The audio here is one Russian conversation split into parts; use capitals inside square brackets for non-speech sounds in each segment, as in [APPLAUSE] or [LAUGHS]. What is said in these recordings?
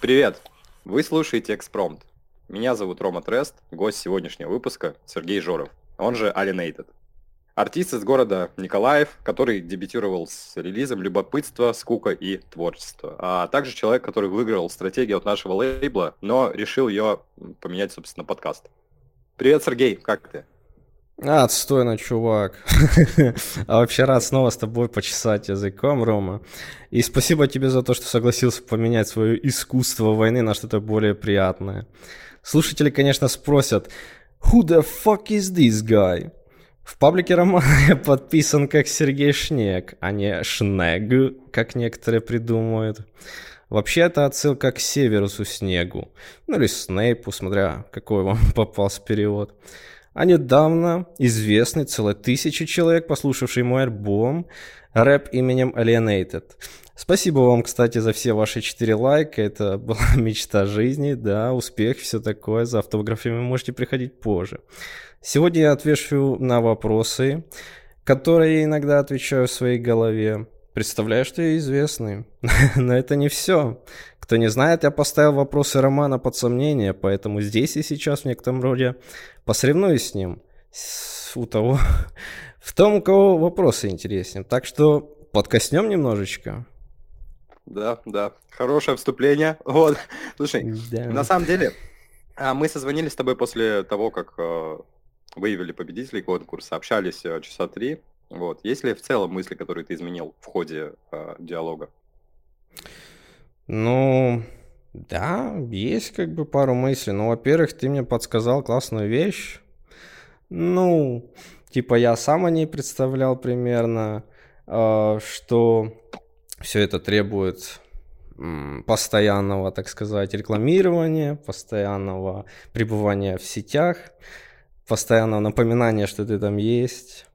Привет! Вы слушаете Экспромт. Меня зовут Рома Трест, гость сегодняшнего выпуска Сергей Жоров, он же Alienated. Артист из города Николаев, который дебютировал с релизом «Любопытство, скука и творчество». А также человек, который выиграл стратегию от нашего лейбла, но решил ее поменять, собственно, подкаст. Привет, Сергей, как ты? Отстойно, чувак. [LAUGHS] а вообще рад снова с тобой почесать языком, Рома. И спасибо тебе за то, что согласился поменять свое искусство войны на что-то более приятное. Слушатели, конечно, спросят, who the fuck is this guy? В паблике романа [LAUGHS] я подписан как Сергей Шнег, а не Шнег, как некоторые придумывают. Вообще это отсылка к Северусу Снегу, ну или Снейпу, смотря какой вам [LAUGHS] попался перевод. А недавно известный целая тысяча человек, послушавший мой альбом, рэп именем Alienated. Спасибо вам, кстати, за все ваши четыре лайка. Это [LAUGHS] была мечта жизни, да, успех, все такое. За автографами можете приходить позже. Сегодня я отвечу на вопросы, которые я иногда отвечаю в своей голове. Представляю, что я известный. [LAUGHS] Но это не все. Кто не знает, я поставил вопросы романа под сомнение, поэтому здесь и сейчас в некотором роде посоревнуюсь с ним. У того, [LAUGHS] в том, у кого вопросы интереснее. Так что подкоснем немножечко. Да, да. Хорошее вступление. [LAUGHS] Вот. Слушай, да. на самом деле, а, мы созвонились с тобой после того, как э, выявили победителей конкурса, общались э, часа три. Вот. Есть ли в целом мысли, которые ты изменил в ходе э, диалога? Ну, да, есть как бы пару мыслей. Ну, во-первых, ты мне подсказал классную вещь. Ну, типа я сам о ней представлял примерно, э, что все это требует постоянного, так сказать, рекламирования, постоянного пребывания в сетях постоянного напоминания, что ты там есть,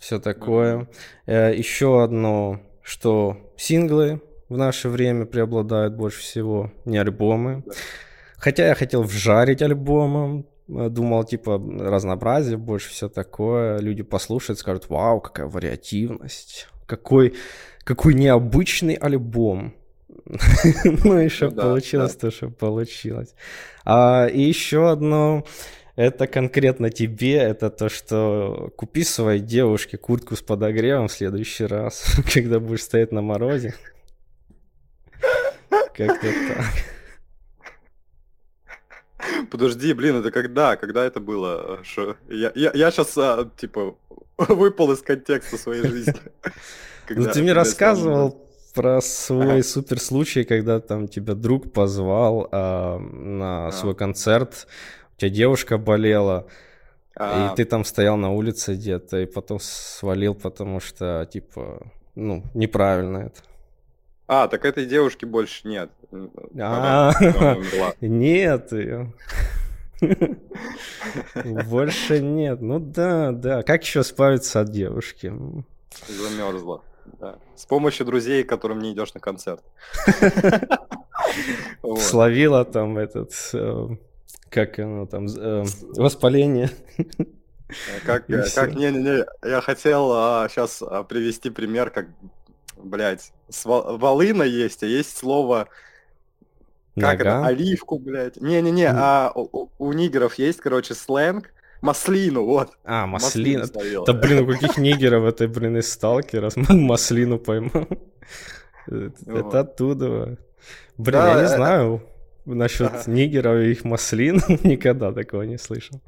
все такое. Mm-hmm. Еще одно, что синглы в наше время преобладают больше всего, не альбомы. Хотя я хотел вжарить альбомом, э, думал, типа, разнообразие больше, все такое. Люди послушают, скажут, вау, какая вариативность, какой, какой необычный альбом. [LAUGHS] Ну, еще получилось то, что получилось. А, и еще одно, это конкретно тебе, это то, что купи своей девушке куртку с подогревом в следующий раз, [LAUGHS] когда будешь стоять на морозе. Как-то так. Подожди, блин, это когда? Когда это было? Что? Я, я, я сейчас, а, типа, [LAUGHS] выпал из контекста своей жизни. [LAUGHS] Когда, ну, ты мне рассказывал про свой ага. супер случай, когда там тебя друг позвал а, на а. свой концерт тебя девушка болела, а... и ты там стоял на улице где-то, и потом свалил, потому что, типа, ну, неправильно это. А, так этой девушки больше нет. А, [LAUGHS] нет ее. [LAUGHS] Больше нет. Ну да, да. Как еще избавиться от девушки? Замерзла. Да. С помощью друзей, которым не идешь на концерт. [LAUGHS] Словила там этот э, как оно там, э, воспаление. Как, как, не-не-не, я хотел а, сейчас а, привести пример, как, блядь, с волына есть, а есть слово, как Нога? это, оливку, блядь. Не-не-не, а у, у нигеров есть, короче, сленг, маслину, вот. А, маслину. Да, блин, у каких нигеров это, блин, из сталкера [LAUGHS] маслину поймал. Это оттуда. Блин, я не э, знаю. Насчет ага. нигеров и их маслин [LAUGHS] никогда такого не слышал.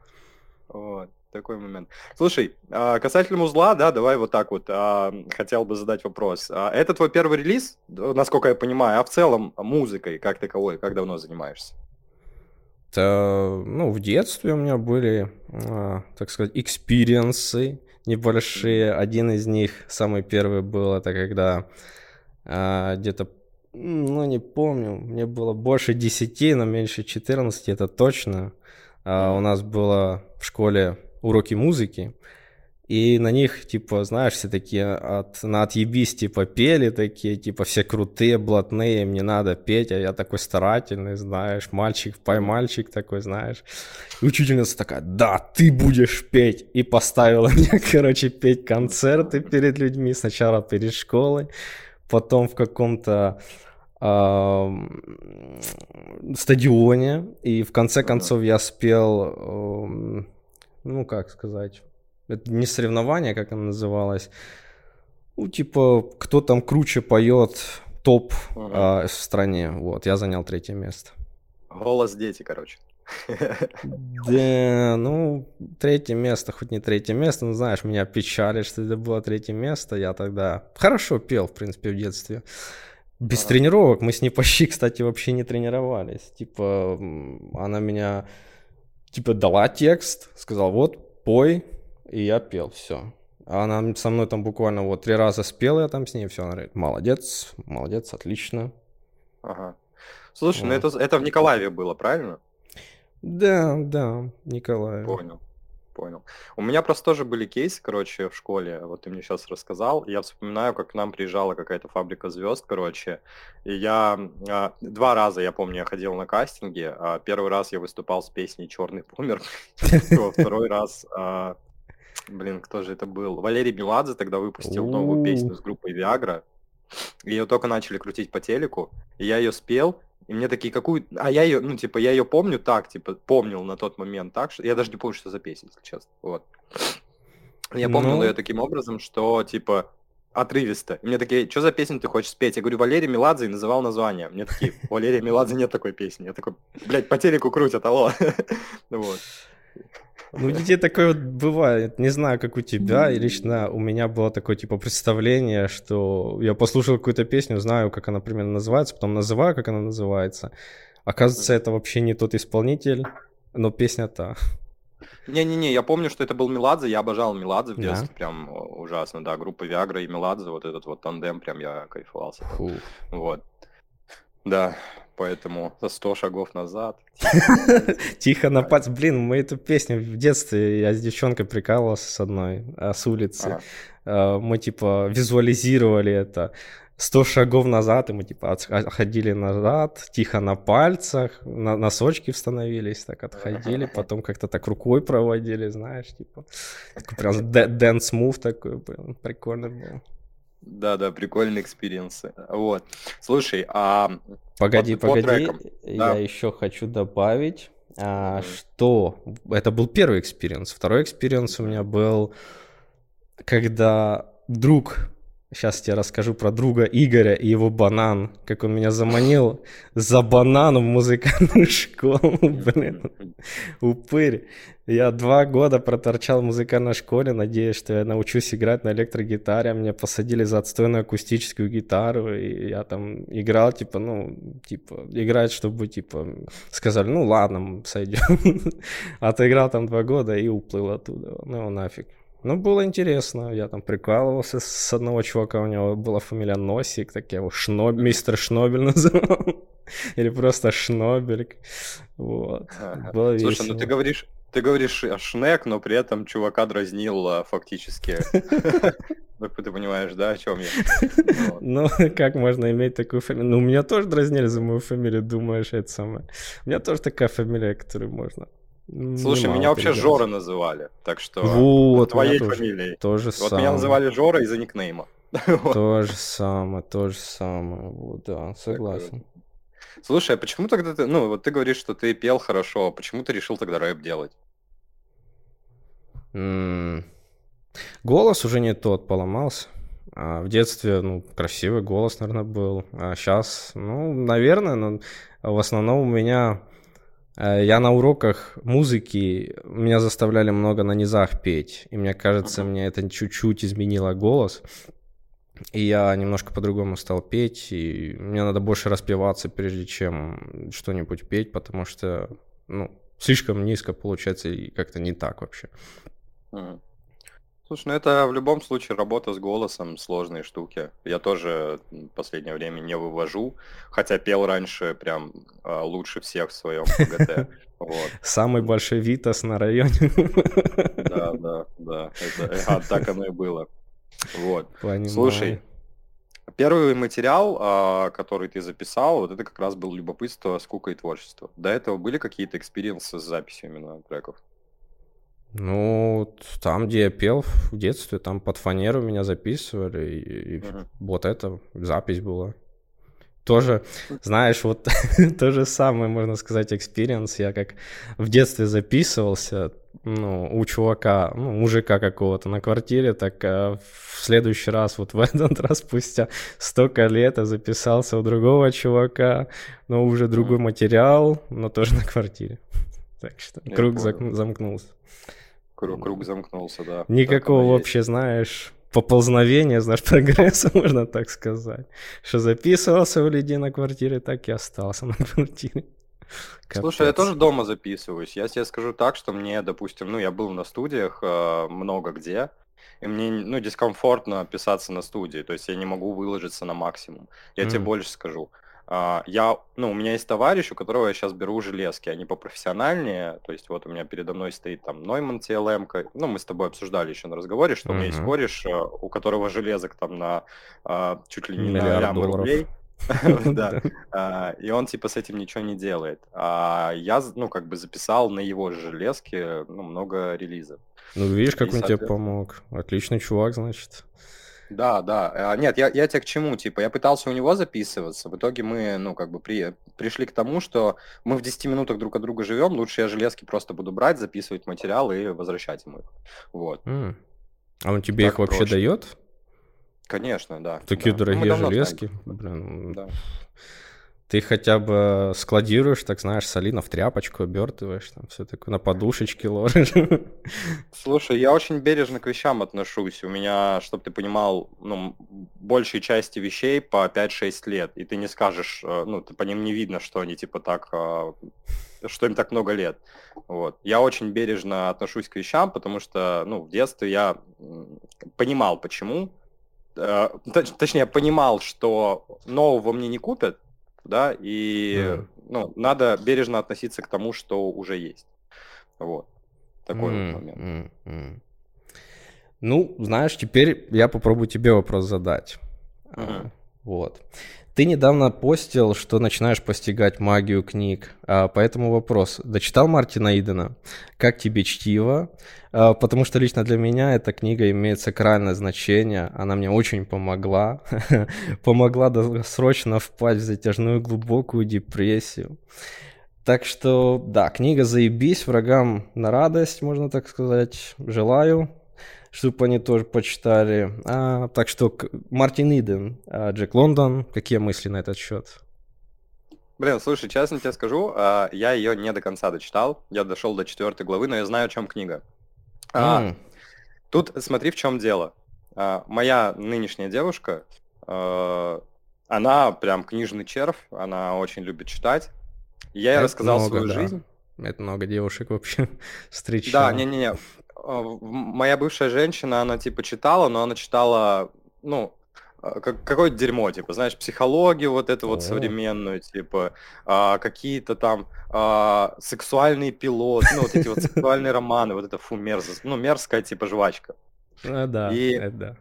Вот, такой момент. Слушай, а, касательно узла, да, давай вот так вот, а, хотел бы задать вопрос. А, это твой первый релиз, насколько я понимаю, а в целом музыкой как таковой, как давно занимаешься? Это, ну, в детстве у меня были, так сказать, experience ы небольшие. Один из них, самый первый был, это когда где-то ну, не помню. Мне было больше 10, но меньше 14, это точно. А у нас было в школе уроки музыки. И на них, типа, знаешь, все такие от, на отъебись, типа, пели такие, типа, все крутые, блатные, мне надо петь, а я такой старательный, знаешь, мальчик, поймальчик такой, знаешь. И учительница такая, да, ты будешь петь. И поставила [LAUGHS] меня, короче, петь концерты перед людьми, сначала перед школой, потом в каком-то стадионе, и в конце концов я спел, ну как сказать, это не соревнование, как оно называлось, ну типа кто там круче поет топ uh-huh. в стране, вот, я занял третье место. Голос дети, короче. Да, ну, третье место, хоть не третье место, но знаешь, меня печалит, что это было третье место. Я тогда хорошо пел, в принципе, в детстве. Без а. тренировок. Мы с ней почти, кстати, вообще не тренировались. Типа, она меня, типа, дала текст, сказал, вот, пой, и я пел, все. Она со мной там буквально вот три раза спела я там с ней, все, она говорит, молодец, молодец, отлично. Ага. Слушай, ну вот. ну это, это в Николаеве было, правильно? Да, да, Николай. Понял, понял. У меня просто тоже были кейсы, короче, в школе. Вот ты мне сейчас рассказал. Я вспоминаю, как к нам приезжала какая-то фабрика звезд, короче. И я а, два раза, я помню, я ходил на кастинги. А, первый раз я выступал с песней Черный помер. [LAUGHS] Второй раз а, Блин, кто же это был? Валерий Меладзе тогда выпустил новую песню с группой Viagra. Ее только начали крутить по телеку, и я ее спел, и мне такие, какую... А я ее, ну, типа, я ее помню так, типа, помнил на тот момент так, что... Я даже не помню, что за песня, если честно. Вот. Я помнил ну... ее таким образом, что, типа, отрывисто. И мне такие, что за песню ты хочешь спеть? Я говорю, Валерий Меладзе, и называл название. Мне такие, [LAUGHS] Валерия Меладзе нет такой песни. Я такой, блядь, по телеку крутят, алло. [LAUGHS] Вот. Ну, у детей такое вот бывает. Не знаю, как у тебя. И лично у меня было такое, типа, представление, что я послушал какую-то песню, знаю, как она примерно называется, потом называю, как она называется. Оказывается, это вообще не тот исполнитель, но песня та. Не-не-не, я помню, что это был Меладзе, я обожал Меладзе в детстве, да. прям ужасно, да, группа Виагра и Меладзе, вот этот вот тандем, прям я кайфовался. Фу. Вот. Да, поэтому за 100 шагов назад. [LAUGHS] Тихо на пац. Блин, мы эту песню в детстве, я с девчонкой прикалывался с одной, а, с улицы. А, мы типа визуализировали это. 100 шагов назад, и мы типа отходили назад, тихо на пальцах, на носочки становились, так отходили, потом как-то так рукой проводили, знаешь, типа, такой прям move такой, прям прикольный был. Да-да, прикольные experience ы. Вот. Слушай, а... Погоди, по, погоди, по я да. еще хочу добавить, а, mm-hmm. что это был первый experience. Второй experience у меня был, когда друг Сейчас тебе расскажу про друга Игоря и его банан, как он меня заманил [LAUGHS] за банан в музыкальную [LAUGHS] школу, блин, упырь. Я два года проторчал в музыкальной школе, надеясь, что я научусь играть на электрогитаре, меня посадили за отстойную акустическую гитару, и я там играл, типа, ну, типа, играть, чтобы, типа, сказали, ну, ладно, сойдем. [LAUGHS] Отыграл там два года и уплыл оттуда, ну, нафиг. Ну, было интересно. Я там прикалывался с одного чувака, у него была фамилия Носик, так я его Шноб... мистер Шнобель [LAUGHS] называл. Или просто Шнобель. Вот. Было Слушай, весело. ну ты говоришь, ты говоришь Шнек, но при этом чувака дразнил а, фактически. [LAUGHS] Ну, ты понимаешь, да, о чем я? [LAUGHS] Ну, как можно иметь такую фамилию? Ну, меня тоже дразнили за мою фамилию, думаешь, это самое. У меня тоже такая фамилия, которую можно Слушай, меня вообще переделать. Жора называли, так что вот, твоей тоже, фамилией. тоже вот самое. меня называли Жора из-за никнейма. [LAUGHS] То же самое, то же самое, вот, да, согласен. Слушай, а почему тогда ты, ну, вот ты говоришь, что ты пел хорошо, а почему ты решил тогда рэп делать? Голос уже не тот, поломался. А в детстве, ну, красивый голос, наверное, был. А сейчас, ну, наверное, но в основном у меня я на уроках музыки, меня заставляли много на низах петь, и мне кажется, мне это чуть-чуть изменило голос, и я немножко по-другому стал петь, и мне надо больше распеваться, прежде чем что-нибудь петь, потому что, ну, слишком низко получается и как-то не так вообще. Слушай, ну это в любом случае работа с голосом, сложные штуки. Я тоже в последнее время не вывожу, хотя пел раньше прям а, лучше всех в своем ГТ. [LAUGHS] Вот. Самый большой Витас на районе. Да, да, да. Это, а, так оно и было. Вот. Понимаю. Слушай, первый материал, а, который ты записал, вот это как раз был любопытство, скука и творчество. До этого были какие-то experience ы с записью именно треков? Ну, там, где я пел в детстве, там под фанеру меня записывали, и, и uh-huh. вот это запись была. тоже, знаешь, вот [LAUGHS] то же самое, можно сказать, experience. Я как в детстве записывался, ну, у чувака, ну, мужика какого-то на квартире, так а в следующий раз, вот в [LAUGHS] этот раз, спустя столько лет, я записался у другого чувака, но уже другой материал, но тоже на квартире. [LAUGHS] Так что я круг понял. замкнулся. Круг, круг замкнулся, да. Никакого вообще, знаешь, поползновения, знаешь, [LAUGHS] прогресса, можно так сказать. Что записывался у людей на квартире, так и остался на [LAUGHS] квартире. Капец. Слушай, я тоже дома записываюсь. Я тебе скажу так, что мне, допустим, ну, я был на студиях э, много где, и мне, ну, дискомфортно писаться на студии, то есть я не могу выложиться на максимум. Я mm. тебе больше скажу. А, я, ну, у меня есть товарищ, у которого я сейчас беру железки, они попрофессиональнее, то есть вот у меня передо мной стоит там Neumann TLM, ну, мы с тобой обсуждали еще на разговоре, что mm-hmm. у меня есть кореш, э, у которого железок там на а, чуть ли не на лям рублей, [LAUGHS] [LAUGHS] да. А, и он типа с этим ничего не делает. А я, ну, как бы записал на его железке ну, много релизов. Ну, видишь, как он тебе помог. Отличный чувак, значит. Да, да. А, нет, я, я тебе к чему? Типа, я пытался у него записываться. В итоге мы, ну, как бы при, пришли к тому, что мы в 10 минутах друг от друга живем. Лучше я железки просто буду брать, записывать материал и возвращать ему их. Вот. Mm. А он тебе так их вообще проще. дает? Конечно, да. Такие да. Дорогие ну, железки. Блин. Да. Ты хотя бы складируешь, так знаешь, солидно в тряпочку обертываешь, там все такое, на подушечке ложишь. Слушай, я очень бережно к вещам отношусь. У меня, чтобы ты понимал, ну, большей части вещей по 5-6 лет, и ты не скажешь, э, ну, ты по ним не видно, что они типа так, э, что им так много лет. Вот. Я очень бережно отношусь к вещам, потому что, ну, в детстве я понимал, почему, э, точнее, понимал, что нового мне не купят, да, и mm. ну, надо бережно относиться к тому, что уже есть. Вот. Такой mm. вот момент. Mm. Mm. Ну, знаешь, теперь я попробую тебе вопрос задать. Mm-hmm. Вот. Ты недавно постил, что начинаешь постигать магию книг, а, поэтому вопрос. Дочитал Мартина Идена? Как тебе чтиво? А, потому что лично для меня эта книга имеет сакральное значение, она мне очень помогла. [LAUGHS] помогла досрочно впасть в затяжную глубокую депрессию. Так что, да, книга «Заебись», врагам на радость, можно так сказать. Желаю чтобы они тоже почитали. А, так что Мартин Иден, а, Джек Лондон, какие мысли на этот счет? Блин, слушай, честно тебе скажу, а, я ее не до конца дочитал. Я дошел до четвертой главы, но я знаю, о чем книга. Mm. Тут смотри, в чем дело. Моя нынешняя девушка, она прям книжный червь, она очень любит читать. Я ей рассказал много, свою да. жизнь. Это много девушек вообще встречал. [LAUGHS] Да, не-не-не. А, моя бывшая женщина, она типа читала, но она читала, ну, а, как, какое-то дерьмо, типа, знаешь, психологию вот эту вот современную, типа, а, какие-то там а, сексуальные пилоты, ну, вот эти вот сексуальные романы, вот это фу, мерзость, ну, мерзкая, типа, жвачка. А, да, И это да.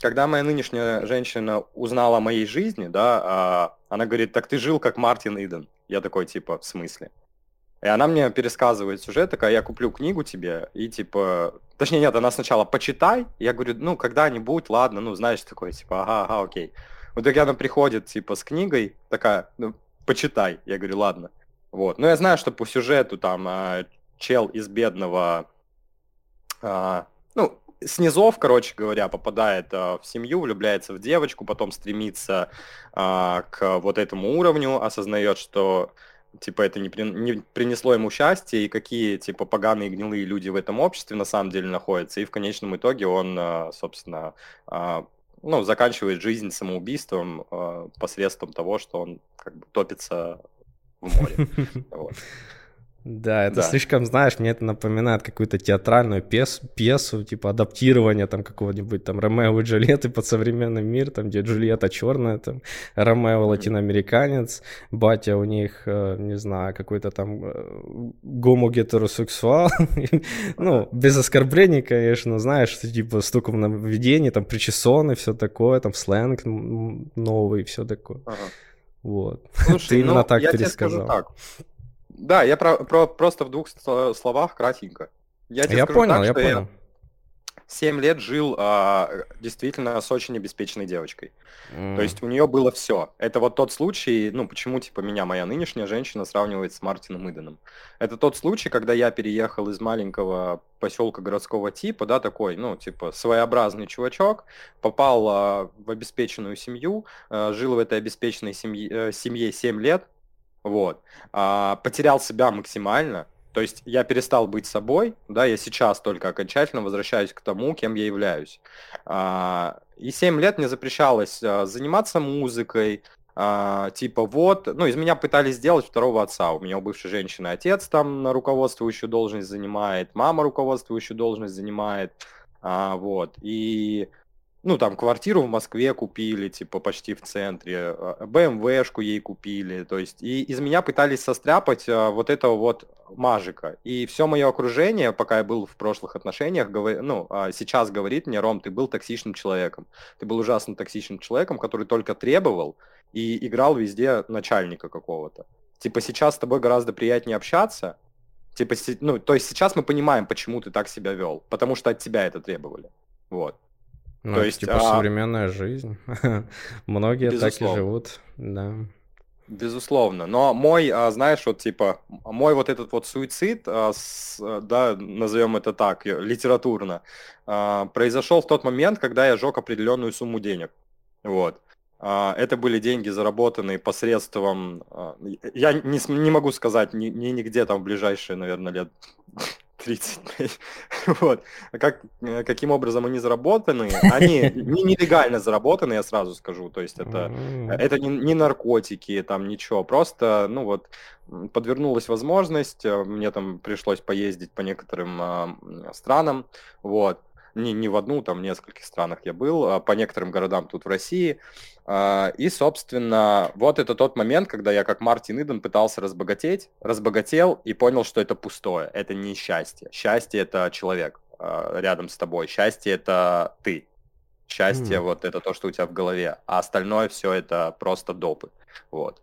Когда моя нынешняя женщина узнала о моей жизни, да, а, она говорит, так ты жил как Мартин Иден. Я такой, типа, в смысле? И она мне пересказывает сюжет, такая, я куплю книгу тебе, и типа... Точнее, нет, она сначала почитай, я говорю, ну, когда-нибудь, ладно, ну, знаешь, такой, типа, ага, ага, окей. Вот так она приходит, типа, с книгой, такая, ну, почитай. Я говорю, ладно. Вот. Но я знаю, что по сюжету там а, чел из бедного, а, ну, снизов, короче говоря, попадает а, в семью, влюбляется в девочку, потом стремится а, к вот этому уровню, осознает, что типа это не, при, не принесло ему счастья, и какие, типа, поганые гнилые люди в этом обществе на самом деле находятся, и в конечном итоге он, а, собственно, а, ну, заканчивает жизнь самоубийством а, посредством того, что он как бы топится в море. [LAUGHS] Да, это да. слишком, знаешь, мне это напоминает какую-то театральную пьес, пьесу, типа адаптирование там какого-нибудь там Ромео и Джульетты под современный мир, там, где Джульетта черная, там, Ромео латиноамериканец, батя у них, э, не знаю, какой-то там э, гомо-гетеросексуал, [LAUGHS] ну, без оскорблений, конечно, знаешь, типа стуком на введении, там, причесоны, все такое, там, сленг новый, все такое. Вот. [LAUGHS] Слушай, Ты именно ну, так пересказал. Скажу. Да, я про, про, просто в двух словах кратенько. Я, тебе я понял, так, я понял. 7 лет жил а, действительно с очень обеспеченной девочкой. Mm. То есть у нее было все. Это вот тот случай, ну почему типа меня моя нынешняя женщина сравнивает с Мартином Иденом. Это тот случай, когда я переехал из маленького поселка городского типа, да, такой, ну типа своеобразный чувачок, попал а, в обеспеченную семью, а, жил в этой обеспеченной семье, э, семье 7 лет, вот, а, потерял себя максимально, то есть я перестал быть собой, да, я сейчас только окончательно возвращаюсь к тому, кем я являюсь. А, и 7 лет мне запрещалось а, заниматься музыкой, а, типа вот, ну, из меня пытались сделать второго отца. У меня у бывшей женщины отец там на руководствующую должность занимает, мама руководствующую должность занимает, вот. И ну, там, квартиру в Москве купили, типа, почти в центре, а, БМВшку ей купили, то есть, и из меня пытались состряпать а, вот этого вот мажика. И все мое окружение, пока я был в прошлых отношениях, говор... ну, а сейчас говорит мне, Ром, ты был токсичным человеком. Ты был ужасно токсичным человеком, который только требовал и играл везде начальника какого-то. Типа, сейчас с тобой гораздо приятнее общаться, Типа, ну, то есть сейчас мы понимаем, почему ты так себя вел, потому что от тебя это требовали. Вот. Ну, То есть, типа а... современная жизнь. [LAUGHS] Многие Безусловно. так и живут, да. Безусловно. Но мой, а, знаешь, вот типа, мой вот этот вот суицид, а, да, назовем это так, литературно, а, произошел в тот момент, когда я жег определенную сумму денег. Вот. Это были деньги, заработанные посредством... Я не, не могу сказать ни, ни нигде там в ближайшие, наверное, лет 35. [LAUGHS] Вот. А как, э, каким образом они заработаны? Они не нелегально заработаны, я сразу скажу. То есть это, это не, не наркотики, там ничего. Просто, ну вот, подвернулась возможность, э, мне там пришлось поездить по некоторым э, странам, вот не, не в одну, там в нескольких странах я был, а по некоторым городам тут в России. А, и, собственно, вот это тот момент, когда я, как Мартин Иден, пытался разбогатеть, разбогател и понял, что это пустое, это не счастье. Счастье – это человек а, рядом с тобой, счастье – это ты. Счастье mm. вот это то, что у тебя в голове, а остальное все это просто допы. Вот.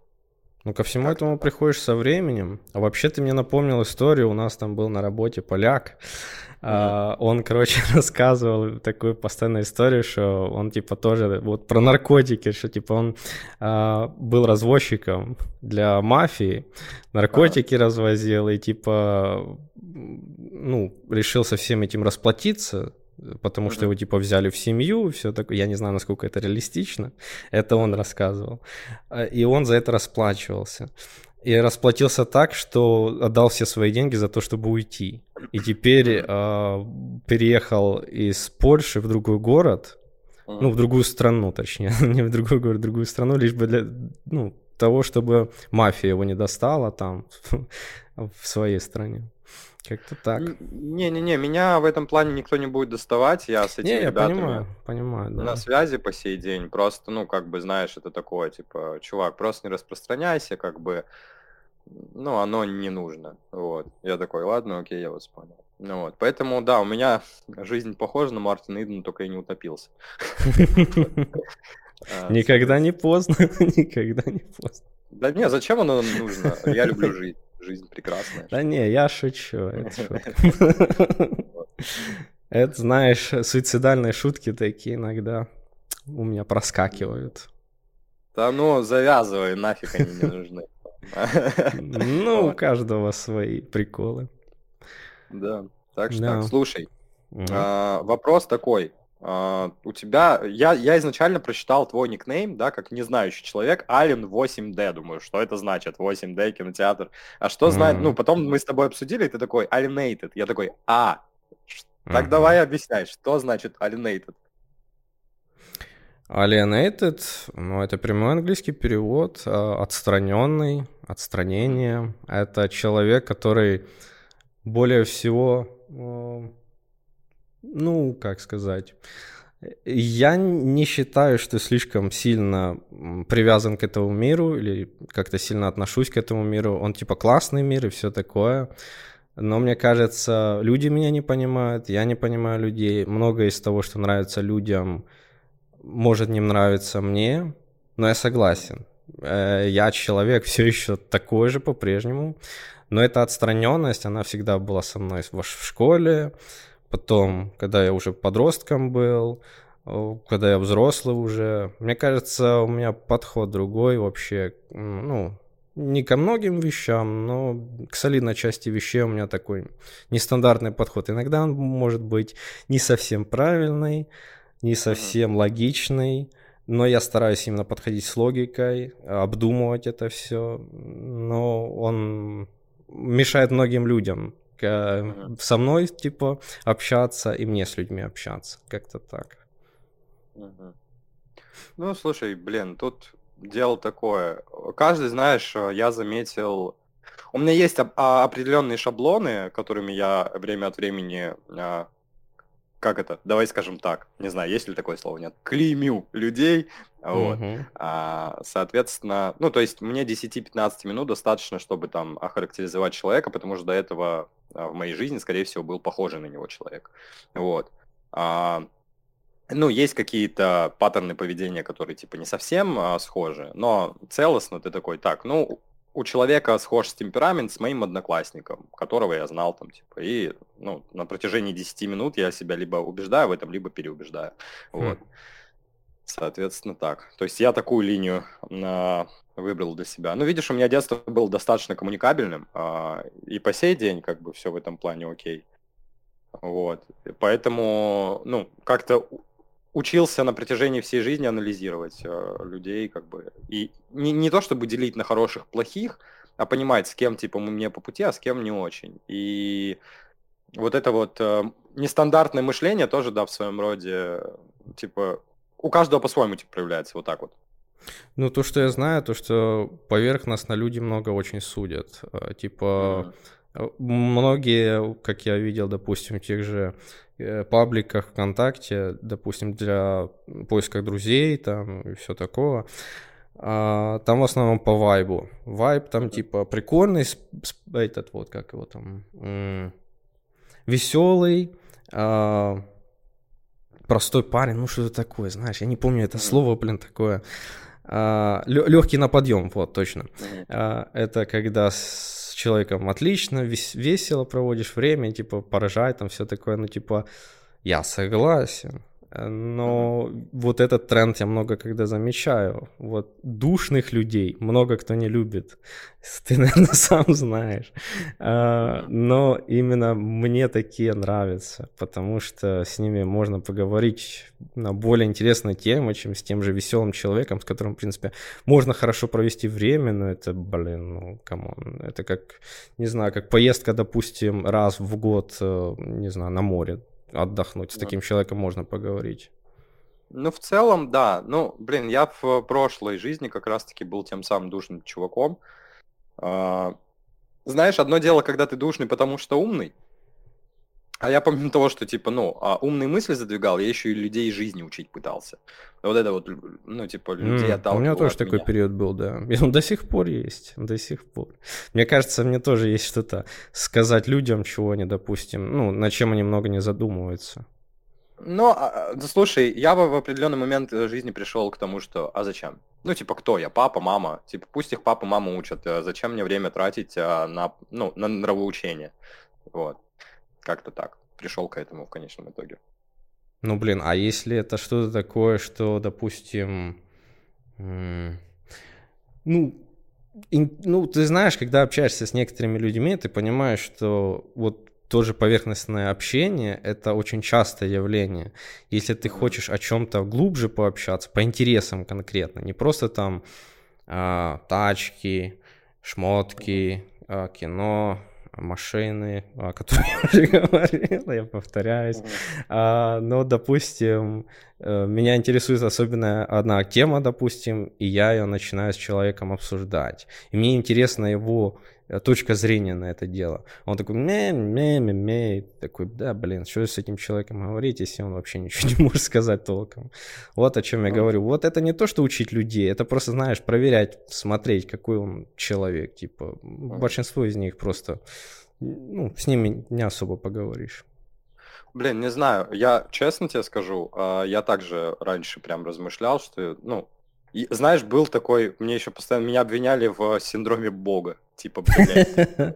Ну, ко всему как этому приходишь со временем. А вообще ты мне напомнил историю, у нас там был на работе поляк, Uh, он, короче, [LAUGHS] рассказывал такую постоянную историю, что он, типа, тоже вот про наркотики, что, типа, он uh, был развозчиком для мафии, наркотики uh. развозил и, типа, ну, решил со всем этим расплатиться, потому что его, типа, взяли в семью, все такое. Я не знаю, насколько это реалистично. Это он рассказывал. И он за это расплачивался и расплатился так, что отдал все свои деньги за то, чтобы уйти. И теперь э, переехал из Польши в другой город, ну, в другую страну, точнее, [LAUGHS] не в другой город, в другую страну, лишь бы для, ну, того, чтобы мафия его не достала там, [LAUGHS] в своей стране. Как-то так. Не-не-не, меня в этом плане никто не будет доставать, я с этими не, ребятами я понимаю, понимаю, да. на связи по сей день, просто, ну, как бы, знаешь, это такое, типа, чувак, просто не распространяйся, как бы, ну, оно не нужно. Вот. Я такой, ладно, окей, я вас понял. Ну вот, поэтому, да, у меня [LAUGHS] жизнь похожа на Мартина Идена, только я не утопился. [LAUGHS] А, никогда не поздно, [LAUGHS] никогда не поздно. Да не, зачем оно нужно? Я люблю жизнь, жизнь прекрасная. Да не, я шучу, [LAUGHS] это знаешь, суицидальные шутки такие иногда у меня проскакивают. Да ну, завязывай, нафиг они не нужны. Ну, у каждого свои приколы. Да, так что слушай, а, вопрос такой. А, у тебя, я, я изначально прочитал твой никнейм, да, как незнающий человек, Ален 8D, думаю, что это значит, 8D, кинотеатр. А что знает, ну, потом мы с тобой обсудили, и ты такой, Alienated. Я такой, а, так давай объясняй, что значит Alienated? Alienated, ну, это прямой английский перевод, а, отстраненный, отстранение. Это человек, который более всего, ну, как сказать, я не считаю, что слишком сильно привязан к этому миру или как-то сильно отношусь к этому миру. Он типа классный мир и все такое. Но мне кажется, люди меня не понимают, я не понимаю людей. Многое из того, что нравится людям, может не нравиться мне, но я согласен. Э, я человек все еще такой же по-прежнему, но эта отстраненность, она всегда была со мной в школе, Потом, когда я уже подростком был, когда я взрослый уже, мне кажется, у меня подход другой вообще, ну, не ко многим вещам, но к солидной части вещей у меня такой нестандартный подход. Иногда он может быть не совсем правильный, не совсем mm-hmm. логичный, но я стараюсь именно подходить с логикой, обдумывать это все. Но он мешает многим людям. Со мной, типа, общаться и мне с людьми общаться. Как-то так. Ну, слушай, блин, тут дело такое. Каждый, знаешь, я заметил... У меня есть а, определенные шаблоны, которыми я время от времени а, как это, давай скажем так, не знаю, есть ли такое слово, нет, клеймю людей, вот, а, соответственно, ну, то есть мне 10-15 минут достаточно, чтобы там охарактеризовать человека, потому что до этого в моей жизни, скорее всего, был похожий на него человек, вот. А, ну, есть какие-то паттерны поведения, которые, типа, не совсем а, схожи, но целостно ты такой, так, ну, у человека схож с темперамент с моим одноклассником, которого я знал там, типа, и, ну, на протяжении 10 минут я себя либо убеждаю в этом, либо переубеждаю. Хм. Вот. Соответственно, так. То есть я такую линию а, выбрал для себя. Ну, видишь, у меня детство было достаточно коммуникабельным, а, и по сей день, как бы, все в этом плане окей. Вот. Поэтому, ну, как-то учился на протяжении всей жизни анализировать э, людей, как бы, и не, не то чтобы делить на хороших, плохих, а понимать, с кем, типа, мне по пути, а с кем не очень. И вот это вот э, нестандартное мышление тоже, да, в своем роде, типа, у каждого по-своему, типа, проявляется вот так вот. Ну, то, что я знаю, то, что поверхностно люди много очень судят. Э, типа, mm-hmm Многие, как я видел, допустим, в тех же э, пабликах ВКонтакте, допустим, для поиска друзей там и все такого, а, там в основном по вайбу. Вайб там типа прикольный, этот вот, как его там, веселый, а, простой парень, ну что это такое, знаешь, я не помню это слово, блин, такое. А, легкий на подъем, вот, точно. Это когда человеком отлично, весело проводишь время, типа, поражает там все такое, ну, типа, я согласен. Но mm-hmm. вот этот тренд я много когда замечаю. Вот душных людей много кто не любит. [LAUGHS] Ты, наверное, [LAUGHS] сам знаешь. А, но именно мне такие нравятся, потому что с ними можно поговорить на более интересные темы, чем с тем же веселым человеком, с которым, в принципе, можно хорошо провести время, но это, блин, ну, come on. Это как, не знаю, как поездка, допустим, раз в год, э, не знаю, на море отдохнуть. С таким человеком можно поговорить. Ну, в целом, да. Ну, блин, я в прошлой жизни как раз-таки был тем самым душным чуваком. А, знаешь, одно дело, когда ты душный, потому что умный, а я помимо того, что, типа, ну, а умные мысли задвигал, я еще и людей жизни учить пытался. Вот это вот, ну, типа, людей mm, У меня тоже такой меня. период был, да. [LAUGHS] И он до сих пор есть, до сих пор. Мне кажется, мне тоже есть что-то сказать людям, чего они, допустим, ну, на чем они много не задумываются. Ну, а, а, слушай, я бы в определенный момент жизни пришел к тому, что, а зачем? Ну, типа, кто я? Папа, мама? Типа, пусть их папа, мама учат. А зачем мне время тратить на, ну, на нравоучение? Вот. Как-то так. Пришел к этому в конечном итоге. Ну, блин, а если это что-то такое, что, допустим, ну, ну, ты знаешь, когда общаешься с некоторыми людьми, ты понимаешь, что вот тоже поверхностное общение – это очень частое явление. Если ты хочешь о чем-то глубже пообщаться, по интересам конкретно, не просто там а, тачки, шмотки, а, кино, машины, о которых [LAUGHS] я уже говорил, я повторяюсь. А, но, допустим, э, меня интересует особенно одна тема, допустим, и я ее начинаю с человеком обсуждать. И мне интересна его точка зрения на это дело. Он такой, ме такой, да, блин, что с этим человеком говорить, если он вообще ничего [LAUGHS] не может сказать толком. Вот о чем я говорю. Вот это не то, что учить людей, это просто, знаешь, проверять, смотреть, какой он человек. Типа, большинство из них просто, ну, с ними не особо поговоришь. Блин, не знаю, я честно тебе скажу, а, я также раньше прям размышлял, что, ну, и, знаешь, был такой, мне еще постоянно, меня обвиняли в синдроме Бога. Типа, блядь. [LAUGHS]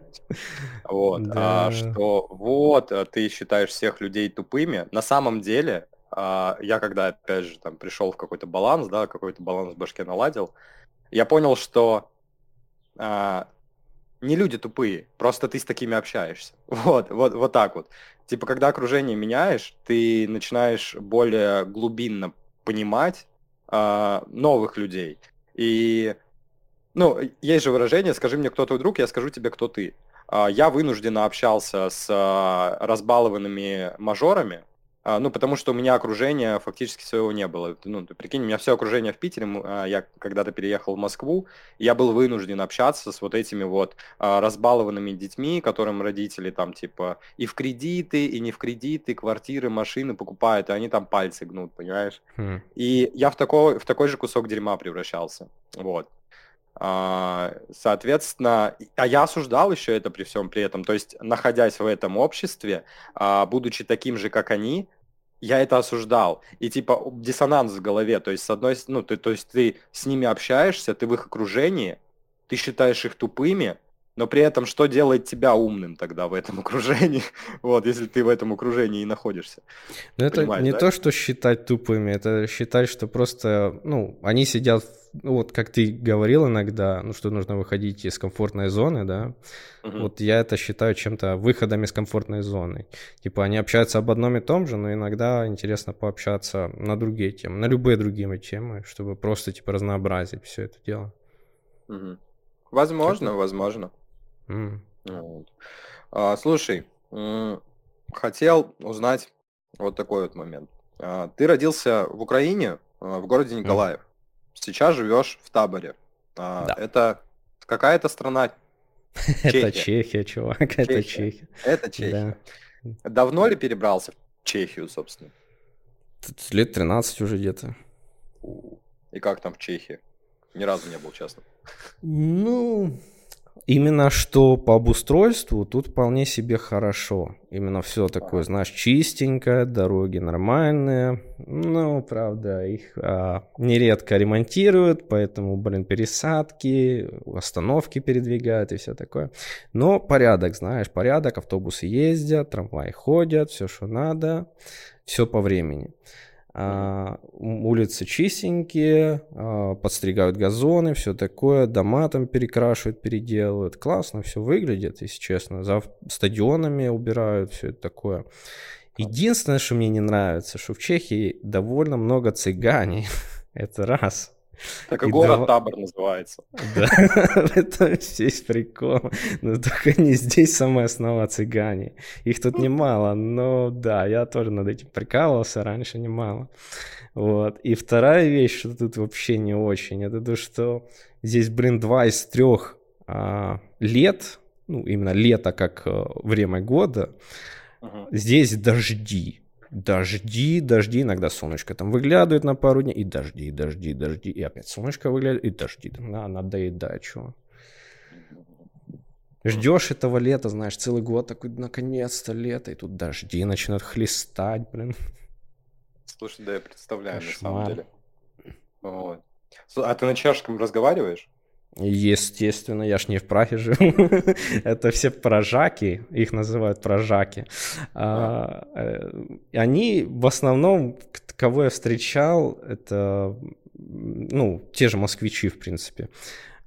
Вот. А, что вот, а, ты считаешь всех людей тупыми. На самом деле, а, я когда, опять же, там пришел в какой-то баланс, да, какой-то баланс в башке наладил, я понял, что не люди тупые, просто ты с такими общаешься. [LAUGHS] Вот, вот, вот так вот. Типа, когда окружение меняешь, ты начинаешь более глубинно понимать а, новых людей. И, ну, есть же выражение, скажи мне, кто твой друг, я скажу тебе, кто ты. А, я вынужденно общался с а, разбалованными мажорами, а, ну, потому что у меня окружения фактически своего не было. Ну, ты прикинь, у меня все окружение в Питере, а, я когда-то переехал в Москву, я был вынужден общаться с вот этими вот а, разбалованными детьми, которым родители там типа и в кредиты, и не в кредиты, квартиры, машины покупают, и они там пальцы гнут, понимаешь? Хм. И я в такой, в такой же кусок дерьма превращался. Вот. Соответственно, а я осуждал еще это при всем при этом. То есть, находясь в этом обществе, будучи таким же, как они, я это осуждал. И типа диссонанс в голове. То есть, с одной ну, ты, то есть ты с ними общаешься, ты в их окружении, ты считаешь их тупыми, но при этом что делает тебя умным тогда в этом [LAUGHS] окружении? вот, если ты в этом окружении и находишься. Ну, это не да? то, что считать тупыми, это считать, что просто, ну, они сидят, ну, вот как ты говорил иногда, ну, что нужно выходить из комфортной зоны, да, угу. вот я это считаю чем-то выходом из комфортной зоны. Типа они общаются об одном и том же, но иногда интересно пообщаться на другие темы, на любые другие темы, чтобы просто, типа, разнообразить все это дело. Угу. Возможно, возможно. Вот. А, слушай, хотел узнать вот такой вот момент. А, ты родился в Украине, а, в городе Николаев. Сейчас живешь в таборе. А, Да. Это какая-то страна? [LAUGHS] Это Чехия, чувак, [LAUGHS] это Чехия. Это Чехия. Давно ли перебрался в Чехию, собственно? Лет 13 уже где-то. И как там в Чехии? Ни разу не был, честно. Ну, Именно что по обустройству тут вполне себе хорошо. Именно все такое, знаешь, чистенькое, дороги нормальные. Ну, правда, их а, нередко ремонтируют, поэтому, блин, пересадки, остановки передвигают и все такое. Но порядок, знаешь, порядок, автобусы ездят, трамваи ходят, все, что надо, все по времени. А, улицы чистенькие, а, подстригают газоны, все такое, дома там перекрашивают, переделывают. Классно все выглядит, если честно. За стадионами убирают, все это такое. Единственное, что мне не нравится, что в Чехии довольно много цыганей. [LAUGHS] это раз. Так и, и город дав... Табор называется. Да, [LAUGHS] это весь прикол. Но только не здесь самое основа цыгане. Их тут немало, но да, я тоже над этим прикалывался раньше немало. Вот. И вторая вещь, что тут вообще не очень, это то, что здесь, блин, два из трех а, лет, ну, именно лето как а, время года, здесь дожди дожди, дожди, иногда солнышко там выглядывает на пару дней, и дожди, дожди, дожди, и опять солнышко выглядывает, и дожди. На, надоедает, чего. Ждешь этого лета, знаешь, целый год такой, наконец-то лето, и тут дожди начинают хлестать, блин. Слушай, да я представляю, Кошмар. на самом деле. Вот. А ты на чешском разговариваешь? Естественно, я ж не в Праге живу. [LAUGHS] Это все прожаки, их называют прожаки. А, э, они в основном, кого я встречал, это ну, те же москвичи, в принципе.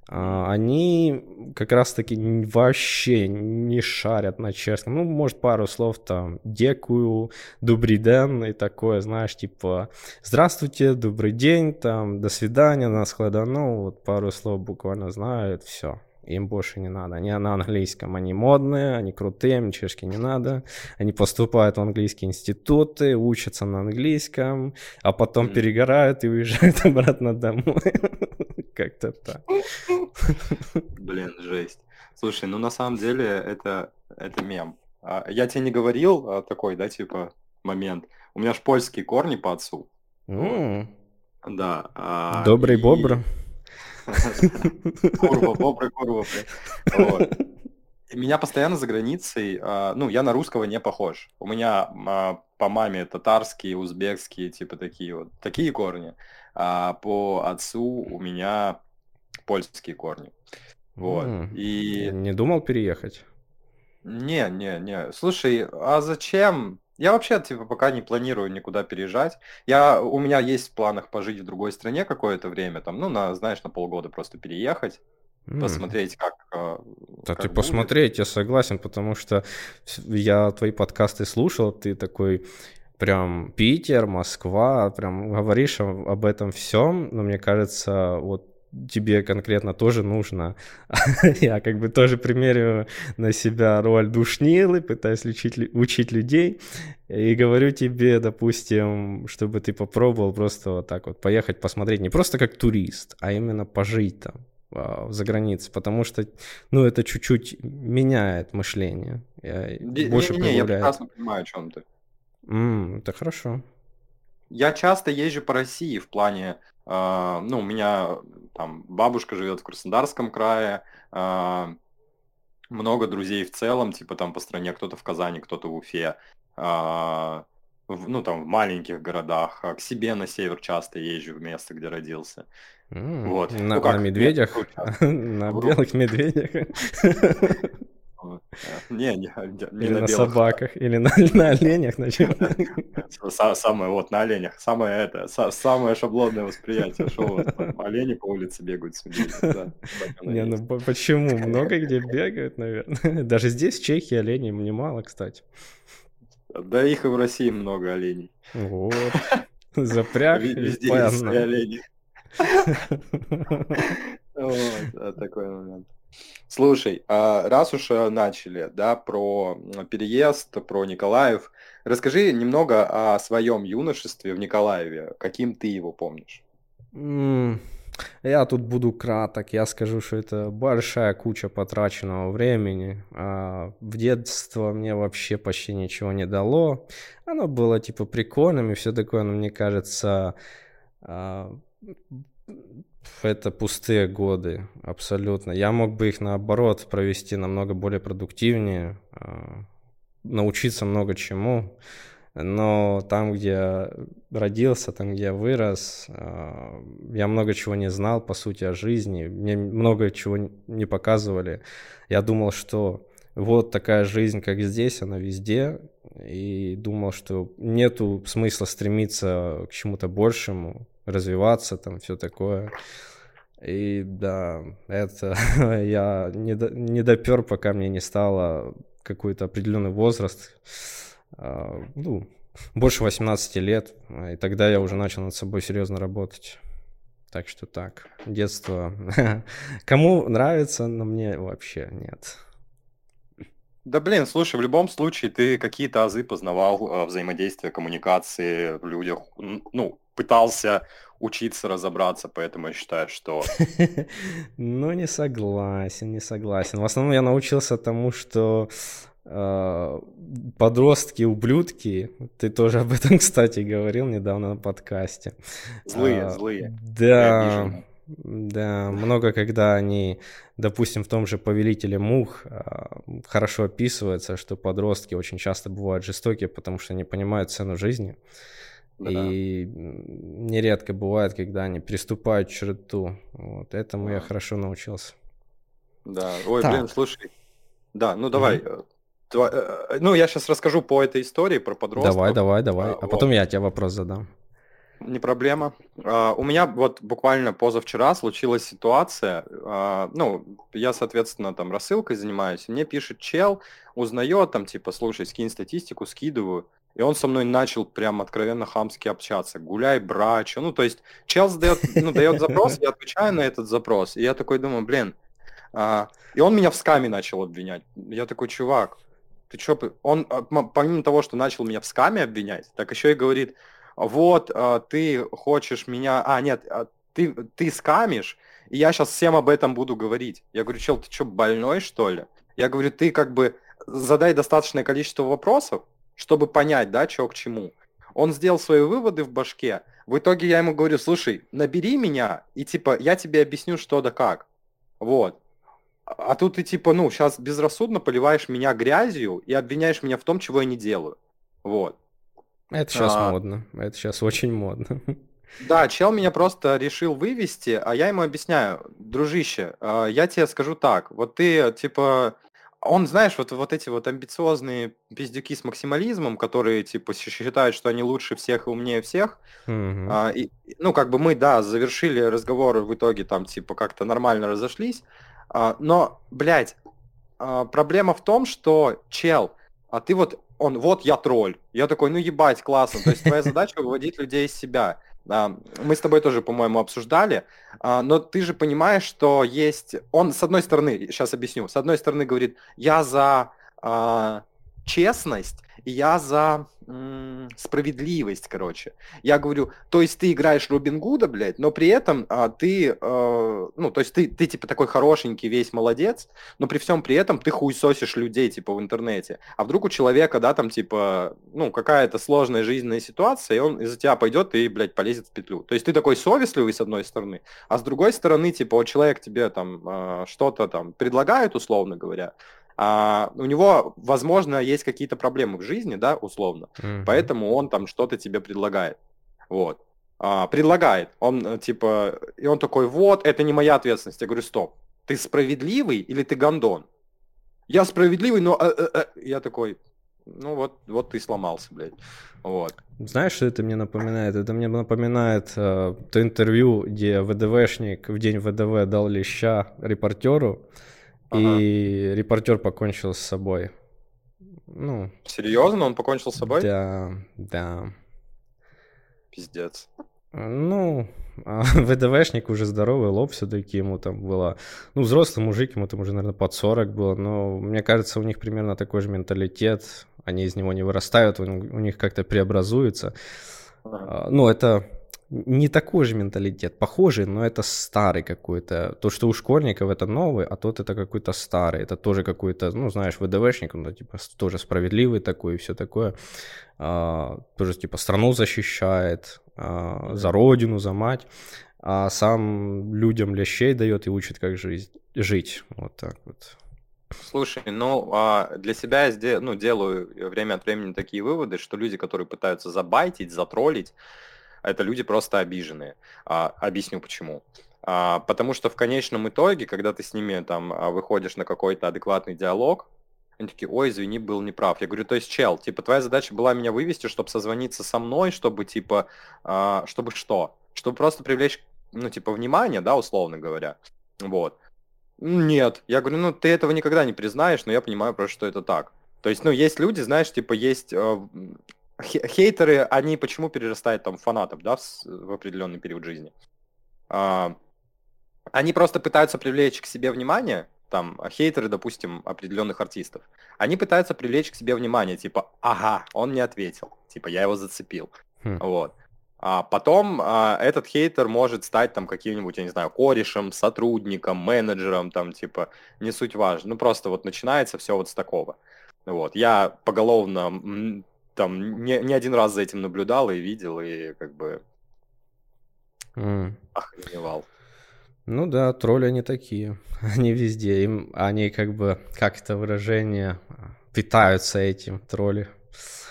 А, они как раз-таки вообще не шарят на чешском. Ну, может, пару слов там «декую», «добрый день» и такое, знаешь, типа «здравствуйте», «добрый день», там «до свидания», «на склада», ну, вот пару слов буквально знают, все. Им больше не надо. Они на английском. Они модные, они крутые, им чешки не надо. Они поступают в английские институты, учатся на английском, а потом mm. перегорают и уезжают [LAUGHS] обратно домой. Как-то так. Блин, жесть. Слушай, ну на самом деле это, это мем. А, я тебе не говорил а, такой, да, типа, момент. У меня ж польские корни по отцу. Mm. Да. А, Добрый и... бобр. [LAUGHS] Курва, бобры, курва. Меня постоянно за границей, а, ну, я на русского не похож. У меня а, по маме татарские, узбекские, типа такие вот, такие корни. А по отцу у меня польские корни. Вот. М, И Не думал переехать? не, не, не. Слушай, а зачем? Я вообще, типа, пока не планирую никуда переезжать. Я, у меня есть в планах пожить в другой стране какое-то время, там, ну, на, знаешь, на полгода просто переехать, М. посмотреть, как, э, Да как ты будет. посмотреть, я согласен, потому что я твои подкасты слушал, ты такой прям Питер, Москва, прям говоришь об этом всем, но мне кажется, вот тебе конкретно тоже нужно. [LAUGHS] Я как бы тоже примерю на себя роль душнилы, пытаюсь учить, учить людей, и говорю тебе, допустим, чтобы ты попробовал просто вот так вот поехать посмотреть, не просто как турист, а именно пожить там а, за границей, потому что, ну, это чуть-чуть меняет мышление, э, Не, больше не, не, я прекрасно понимаю, о чем ты. М, это хорошо. Я часто езжу по России в плане, а, ну, у меня там бабушка живет в Краснодарском крае, а, много друзей в целом, типа там по стране, кто-то в Казани, кто-то в Уфе, а, в- ну, там в маленьких городах, а к себе на север часто езжу в место, где родился. Вот. На, Ну на как, нет, медведях, [LAUGHS] на белых медведях. [LAUGHS] [LAUGHS] Не, не, не не или на на собаках, или на, [LAUGHS] на оленях, на чем? Самое вот на оленях, самое это, са- самое шаблонное восприятие, что вот [LAUGHS] олени по улице бегают с да, Не, ну почему? [LAUGHS] Много где бегают, наверное. Даже здесь, в Чехии, оленей немало, кстати. Да их и в России много оленей. Вот. Запряг Везде есть олени. Вот, а, такой момент. Слушай, а раз уж э, начали, да, про переезд, про Николаев, расскажи немного о своем юношестве в Николаеве. Каким ты его помнишь? Я тут буду краток. Я скажу, что это большая куча потраченного времени. А В детство мне вообще почти ничего не дало. Оно было типа прикольным и все такое, но мне кажется, а, это пустые годы, абсолютно. Я мог бы их наоборот провести намного более продуктивнее, а, научиться много чему. Но там, где я родился, там, где я вырос, а, я много чего не знал, по сути, о жизни. Мне много чего не показывали. Я думал, что вот такая жизнь, как здесь, она везде. И думал, что нету смысла стремиться к чему-то большему, развиваться, там, все такое. И да, это [LAUGHS] я не, до- не допер, пока мне не стало какой-то определенный возраст, а, ну, больше 18 лет, а, и тогда я уже начал над собой серьезно работать. Так что так, детство. [LAUGHS] Кому нравится, но мне вообще нет. Да блин, слушай, в любом случае ты какие-то азы познавал, э, взаимодействие, коммуникации в людях, ну, пытался учиться разобраться, поэтому я считаю, что [LAUGHS] Ну, не согласен, не согласен. В основном я научился тому, что э, подростки ублюдки, ты тоже об этом, [LAUGHS] кстати, говорил недавно на подкасте. злые, А, злые. Да, да, много когда они, допустим, в том же «Повелителе мух» а, хорошо описывается, что подростки очень часто бывают жестокие, потому что не понимают цену жизни. Да. И нередко бывает, когда они приступают черту. Вот этому я хорошо научился. Да, ой, Так. блин, слушай, да, ну давай, э, тва- э, ну я сейчас расскажу по этой истории про подростков. Давай, давай, давай. А, А вот. потом я тебе вопрос задам. Не проблема. А, У меня вот буквально позавчера случилась ситуация. а, Ну, я, соответственно, там рассылкой занимаюсь. Мне пишет чел, узнает там, типа, слушай, скинь статистику, скидываю. И он со мной начал прям откровенно хамски общаться. Гуляй, брачу. Ну, то есть чел задает, ну, дает запрос, я отвечаю на этот запрос. И я такой думаю, блин. а, И он меня в скаме начал обвинять. Я такой, чувак, ты чё, п-» он а, помимо того, что начал меня в скаме обвинять, так еще и говорит, вот, а, ты хочешь меня... А, нет, а, ты, ты скамишь, и я сейчас всем об этом буду говорить. Я говорю, чел, ты что, больной, что ли? Я говорю, ты как бы задай достаточное количество вопросов, чтобы понять, да, что к чему. Он сделал свои выводы в башке. В итоге я ему говорю, слушай, набери меня, и типа я тебе объясню, что да как. Вот. А тут ты типа, ну, сейчас безрассудно поливаешь меня грязью и обвиняешь меня в том, чего я не делаю. Вот. Это сейчас А. модно. Это сейчас очень модно. [LAUGHS] Да, чел меня просто решил вывести, а я ему объясняю, дружище, а, я тебе скажу так, вот ты, типа, он, знаешь, вот, вот эти вот амбициозные пиздюки с максимализмом, которые, типа, считают, что они лучше всех и умнее всех, Мгм. а, и, ну, как бы мы, да, завершили разговор, в итоге там, типа, как-то нормально разошлись, а, но, блядь, а, проблема в том, что, чел, а ты вот, он, вот я тролль. Я такой, ну ебать, классно. То есть твоя [LAUGHS] задача выводить людей из себя. Мы с тобой тоже, по-моему, обсуждали, а, но ты же понимаешь, что есть... Он, с одной стороны, сейчас объясню, с одной стороны говорит, я за а, честность, я за справедливость, короче. Я говорю, то есть ты играешь Робин Гуда, блядь, но при этом а, ты, э, ну, то есть ты, ты типа такой хорошенький, весь молодец, но при всем при этом ты хуесосишь людей, типа, в интернете. А вдруг у человека, да, там, типа, ну, какая-то сложная жизненная ситуация, и он из-за тебя пойдет и, блядь, полезет в петлю. То есть ты такой совестливый, с одной стороны, а с другой стороны, типа, человек тебе там э, что-то там предлагает, условно говоря, а у него, возможно, есть какие-то проблемы в жизни, да, условно, Мгм. поэтому он там что-то тебе предлагает. Вот. А, предлагает. Он э, типа, и он такой, вот, это не моя ответственность. Я говорю, стоп, ты справедливый или ты гондон? Я справедливый, но... э, э, э». Я такой, ну вот, вот ты сломался, блядь. Вот. Знаешь, что это мне напоминает? Это мне напоминает э, то интервью, где ВДВшник в день ВДВ дал леща репортеру, и репортер покончил с собой. Ну, Серьезно, он покончил с собой? да, да. Пиздец. Ну, а [LAUGHS] ВДВшник уже здоровый, лоб все-таки ему там было... Ну, взрослый мужик, ему там уже, наверное, под 40 было, но мне кажется, у них примерно такой же менталитет, они из него не вырастают, у у них как-то преобразуется. Ага. А, Ну, это не такой же менталитет, похожий, но это старый какой-то. То, что у школьников это новый, а тот это какой-то старый. Это тоже какой-то, ну, знаешь, ВДВшник, он типа тоже справедливый такой и все такое. А, тоже типа страну защищает, а, за родину, за мать. А сам людям лещей дает и учит, как жизнь, жить. Вот так вот. Слушай, ну, а, для себя я сде- ну, делаю время от времени такие выводы, что люди, которые пытаются забайтить, затроллить, это люди просто обиженные. А, объясню почему. А, потому что в конечном итоге, когда ты с ними там а, выходишь на какой-то адекватный диалог, они такие, ой, извини, был неправ. Я говорю, то есть, чел, типа, твоя задача была меня вывести, чтобы созвониться со мной, чтобы, типа, а, чтобы что? Чтобы просто привлечь, ну, типа, внимание, да, условно говоря. Вот. Нет. Я говорю, ну ты этого никогда не признаешь, но я понимаю просто, что это так. То есть, ну, есть люди, знаешь, типа, есть э, хейтеры, они почему перерастают там фанатов, да, в, в определенный период жизни? А, они просто пытаются привлечь к себе внимание, там, хейтеры, допустим, определенных артистов. Они пытаются привлечь к себе внимание, типа, ага, он не ответил, типа, я его зацепил. Хм. Вот. А потом а, этот хейтер может стать там каким-нибудь, я не знаю, корешем, сотрудником, менеджером, там, типа, не суть важно. Ну, просто вот начинается все вот с такого. Вот. Я поголовно там не, не один раз за этим наблюдал и видел, и как бы М. охреневал. Ну да, тролли они такие. [LAUGHS] Они везде. Им, они как бы, как это выражение, питаются этим, тролли.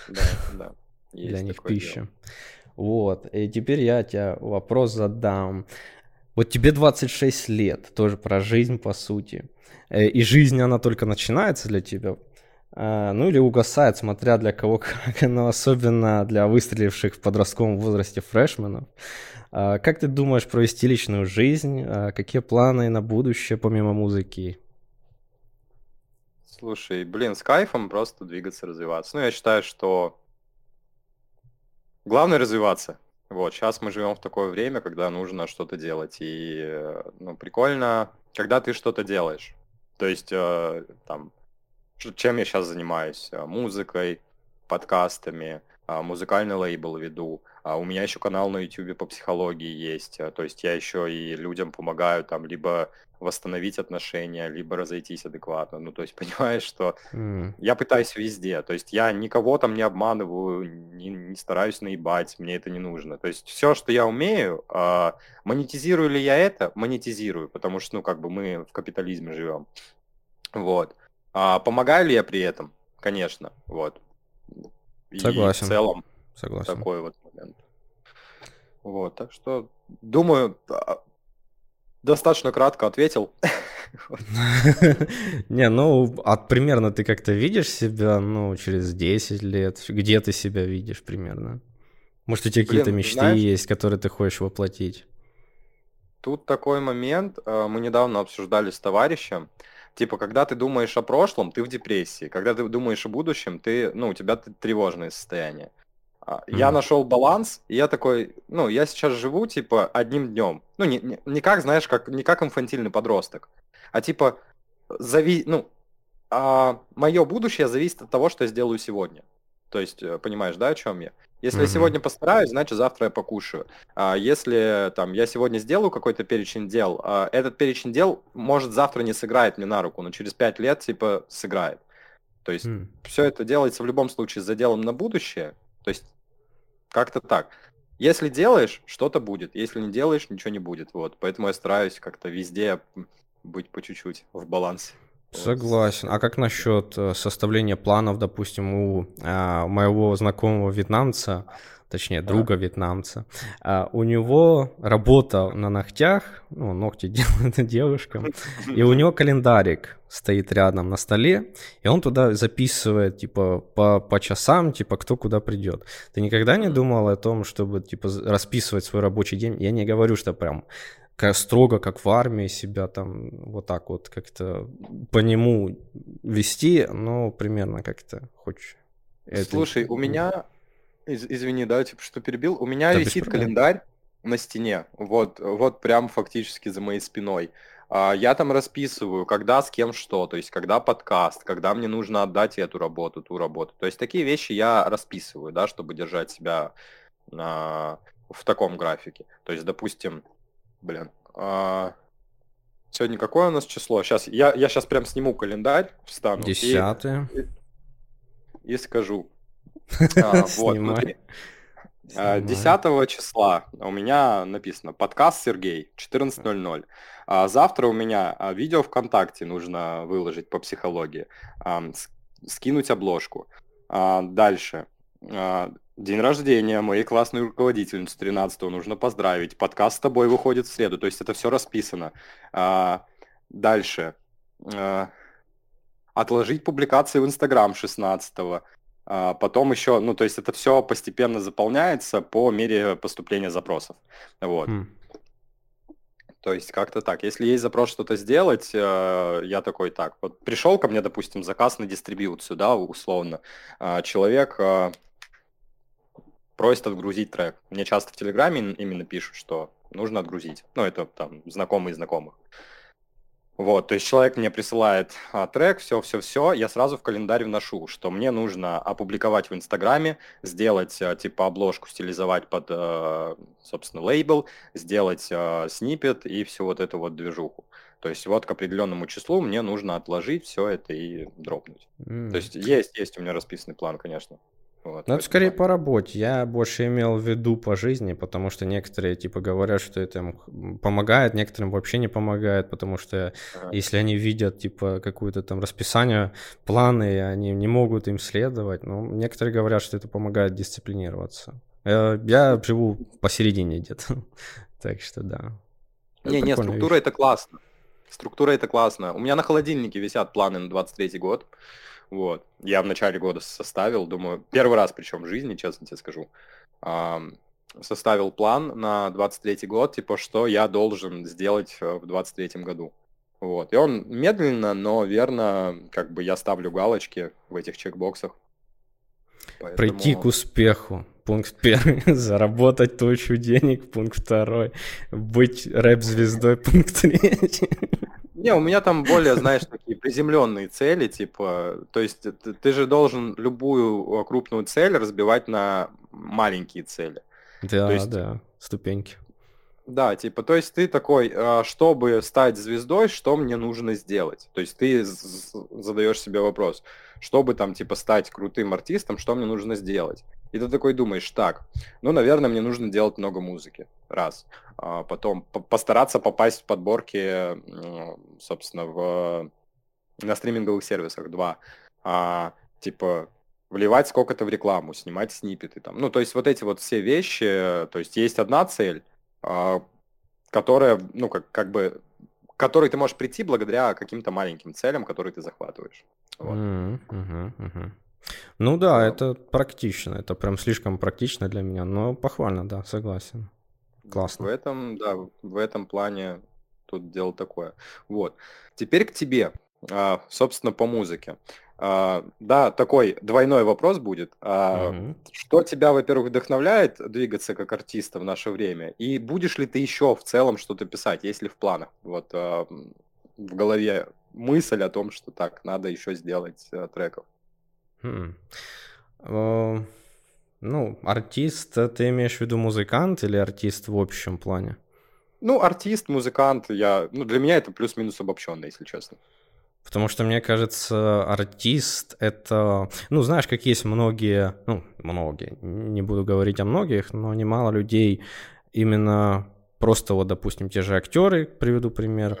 Да, да. [LAUGHS] Есть Для них такое дело. пища. Вот. И теперь я тебе вопрос задам. Вот тебе 26 лет, тоже про жизнь, по сути. Э, И жизнь, она только начинается для тебя. А, Ну или угасает, смотря для кого [LAUGHS] как, но особенно для выстреливших в подростковом возрасте фрешменов. А, Как ты думаешь провести личную жизнь? А, Какие планы на будущее помимо музыки? Слушай, блин, с кайфом просто двигаться, развиваться. Ну, я считаю, что главное развиваться. Вот, сейчас мы живем в такое время, когда нужно что-то делать. И, э, ну, прикольно, когда ты что-то делаешь. То есть, э, там, чем я сейчас занимаюсь? Э, Музыкой, подкастами, а, музыкальный лейбл веду. А у меня еще канал на YouTube по психологии есть. э, То есть я еще и людям помогаю там либо восстановить отношения, либо разойтись адекватно. Ну, то есть [LAUGHS] понимаешь, что М, я пытаюсь везде. То есть я никого там не обманываю, не, не стараюсь наебать, мне это не нужно. То есть все, что я умею, а, монетизирую ли я это? Монетизирую, потому что, ну, как бы мы в капитализме живем. Вот. А помогаю ли я при этом? Конечно. Вот. И Согласен. в целом Согласен. такой вот момент. Вот, так что, думаю, а, достаточно кратко ответил. [LAUGHS] [LAUGHS] Не, ну, а примерно ты как-то видишь себя, ну, через 10 лет? Где ты себя видишь примерно? Может, у тебя какие-то мечты есть, которые ты хочешь воплотить? Тут такой момент, э, мы недавно обсуждали с товарищем, типа, когда ты думаешь о прошлом, ты в депрессии, когда ты думаешь о будущем, ты, ну, у тебя тревожное состояние. А, я нашел баланс, и я такой, ну, я сейчас живу, типа, одним днем. Ну, не, не, не как, знаешь, как, не как инфантильный подросток, а типа, зави... ну, а, мое будущее зависит от того, что я сделаю сегодня. То есть, э, понимаешь, да, о чем я? Если я сегодня постараюсь, значит завтра я покушаю. А если там я сегодня сделаю какой-то перечень дел, а этот перечень дел может завтра не сыграет мне на руку, но через пять лет типа сыграет. То есть mm. все это делается в любом случае с заделом на будущее. То есть как-то так. Если делаешь, что-то будет. Если не делаешь, ничего не будет. Вот. Поэтому я стараюсь как-то везде быть по чуть-чуть в балансе. Согласен. А как насчет э, составления планов, допустим, у а, моего знакомого вьетнамца, точнее, друга вьетнамца, а, у него работа на ногтях, ну, ногти [LAUGHS] делает девушка, и у него календарик стоит рядом на столе, и он туда записывает, типа, по, по часам, типа, кто куда придет. Ты никогда не думал о том, чтобы, типа, расписывать свой рабочий день? Я не говорю, что прям строго, как в армии, себя там вот так вот как-то по нему вести, но примерно как-то хочешь. Слушай, это... у меня, из, извини, да, типа, что перебил, у меня да, висит календарь на стене, вот, вот прям фактически за моей спиной. А, я там расписываю, когда с кем что, то есть когда подкаст, когда мне нужно отдать эту работу, ту работу. То есть такие вещи я расписываю, да, чтобы держать себя а, в таком графике. То есть, допустим, Блин. А... Сегодня какое у нас число? Сейчас я, я сейчас прям сниму календарь, встану. Десятое. И, и скажу. [LAUGHS] А, вот, смотри. 10 а, числа у меня написано подкаст Сергей 14.00. А завтра у меня а, видео ВКонтакте нужно выложить по психологии, скинуть обложку. Дальше. День рождения моей классной руководительницы 13 нужно поздравить. Подкаст с тобой выходит в среду. То есть это все расписано. А, дальше. А, отложить публикации в Инстаграм 16 а, потом еще, ну, то есть это все постепенно заполняется по мере поступления запросов. Вот. Mm. То есть как-то так. Если есть запрос что-то сделать, э, я такой так. Вот пришел ко мне, допустим, заказ на дистрибьюцию, да, условно. Э, человек просит отгрузить трек. Мне часто в Телеграме именно пишут, что нужно отгрузить. Ну, это там знакомые знакомых. Вот, то есть человек мне присылает а, трек, все, все, все, я сразу в календарь вношу, что мне нужно опубликовать в Инстаграме, сделать а, типа обложку, стилизовать под, а, собственно, лейбл, сделать а, снипет и всю вот эту вот движуху. То есть вот к определенному числу мне нужно отложить все это и дропнуть. Mm. То есть есть, есть у меня расписанный план, конечно. Вот, ну, это скорее по работе. Я больше имел в виду по жизни, потому что некоторые типа говорят, что это им помогает, некоторым вообще не помогает, потому что ага. если они видят типа какое-то там расписание, планы, они не могут им следовать. Ну, некоторые говорят, что это помогает дисциплинироваться. Я, я живу посередине где-то, [LAUGHS] так что да. Не, не, структура вещь. это классно. Структура это классно. У меня на холодильнике висят планы на 23 год. Вот. Я в начале года составил, думаю, первый раз причем в жизни, честно тебе скажу, составил план на 23 год, типа, что я должен сделать э, в 23 году. Вот. И он медленно, но верно, как бы я ставлю галочки в этих чекбоксах. Поэтому... Прийти к успеху. Пункт первый. [LAUGHS] Заработать тучу денег. Пункт второй. Быть рэп-звездой. Пункт третий. [LAUGHS] Не, у меня там более, знаешь, такие приземленные цели, типа, то есть ты, ты же должен любую э, крупную цель разбивать на маленькие цели. Да, есть, да, ступеньки. Да, типа, то есть ты такой, а, чтобы стать звездой, что мне нужно сделать? То есть ты задаешь себе вопрос, чтобы там, типа, стать крутым артистом, что мне нужно сделать? И ты такой думаешь, так, ну, наверное, мне нужно делать много музыки, раз. А потом постараться попасть в подборки, собственно, в, на стриминговых сервисах, два. А, типа, вливать сколько-то в рекламу, снимать снипеты там. Ну, то есть вот эти вот все вещи, то есть есть одна цель, а, которая, ну, как, как бы, к которой ты можешь прийти благодаря каким-то маленьким целям, которые ты захватываешь. Вот. Мгм, мгм. Ну да, Да. это практично, это прям слишком практично для меня, но похвально, да, согласен. В Классно. этом, да, в этом плане тут дело такое. Вот. Теперь к тебе, а, собственно, по музыке. А, Да, такой двойной вопрос будет. Мгм. Что тебя, во-первых, вдохновляет двигаться как артиста в наше время? И будешь ли ты еще в целом что-то писать, есть ли в планах? Вот в голове мысль о том, что так, надо еще сделать а, треков. Хм. Э, Ну, артист, ты имеешь в виду музыкант или артист в общем плане? Ну, артист, музыкант, я, ну, для меня это плюс-минус обобщенно, если честно. Потому что, мне кажется, артист — это... Ну, знаешь, как есть многие... Ну, многие, не буду говорить о многих, но немало людей именно просто вот, допустим, те же актеры, приведу пример,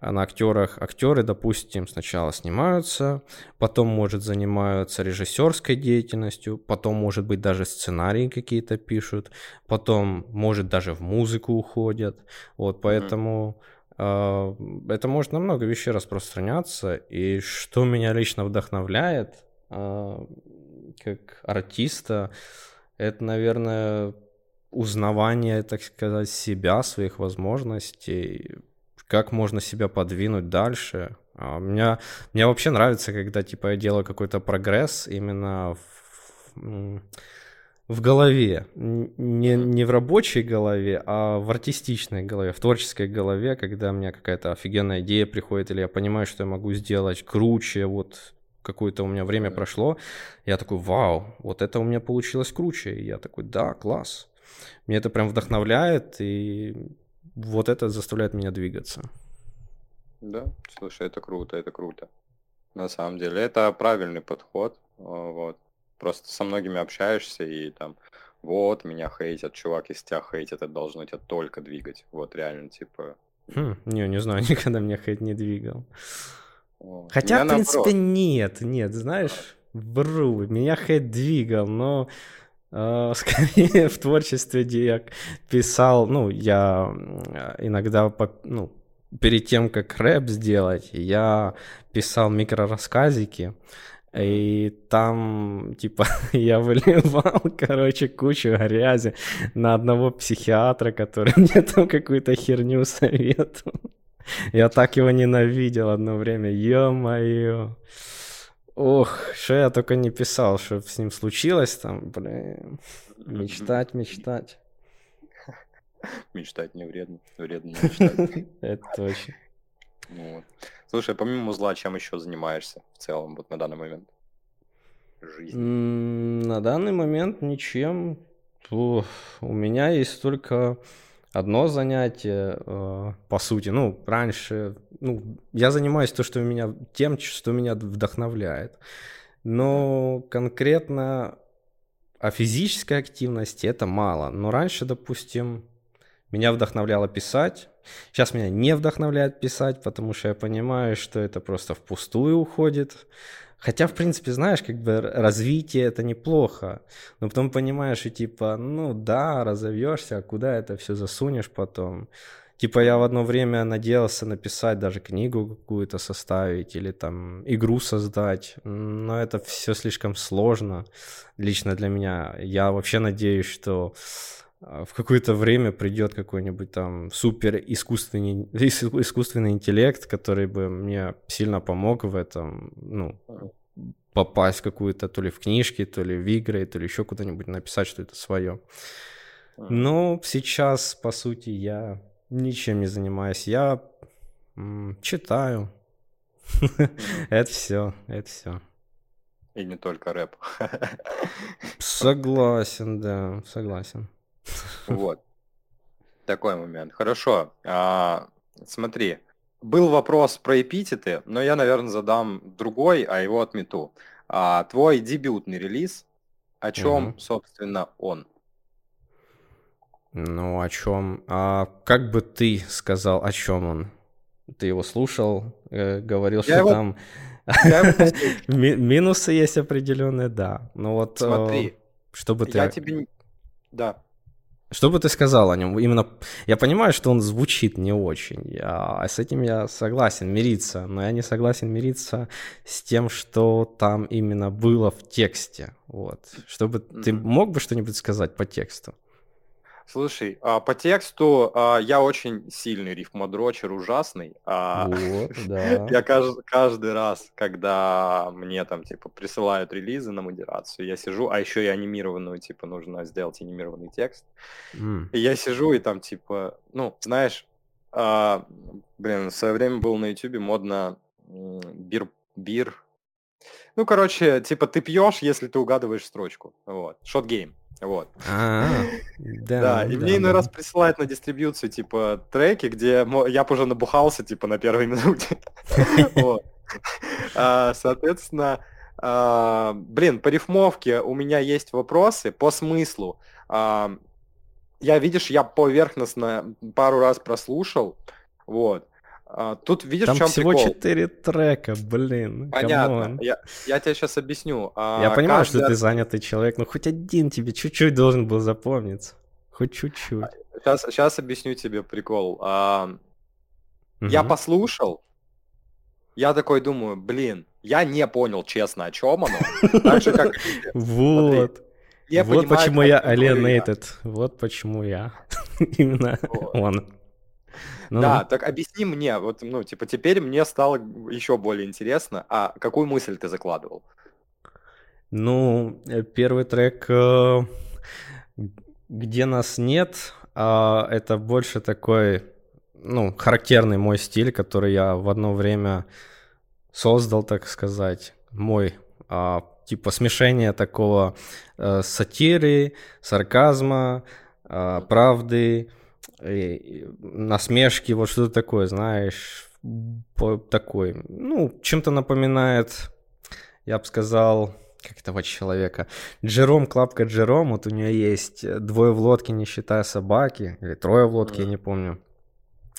на актерах актеры, допустим, сначала снимаются, потом, может, занимаются режиссерской деятельностью, потом, может быть, даже сценарии какие-то пишут, потом, может, даже в музыку уходят. Вот, поэтому а, это может на много вещей распространяться. И что меня лично вдохновляет а, как артиста, это, наверное, узнавание, так сказать, себя, своих возможностей, как можно себя подвинуть дальше. А Меня, мне вообще нравится, когда, типа, я делаю какой-то прогресс именно в, в голове. Не, не в рабочей голове, а в артистичной голове, в творческой голове, когда у меня какая-то офигенная идея приходит, или я понимаю, что я могу сделать круче, вот какое-то у меня время прошло, я такой, вау, вот это у меня получилось круче. И я такой, да, класс. Меня это прям вдохновляет, и вот это заставляет меня двигаться. Да, слушай, это круто, это круто. На самом деле, это правильный подход. а, Вот. Просто со многими общаешься и там, вот, меня хейтят, чувак, если тебя хейтят, это должно тебя только двигать. Вот, реально, типа... Хм, не, не знаю, [LAUGHS] никогда меня хейт не двигал. о, Хотя, меня в принципе, наоборот. нет, нет, знаешь, вру, меня хейт двигал, но э, [LAUGHS] скорее в творчестве, где я писал, ну, я м, иногда, ну, перед тем, как рэп сделать, я писал микрорассказики, и там, типа, [LAUGHS] я выливал, [LAUGHS] короче, кучу грязи на одного психиатра, который мне там какую-то херню советовал. Я так его ненавидел одно время, ё-моё. Ох, что я только не писал, что с ним случилось там, блин. Мечтать, мечтать. Мечтать не вредно, вредно не мечтать. [LAUGHS] Это точно. Ну Вот. Слушай, а помимо зла, чем еще занимаешься в целом вот на данный момент? Жизнь. На данный момент ничем. У меня есть только одно занятие, э, по сути. Ну, раньше, ну, я занимаюсь то, что меня, тем, что меня вдохновляет. Но конкретно о физической активности это мало. Но раньше, допустим, меня вдохновляло писать. Сейчас меня не вдохновляет писать, потому что я понимаю, что это просто впустую уходит. Хотя, в принципе, знаешь, как бы развитие это неплохо. Но потом понимаешь, и типа, ну да, разовьешься, а куда это все засунешь потом? Типа я в одно время надеялся написать даже книгу какую-то составить или там игру создать, но это все слишком сложно лично для меня. Я вообще надеюсь, что в какое-то время придет какой-нибудь там супер искусственный, [LAUGHS] ис- искусственный интеллект, который бы мне сильно помог в этом, ну, попасть какую-то, то ли в книжки, то ли в игры, то ли еще куда-нибудь написать что-то свое. Но сейчас, по сути, я ничем не занимаюсь. Я читаю. [LAUGHS] Это все, это все. И не только рэп. [LAUGHS] Согласен, да, согласен. Вот. Такой момент. Хорошо. А, смотри, был вопрос про эпитеты, но я, наверное, задам другой, а его отмету. А, твой дебютный релиз, о чем, Мгм. собственно, он? Ну, о чем? А как бы ты сказал, о чем он? Ты его слушал, э, говорил, Я что его- там [LAUGHS] [LAUGHS] Минусы есть определенные, да. Но вот... Смотри, чтобы ты... я тебе... Да. Что бы ты сказал о нем? Именно я понимаю, что он звучит не очень, а с этим я согласен мириться, но я не согласен мириться с тем, что там именно было в тексте. Вот. Чтобы mm-hmm. ты мог бы что-нибудь сказать по тексту? Слушай, а, по тексту а, я очень сильный рифмодрочер, ужасный. А, вот, [LAUGHS] да. Я каждый, каждый раз, когда мне там типа присылают релизы на модерацию, я сижу, а еще и анимированную, типа нужно сделать анимированный текст. Mm. И я сижу и там типа, ну, знаешь, а, блин, в свое время был на ютубе модно бир, бир. Ну, короче, типа ты пьешь, если ты угадываешь строчку. Вот. Шот гейм. Вот. А, да, да, и мне иной раз присылают на дистрибьюцию, типа, треки, где я бы уже набухался, типа, на первой [LAUGHS] минуте. А, соответственно, а, блин, по рифмовке у меня есть вопросы, по смыслу. Я, видишь, я поверхностно пару раз прослушал, вот. А, тут видишь, Там в чем всего прикол? четыре трека, блин. Понятно. Я, я тебе сейчас объясню. А, я понимаю, каждый... что ты занятый человек, но хоть один тебе чуть-чуть должен был запомниться. Хоть чуть-чуть. Сейчас, сейчас объясню тебе прикол. А, угу. Я послушал, я такой думаю, блин, я не понял, честно, о чем оно. [LAUGHS] Так же, как... Вот. Вот почему я alienated. Вот почему я. [LAUGHS] Именно он. Ну, да, так объясни мне, вот, ну, типа, теперь мне стало еще более интересно, а какую мысль ты закладывал? Ну, э, первый трек, э, где нас нет, а, это больше такой, ну, характерный мой стиль, который я в одно время создал, так сказать, мой а, типа смешение такого э, сатиры, сарказма, э, правды, насмешки, вот что-то такое, знаешь, такой, ну, чем-то напоминает, я бы сказал, как этого человека. Джером, Клапка Джером, вот у нее есть двое в лодке, не считая собаки, или трое в лодке, mm. я не помню.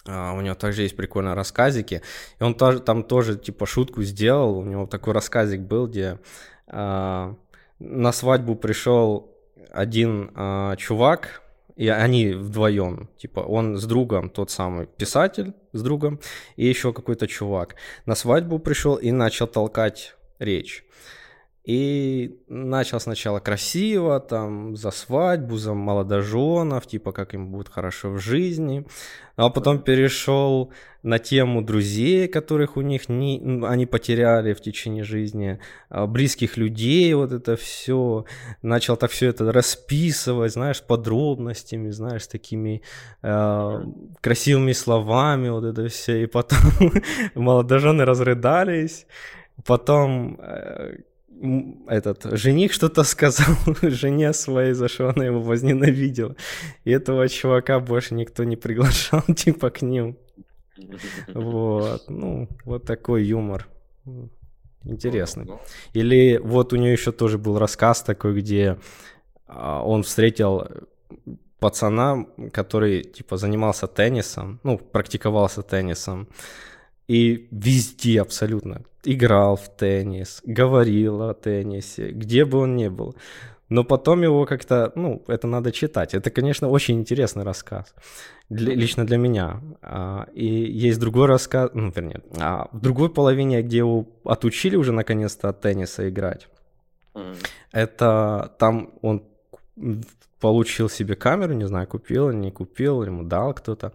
А, у него также есть прикольные рассказики. И он тоже, там тоже типа шутку сделал. У него такой рассказик был, где а, на свадьбу пришел один а, чувак, и они вдвоем, типа он с другом, тот самый писатель с другом, и еще какой-то чувак. На свадьбу пришел и начал толкать речь. И начал сначала красиво, там, за свадьбу, за молодоженов, типа, как им будет хорошо в жизни. А потом перешел на тему друзей, которых у них не, они потеряли в течение жизни, а, близких людей, вот это все. Начал так все это расписывать, знаешь, подробностями, знаешь, такими э, красивыми словами, вот это все. И потом [LAUGHS] молодожены разрыдались. Потом э, этот жених что-то сказал [LAUGHS] жене своей, за что она его возненавидела. И этого чувака больше никто не приглашал, [LAUGHS] типа, к ним. Вот, ну, вот такой юмор. Интересный. Или вот у нее еще тоже был рассказ такой, где а, он встретил пацана, который, типа, занимался теннисом, ну, практиковался теннисом, и везде абсолютно играл в теннис, говорил о теннисе, где бы он ни был. Но потом его как-то, ну, это надо читать. Это, конечно, очень интересный рассказ. Для, лично для меня. А, и есть другой рассказ, ну, вернее, а, в другой половине, где его отучили уже наконец-то от тенниса играть. Mm. Это там он получил себе камеру, не знаю, купил или не купил, ему дал кто-то.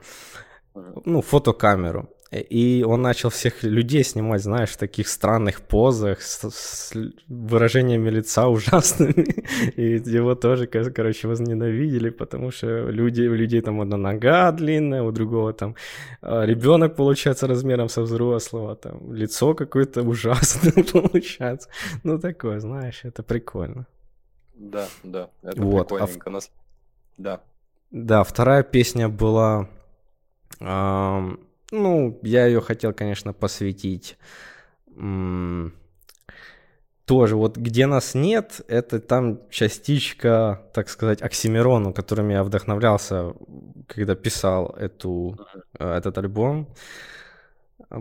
Ну, фотокамеру. И он начал всех людей снимать, знаешь, в таких странных позах, с, с выражениями лица [LAUGHS] ужасными. И его тоже, короче, возненавидели, потому что люди, у людей там одна нога длинная, у другого там а, ребенок получается размером со взрослого, там лицо какое-то [LAUGHS] ужасное [LAUGHS] получается. Ну, такое, знаешь, это прикольно. Да, да, это вот. прикольненько. А... Да. Да, вторая песня была... Эм ну, я ее хотел, конечно, посвятить. М- тоже вот где нас нет, это там частичка, так сказать, Оксимирону, которым я вдохновлялся, когда писал эту, э, этот альбом.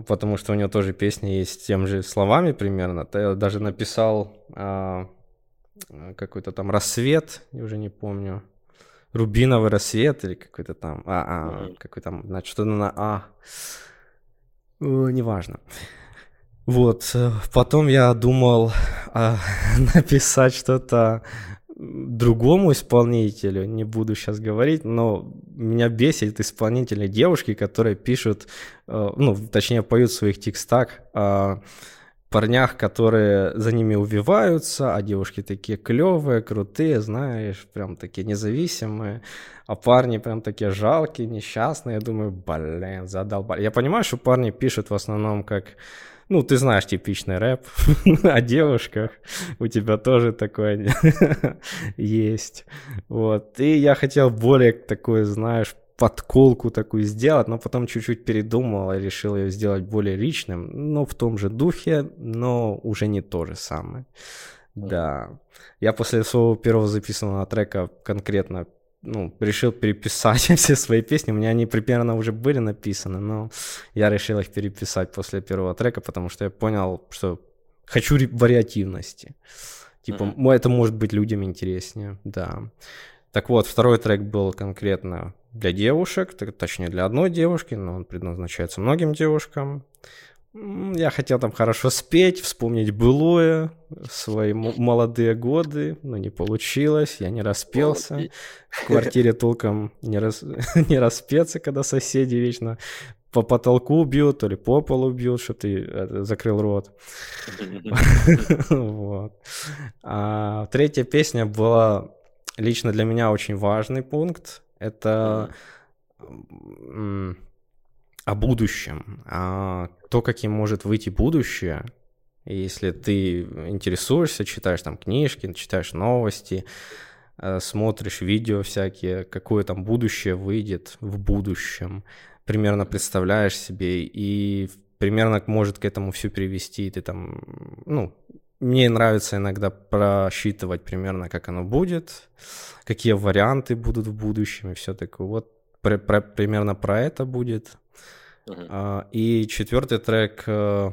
потому что у него тоже песня есть с тем же словами примерно. Я даже написал а, какой-то там рассвет, я уже не помню. Рубиновый рассвет или какой-то там, а, а какой там, значит, что-то на А. О, неважно. Вот, э, потом я думал а, [LAUGHS] написать что-то другому исполнителю, не буду сейчас говорить, но меня бесит исполнители девушки, которые пишут, э, ну, точнее, поют в своих текстах о парнях, которые за ними увиваются, а девушки такие клевые, крутые, знаешь, прям такие независимые, а парни прям такие жалкие, несчастные. Я думаю, блин, задолбали. Я понимаю, что парни пишут в основном как ну, ты знаешь типичный рэп [LAUGHS] о девушках, у тебя тоже такое [LAUGHS] есть. Вот. И я хотел более такой, знаешь, подколку такую сделать, но потом чуть-чуть передумал и решил ее сделать более личным, но в том же духе, но уже не то же самое. Да. Я после своего первого записанного трека конкретно ну, решил переписать [LAUGHS] все свои песни. У меня они примерно уже были написаны, но я решил их переписать после первого трека, потому что я понял, что хочу вариативности. Типа, mm-hmm. это может быть людям интереснее, да. Так вот, второй трек был конкретно для девушек, точнее для одной девушки, но он предназначается многим девушкам. Я хотел там хорошо спеть, вспомнить былое, свои молодые годы, но не получилось, я не распелся. В квартире толком не, рас... [LAUGHS] не распеться, когда соседи вечно по потолку бьют, то ли по полу бьют, что ты э, закрыл рот. [LAUGHS] вот. а, третья песня была лично для меня очень важный пункт. Это о будущем, о то, каким может выйти будущее, если ты интересуешься, читаешь там книжки, читаешь новости, э, смотришь видео всякие, какое там будущее выйдет в будущем, примерно представляешь себе и примерно может к этому все привести, ты там, ну, мне нравится иногда просчитывать примерно, как оно будет, какие варианты будут в будущем и все такое. Вот про, про, примерно про это будет. Uh-huh. И четвертый трек э,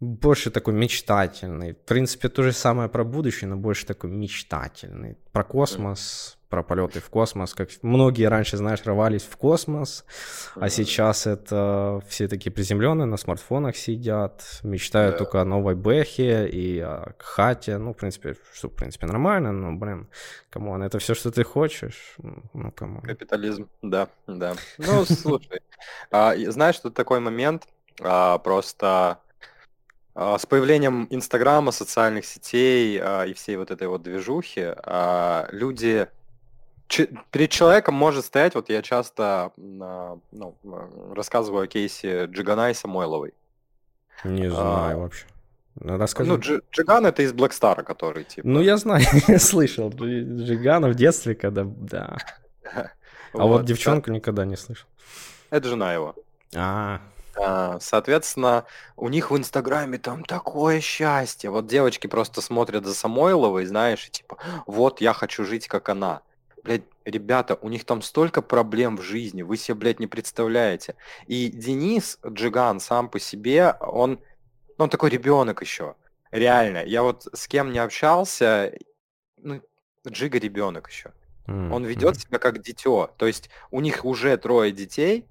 больше такой мечтательный. В принципе, то же самое про будущее, но больше такой мечтательный. Про космос, про полеты в космос. Как многие раньше, знаешь, рвались в космос, а сейчас это все такие приземленные, на смартфонах сидят, мечтают yeah. только о новой бэхе и о хате. Ну, в принципе, что, в принципе, нормально, но, блин, come on, это все, что ты хочешь. Ну, come on. Капитализм, да, да. Ну, [LAUGHS] слушай, а, знаешь, тут такой момент, а, просто с появлением Инстаграма, социальных сетей и всей вот этой вот движухи, люди перед человеком может стоять, вот я часто ну, рассказываю о кейсе Джигана и Самойловой. Не знаю а, вообще. Расскажи. Ну, Дж, Джиган это из Star, который типа... Ну, я знаю, [LAUGHS] я слышал Джигана в детстве, когда, да. [LAUGHS] А вот девчонку никогда не слышал. Это жена его. А, Соответственно, у них в Инстаграме там такое счастье. Вот девочки просто смотрят за Самойловой, знаешь, и типа, вот я хочу жить, как она блядь, ребята, у них там столько проблем в жизни, вы себе, блядь, не представляете. И Денис Джиган сам по себе, он, ну, он такой ребенок еще. Реально. Я вот с кем не общался, ну, Джига ребенок еще. Он ведет себя как дитё. То есть у них уже трое детей,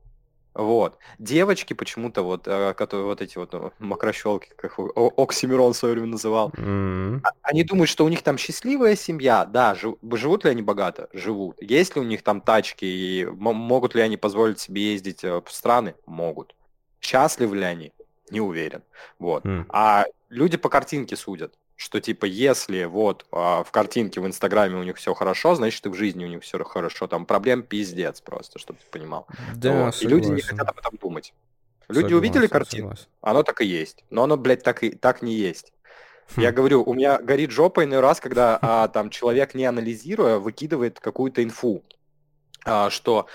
вот. Девочки почему-то вот, э, которые вот эти вот ну, макрощелки, как Оксимирон в свое время называл, mm-hmm. они думают, что у них там счастливая семья. Да, жив, живут ли они богато? Живут. Есть ли у них там тачки и могут ли они позволить себе ездить э, в страны? Могут. Счастливы ли они? Не уверен. Вот. Mm. А люди по картинке судят что типа если вот а, в картинке в Инстаграме у них все хорошо, значит и в жизни у них все хорошо. Там проблем пиздец просто, чтобы ты понимал. Да, вот. И люди не хотят об этом думать. Люди согласен, увидели картину, согласен. оно так и есть. Но оно, блядь, так и так не есть. Хм. Я говорю, у меня горит жопа иной раз, когда а, там человек, не анализируя, выкидывает какую-то инфу, а, что...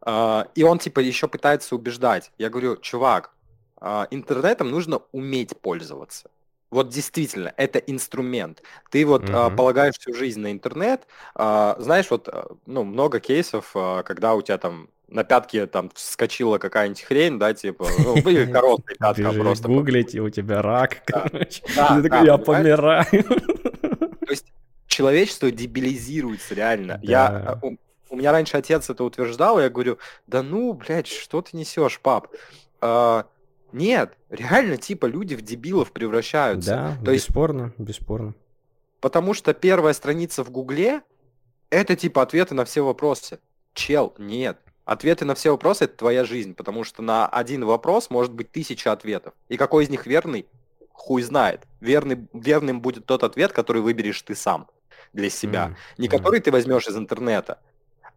А, и он типа еще пытается убеждать. Я говорю, чувак, а, интернетом нужно уметь пользоваться. Вот действительно, это инструмент. Ты вот mm-hmm. а, полагаешь всю жизнь на интернет. А, знаешь, вот, а, ну, много кейсов, а, когда у тебя там на пятке там вскочила какая-нибудь хрень, да, типа, ну, были короткие пятка просто. гуглить, и у тебя рак, Да. короче. [LAUGHS] Да, Ты такой, я помираю. То есть человечество дебилизируется реально. Я, у, у меня раньше отец это утверждал, и я говорю, да ну, блядь, что ты несешь, пап? Нет, реально, типа, люди в дебилов превращаются. Да, То есть бесспорно, бесспорно. Потому что первая страница в Гугле это типа ответы на все вопросы. Чел, нет. Ответы на все вопросы это твоя жизнь, потому что на один вопрос может быть тысяча ответов. И какой из них верный, хуй знает. Верный, верным будет тот ответ, который выберешь ты сам для себя. М, Не который ты возьмешь из интернета,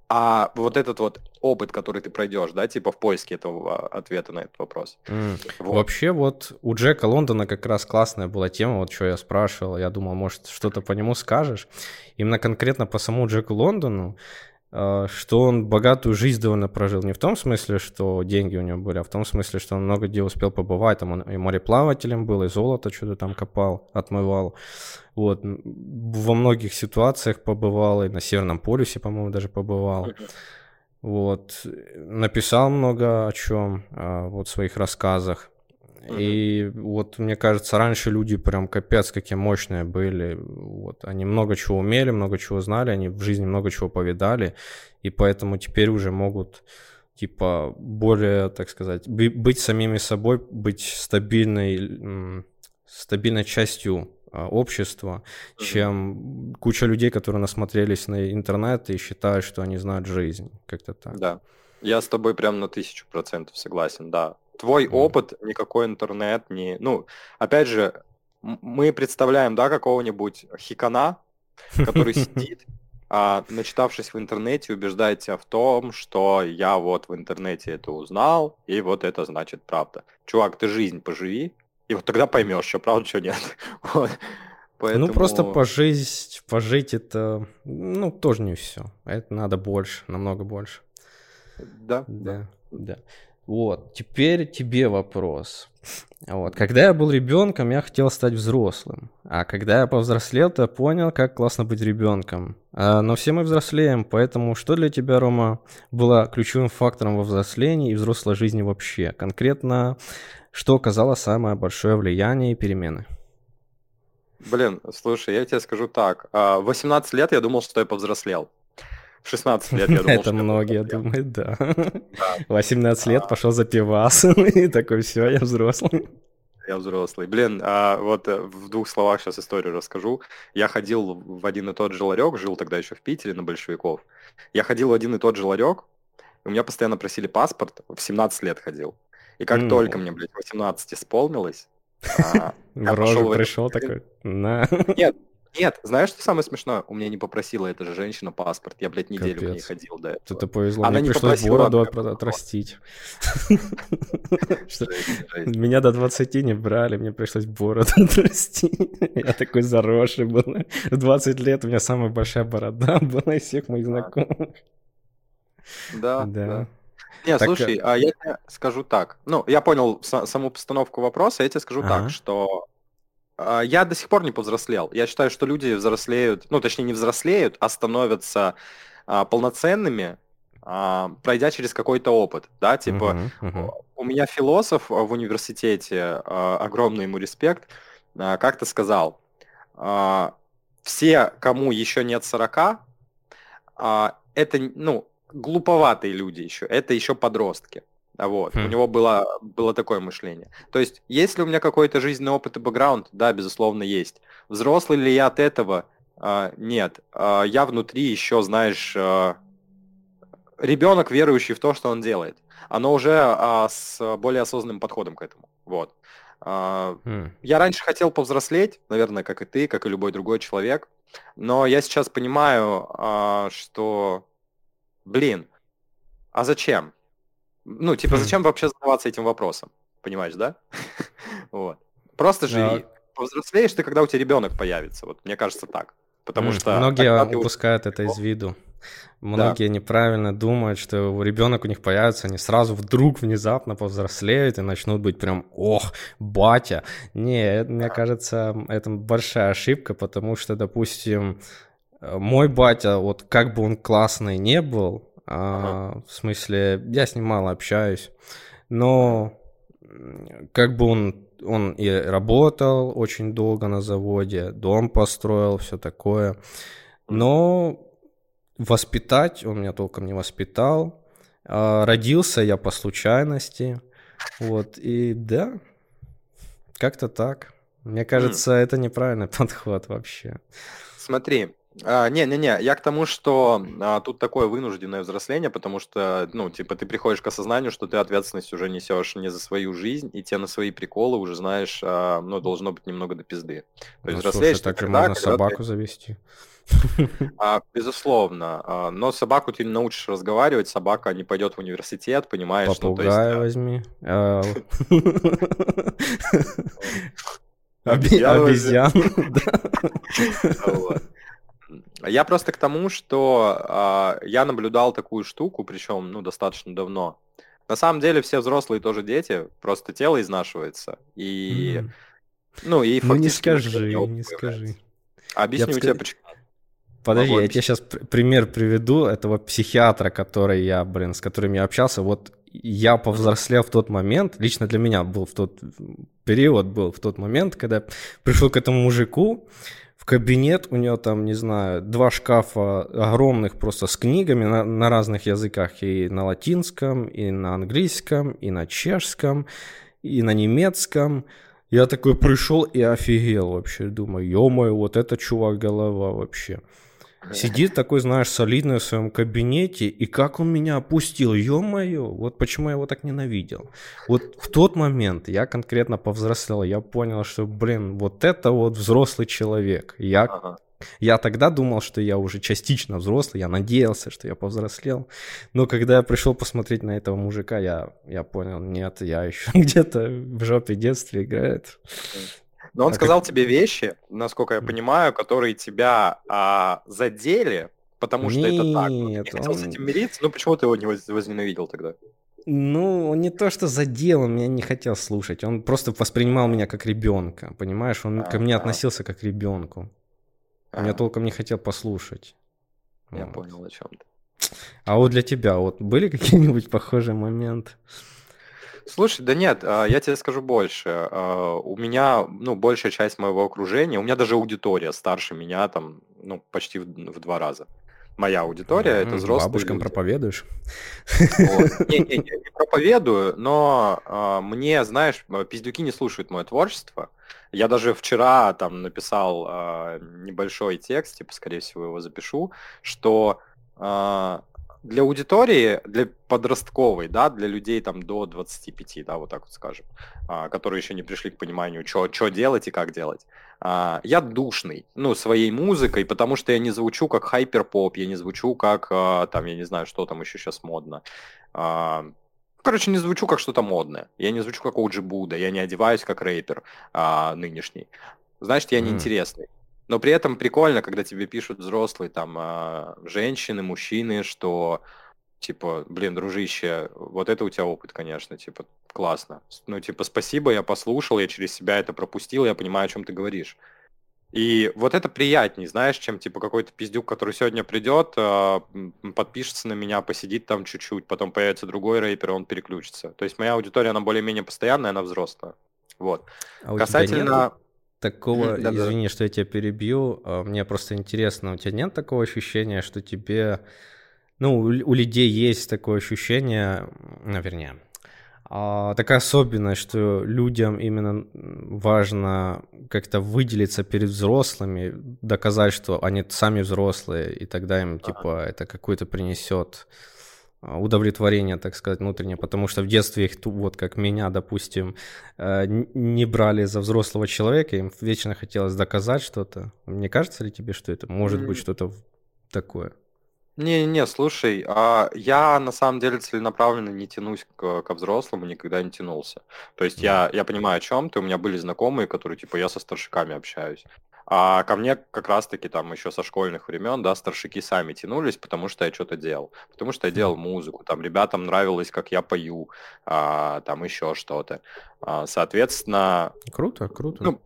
а вот этот вот опыт, который ты пройдешь, да, типа в поиске этого а, ответа на этот вопрос. М. Вот. Вообще вот у Джека Лондона как раз классная была тема, вот что я спрашивал, я думал, может, что-то по нему скажешь. Именно конкретно по самому Джеку Лондону, что он богатую жизнь довольно прожил. Не в том смысле, что деньги у него были, а в том смысле, что он много где успел побывать. Там он и мореплавателем был, и золото что-то там копал, отмывал. Вот. Во многих ситуациях побывал, и на Северном полюсе, по-моему, даже побывал. Вот. Написал много о чем, вот в своих рассказах. И вот мне кажется, раньше люди прям капец какие мощные были. Вот. Они много чего умели, много чего знали, они в жизни много чего повидали. И поэтому теперь уже могут типа более, так сказать, бы- быть самими собой, быть стабильной, стабильной частью а, общества, Мгм. чем куча людей, которые насмотрелись на интернет и считают, что они знают жизнь. Как-то так. Да. Я с тобой прям на тысячу процентов согласен, да. Твой опыт, никакой интернет, не... Ну, опять же, мы представляем, да, какого-нибудь хикана, который [LAUGHS] сидит, а, начитавшись в интернете, убеждает тебя в том, что я вот в интернете это узнал, и вот это значит правда. Чувак, ты жизнь поживи, и вот тогда поймешь, что правда, что нет. [LAUGHS] Вот. Ну, просто Поэтому- пожить, пожить это, ну, тоже не все. Это надо больше, намного больше. Да, Да, да. Вот, теперь тебе вопрос. Вот, когда я был ребенком, я хотел стать взрослым. А когда я повзрослел, то я понял, как классно быть ребенком. А, но все мы взрослеем, поэтому что для тебя, Рома, было ключевым фактором во взрослении и взрослой жизни вообще? Конкретно, что оказало самое большое влияние и перемены? Блин, слушай, я тебе скажу так. а, В 18 лет я думал, что я повзрослел. В 16 лет я [LAUGHS] думал, Это многие повзрослел. думают, да. Да. 18 лет А. пошел за пивасом [LAUGHS] и такой, все, я взрослый. Я взрослый. Блин, а вот э, в двух словах сейчас историю расскажу. Я ходил в один и тот же ларек, жил тогда еще в Питере на большевиков. Я ходил в один и тот же ларек, у меня постоянно просили паспорт, в 17 лет ходил. И как М. только мне, блядь, 18 исполнилось, а, В рожу пришел такой, на. нет, знаешь, что самое смешное? У меня не попросила эта же женщина паспорт. Я, блядь, неделю к ней Капец. ходил до этого. Что-то повезло, Она мне не пришлось бороду просто- отрастить. [LAUGHS] [LAUGHS] Меня до 20 не брали, мне пришлось бороду [LAUGHS] отрастить. Я такой заросший был. В 20 лет у меня самая большая борода была из всех моих знакомых. Да, Да. Не, Так, слушай, а я тебе скажу так. Ну, я понял са- саму постановку вопроса, я тебе скажу Ага. так, что я до сих пор не повзрослел. Я считаю, что люди взрослеют, ну, точнее, не взрослеют, а становятся а, полноценными, а, пройдя через какой-то опыт, да, типа, Мгм, мгм. у меня философ а, в университете, а, огромный ему респект, а, как-то сказал, а, все, кому еще нет 40, а, это, ну, глуповатые люди еще, это еще подростки. А Вот. У Хм. него было, было такое мышление. То есть, есть ли у меня какой-то жизненный опыт и бэкграунд? Да, безусловно, есть. Взрослый ли я от этого? А, нет. А, я внутри еще, знаешь, а, ребенок, верующий в то, что он делает. Оно уже а, с более осознанным подходом к этому. Вот. А, М. я раньше хотел повзрослеть, наверное, как и ты, как и любой другой человек, но я сейчас понимаю, а, что, блин, а зачем? Ну, типа, Хм. зачем вообще задаваться этим вопросом? Понимаешь, да? [LAUGHS] Вот. Просто живи. Да. Повзрослеешь ты, когда у тебя ребенок появится. Вот мне кажется так. Потому что Многие ты упускают это из виду. Многие неправильно думают, что ребенок у них появится, они сразу вдруг внезапно повзрослеют и начнут быть прям, ох, батя. Не, мне кажется, это большая ошибка, потому что, допустим, э, мой батя, вот как бы он классный не был, А, в смысле, я с ним мало общаюсь, но как бы он, он и работал очень долго на заводе, дом построил, все такое. Но воспитать он меня толком не воспитал. А, родился я по случайности. Вот, и да, как-то так. Мне кажется, mm. это неправильный [LAUGHS] подход вообще. Смотри, а, не-не-не, я к тому, что а, тут такое вынужденное взросление, потому что, ну, типа, ты приходишь к осознанию, что ты ответственность уже несешь не за свою жизнь, и тебе на свои приколы уже знаешь, а, ну, должно быть немного до пизды. То есть ну, взрослеешь слушай, так же можно собаку ты... завести. А, безусловно. А, но собаку ты научишь разговаривать, собака не пойдет в университет, понимаешь? Попугая ну, есть, возьми. А, [LAUGHS] Обезьян. [LAUGHS] Я просто к тому, что э, я наблюдал такую штуку, причем, ну, достаточно давно. На самом деле все взрослые тоже дети, просто тело изнашивается. И, mm. ну, и Ну, не скажи, не скажи. Объясню я тебе, ск... почему. Подожди, Могу я тебе сейчас пример приведу этого психиатра, который я, блин, с которым я общался. Вот я повзрослел в тот момент, лично для меня был в тот период, был в тот момент, когда пришел к этому мужику, кабинет, у него там, не знаю, два шкафа огромных просто с книгами на, на разных языках, и на латинском, и на английском, и на чешском, и на немецком. Я такой пришел и офигел вообще, думаю, ё-моё, вот это чувак голова вообще. Сидит такой, знаешь, солидный в своем кабинете, и как он меня опустил, ё-моё, вот почему я его так ненавидел. Вот в тот момент я конкретно повзрослел, я понял, что, блин, вот это вот взрослый человек. Я, ага. я тогда думал, что я уже частично взрослый, я надеялся, что я повзрослел, но когда я пришел посмотреть на этого мужика, я, я понял, нет, я еще [LAUGHS] где-то в жопе детства играет. Но он а сказал как... тебе вещи, насколько я понимаю, которые тебя а, задели, потому что Нет, это так. Он не хотел он... с этим мириться, ну почему ты его не возненавидел тогда? Ну, он не то, что задел, он меня не хотел слушать. Он просто воспринимал меня как ребенка, понимаешь? Он а, ко мне а. относился как к ребенку. А. Меня толком не хотел послушать. Я вот. понял, о чем ты. А вот для тебя вот были какие-нибудь похожие моменты? Слушай, да нет, а, я тебе скажу больше. А, у меня, ну, большая часть моего окружения, у меня даже аудитория старше меня там, ну, почти в, в два раза. Моя аудитория mm-hmm, это взрослые. Бабушкам люди. проповедуешь? Вот. [LAUGHS] Не, не, не, не проповедую, но а, мне, знаешь, пиздюки не слушают мое творчество. Я даже вчера там написал а, небольшой текст, типа, скорее всего, его запишу, что для аудитории, для подростковой, да, для людей там до 25, да, вот так вот скажем, а, которые еще не пришли к пониманию, что делать и как делать. А, я душный, ну, своей музыкой, потому что я не звучу как хайперпоп, я не звучу как, а, там, я не знаю, что там еще сейчас модно. А, короче, не звучу как что-то модное. Я не звучу как Оджи Буда, я не одеваюсь как рэпер а, нынешний. Значит, я неинтересный. Но при этом прикольно, когда тебе пишут взрослые, там, а, женщины, мужчины, что, типа, блин, дружище, вот это у тебя опыт, конечно, типа, классно. Ну, типа, спасибо, я послушал, я через себя это пропустил, я понимаю, о чем ты говоришь. И вот это приятнее, знаешь, чем типа какой-то пиздюк, который сегодня придет, а, подпишется на меня, посидит там чуть-чуть, потом появится другой рэпер, и он переключится. То есть моя аудитория, она более-менее постоянная, она взрослая. Вот. А Касательно такого, да, извини, да. что я тебя перебью, а, мне просто интересно, у тебя нет такого ощущения, что тебе, ну, у людей есть такое ощущение, ну, вернее, а, такая особенность, что людям именно важно как-то выделиться перед взрослыми, доказать, что они сами взрослые, и тогда им, типа, это какой-то принесет удовлетворение, так сказать, внутреннее, потому что в детстве их, вот как меня, допустим, э, не брали за взрослого человека, им вечно хотелось доказать что-то. Не кажется ли тебе, что это может быть что-то такое? Не-не, слушай, а я на самом деле целенаправленно не тянусь к, ко взрослому, никогда не тянулся. То есть я, я понимаю, о чем ты, у меня были знакомые, которые, типа, я со старшиками общаюсь. А ко мне как раз-таки там еще со школьных времен, да, старшики сами тянулись, потому что я что-то делал. Потому что я делал музыку, там ребятам нравилось, как я пою, а, там еще что-то. А, соответственно... Круто, круто. Ну,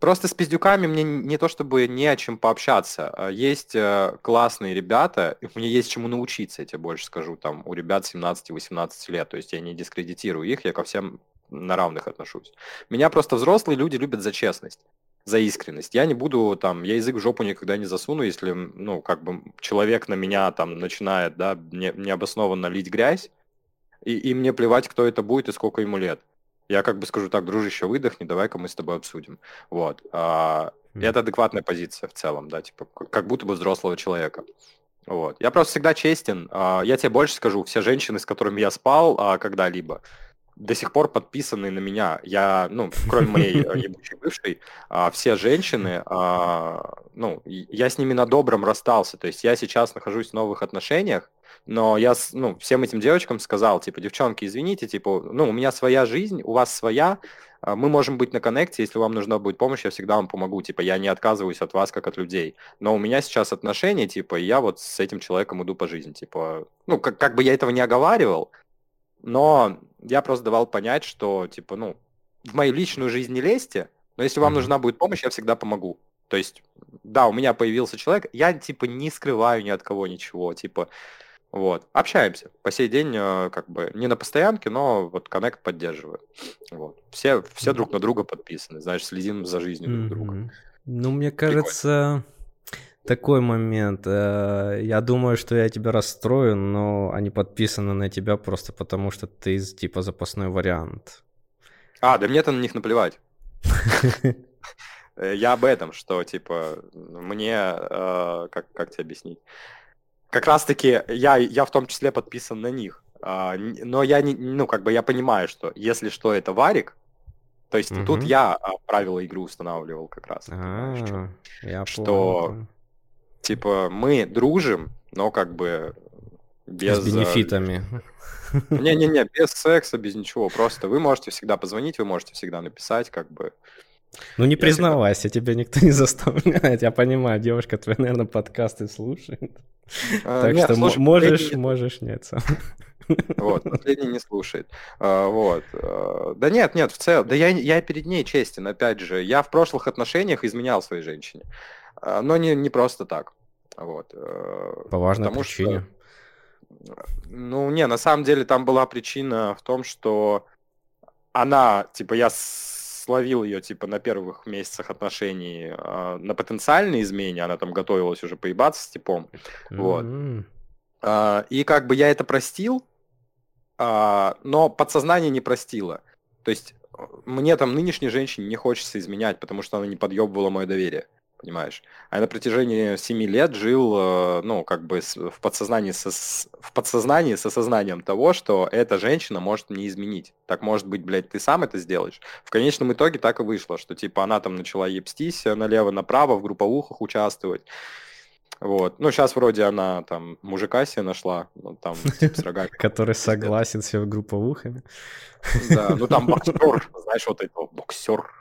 Просто с пиздюками мне не то чтобы не о чем пообщаться. А есть э, классные ребята, мне есть чему научиться, я тебе больше скажу, там, у ребят 17-18 лет. То есть я не дискредитирую их, я ко всем на равных отношусь. Меня просто взрослые люди любят за честность за искренность. Я не буду там, я язык в жопу никогда не засуну, если, ну, как бы человек на меня там начинает, да, не, необоснованно лить грязь, и, и мне плевать, кто это будет и сколько ему лет. Я как бы скажу так, дружище, выдохни, давай-ка мы с тобой обсудим. Вот. А, mm. Это адекватная позиция в целом, да, типа, как будто бы взрослого человека. Вот. Я просто всегда честен. А, я тебе больше скажу, все женщины, с которыми я спал а, когда-либо, до сих пор подписаны на меня. Я, ну, кроме моей э, [LAUGHS] ебучей бывшей, а, все женщины, а, ну, я с ними на добром расстался. То есть я сейчас нахожусь в новых отношениях, но я, ну, всем этим девочкам сказал, типа, девчонки, извините, типа, ну, у меня своя жизнь, у вас своя, а, мы можем быть на коннекте, если вам нужна будет помощь, я всегда вам помогу, типа, я не отказываюсь от вас, как от людей, но у меня сейчас отношения, типа, и я вот с этим человеком иду по жизни, типа, ну, как, как бы я этого не оговаривал, но я просто давал понять, что, типа, ну, в мою личную жизнь не лезьте, но если вам нужна будет помощь, я всегда помогу. То есть, да, у меня появился человек, я, типа, не скрываю ни от кого ничего, типа, вот, общаемся. По сей день, э, как бы, не на постоянке, но вот коннект поддерживаю. Вот. Все, все друг на друга подписаны, знаешь, следим за жизнью друг друга. Ну, мне кажется, такой момент. Э, я думаю, что я тебя расстрою, но они подписаны на тебя просто потому, что ты типа запасной вариант. А, да мне-то на них наплевать. [LAUGHS] Э, я об этом, что, типа, мне, э, как, как тебе объяснить? Как раз-таки я, я в том числе подписан на них. А, но я не, ну, как бы я понимаю, что если что, это варик, то есть тут я а, правила игры устанавливал как раз. А, что типа, мы дружим, но как бы без... С э, бенефитами. Не-не-не, без секса, без ничего. Просто вы можете всегда позвонить, вы можете всегда написать, как бы... Ну не признавайся, тебя никто не [LAUGHS] заставляет. Я понимаю, девушка твоя, наверное, подкасты слушает. А, так что можешь, можешь, нет. Вот, последний не слушает. А, вот. А, да нет, нет, в целом, да я, я перед ней честен, опять же. Я в прошлых отношениях изменял своей женщине. Но не, не просто так. Вот. Э, По важной Потому причине. Что, ну, не, на самом деле там была причина в том, что она, типа, я словил ее, типа, на первых месяцах отношений э, на потенциальной измене, она там готовилась уже поебаться с типом, mm-hmm. вот. Э, и как бы я это простил, э, но подсознание не простило. То есть мне там нынешней женщине не хочется изменять, потому что она не подъебывала мое доверие понимаешь? А я на протяжении семи лет жил, э, ну, как бы в подсознании, со, в подсознании с осознанием того, что эта женщина может мне изменить. Так может быть, блядь, ты сам это сделаешь. В конечном итоге так и вышло, что, типа, она там начала ебстись налево-направо, в групповухах участвовать. Вот. Ну, сейчас вроде она там мужика себе нашла, ну, там, типа, с рогами. [LAUGHS] Который согласен с групповухами. Да, ну там [LAUGHS] боксер, знаешь, вот этого боксер.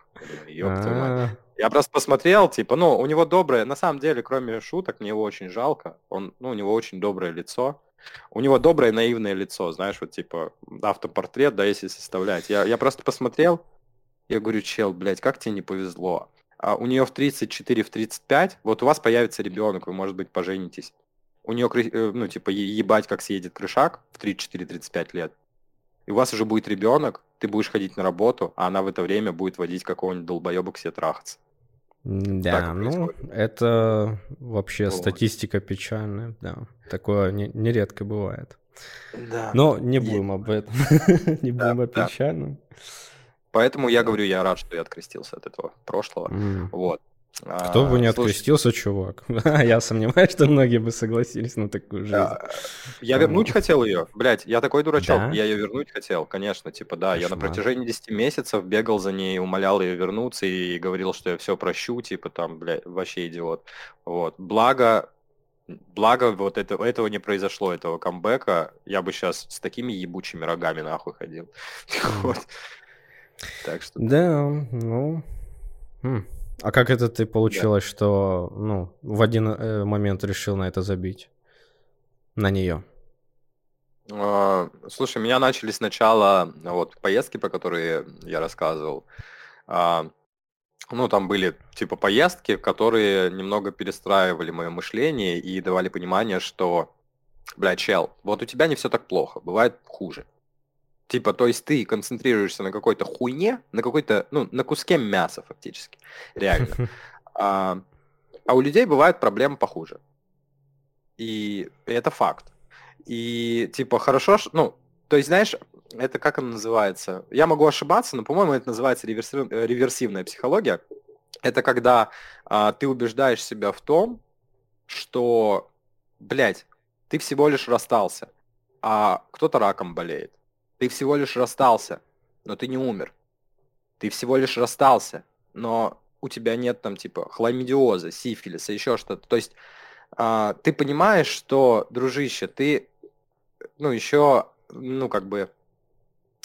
Ёпта я просто посмотрел, типа, ну, у него доброе, на самом деле, кроме шуток, мне его очень жалко. Он, ну, у него очень доброе лицо. У него доброе наивное лицо, знаешь, вот типа автопортрет, да, если составлять. Я, я просто посмотрел, я говорю, чел, блядь, как тебе не повезло? А у нее в 34, в 35, вот у вас появится ребенок, вы, может быть, поженитесь. У нее, э, ну, типа, ебать, как съедет крышак в 34-35 лет. И у вас уже будет ребенок, ты будешь ходить на работу, а она в это время будет водить какого-нибудь долбоеба к себе трахаться. Да, ну, это вообще вот. статистика печальная, да. Такое не, нередко бывает. Да. Но не будем об [LAUGHS] этом. [LAUGHS] не будем о печальном. Поэтому я говорю, я рад, что я открестился от этого прошлого. Вот. Кто бы не открестился, чувак. [LAUGHS] я сомневаюсь, что многие бы согласились на такую жизнь. Я вернуть хотел ее. Блять, я такой дурачок. Я ее вернуть хотел, конечно. Типа, да, я на протяжении 10 месяцев бегал за ней, умолял ее вернуться и говорил, что я все прощу. Типа, там, блядь, вообще идиот. Вот. Благо, Благо, вот это, этого не произошло, этого камбэка. Я бы сейчас с такими ебучими рогами нахуй ходил. [LAUGHS] вот. Так что... Да, ну... Хм. А как это ты получилось, да. что ну, в один э, момент решил на это забить? На нее? А, слушай, меня начали сначала вот поездки, по которые я рассказывал. А, ну, там были типа поездки, которые немного перестраивали мое мышление и давали понимание, что, бля, чел, вот у тебя не все так плохо, бывает хуже. Типа, то есть ты концентрируешься на какой-то хуйне, на какой-то, ну, на куске мяса фактически, реально. [LAUGHS] А, а у людей бывают проблемы похуже. И это факт. И типа хорошо, ну, то есть, знаешь, это как оно называется? Я могу ошибаться, но, по-моему, это называется реверсив... Э, реверсивная психология. Это когда а, ты убеждаешь себя в том, что, блядь, ты всего лишь расстался, а кто-то раком болеет. Ты всего лишь расстался, но ты не умер. Ты всего лишь расстался, но у тебя нет там типа хламидиоза, сифилиса, еще что-то. То есть а, ты понимаешь, что, дружище, ты, ну, еще, ну, как бы,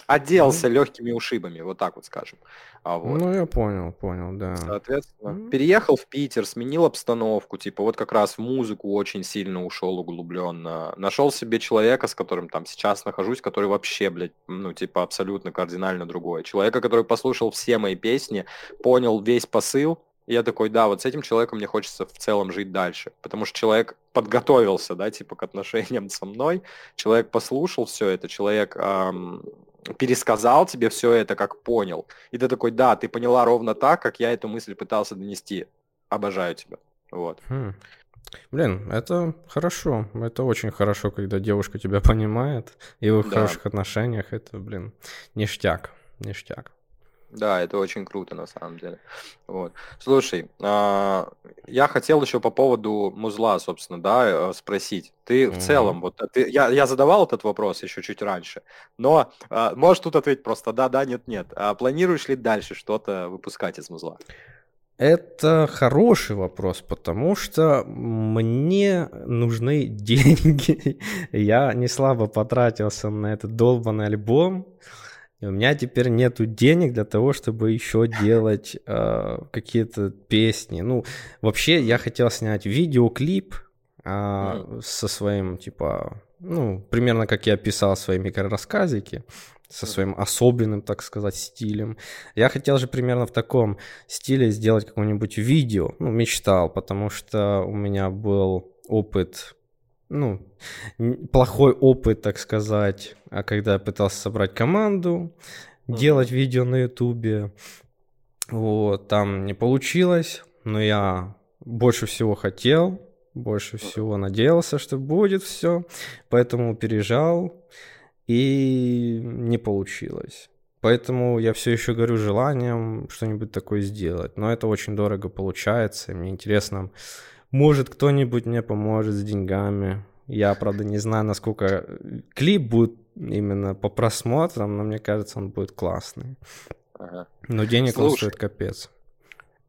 отделался mm легкими ушибами, вот так вот скажем. А вот. Ну, я понял, понял, да. Соответственно, mm переехал в Питер, сменил обстановку, типа вот как раз в музыку очень сильно ушел углубленно. Нашел себе человека, с которым там сейчас нахожусь, который вообще, блядь, ну, типа абсолютно кардинально другой. Человека, который послушал все мои песни, понял весь посыл, и я такой, да, вот с этим человеком мне хочется в целом жить дальше, потому что человек подготовился, да, типа к отношениям со мной, человек послушал все это, человек эм, пересказал тебе все это, как понял. И ты такой, да, ты поняла ровно так, как я эту мысль пытался донести. Обожаю тебя. Вот. Хм. Блин, это хорошо. Это очень хорошо, когда девушка тебя понимает, и вы в да. хороших отношениях. Это, блин, ништяк. Ништяк. Да, это очень круто на самом деле. Вот. Слушай, а, я хотел еще по поводу музла, собственно, да, э, спросить. Ты в целом, вот э, ты, я, я задавал этот вопрос еще чуть раньше, но а, можешь тут ответить просто да, да, нет, нет. А планируешь ли дальше что-то выпускать из музла? Это хороший вопрос, потому что мне нужны [LAUGHS] деньги. Я не слабо потратился на этот долбанный альбом. И у меня теперь нету денег для того, чтобы еще делать [LAUGHS] э, какие-то песни. Ну, вообще, я хотел снять видеоклип э, mm. со своим, типа, ну, примерно как я писал свои микрорассказики, со своим особенным, так сказать, стилем. Я хотел же примерно в таком стиле сделать какое-нибудь видео. Ну, мечтал, потому что у меня был опыт ну, плохой опыт, так сказать, а когда я пытался собрать команду, mm-hmm. делать видео на ютубе, вот, там не получилось, но я больше всего хотел, больше всего надеялся, что будет все, поэтому пережал, и не получилось. Поэтому я все еще горю желанием что-нибудь такое сделать. Но это очень дорого получается. Мне интересно, может, кто-нибудь мне поможет с деньгами. Я, правда, не знаю, насколько э, клип будет именно по просмотрам, но мне кажется, он будет классный. Ага. Но денег Слушай, он стоит капец.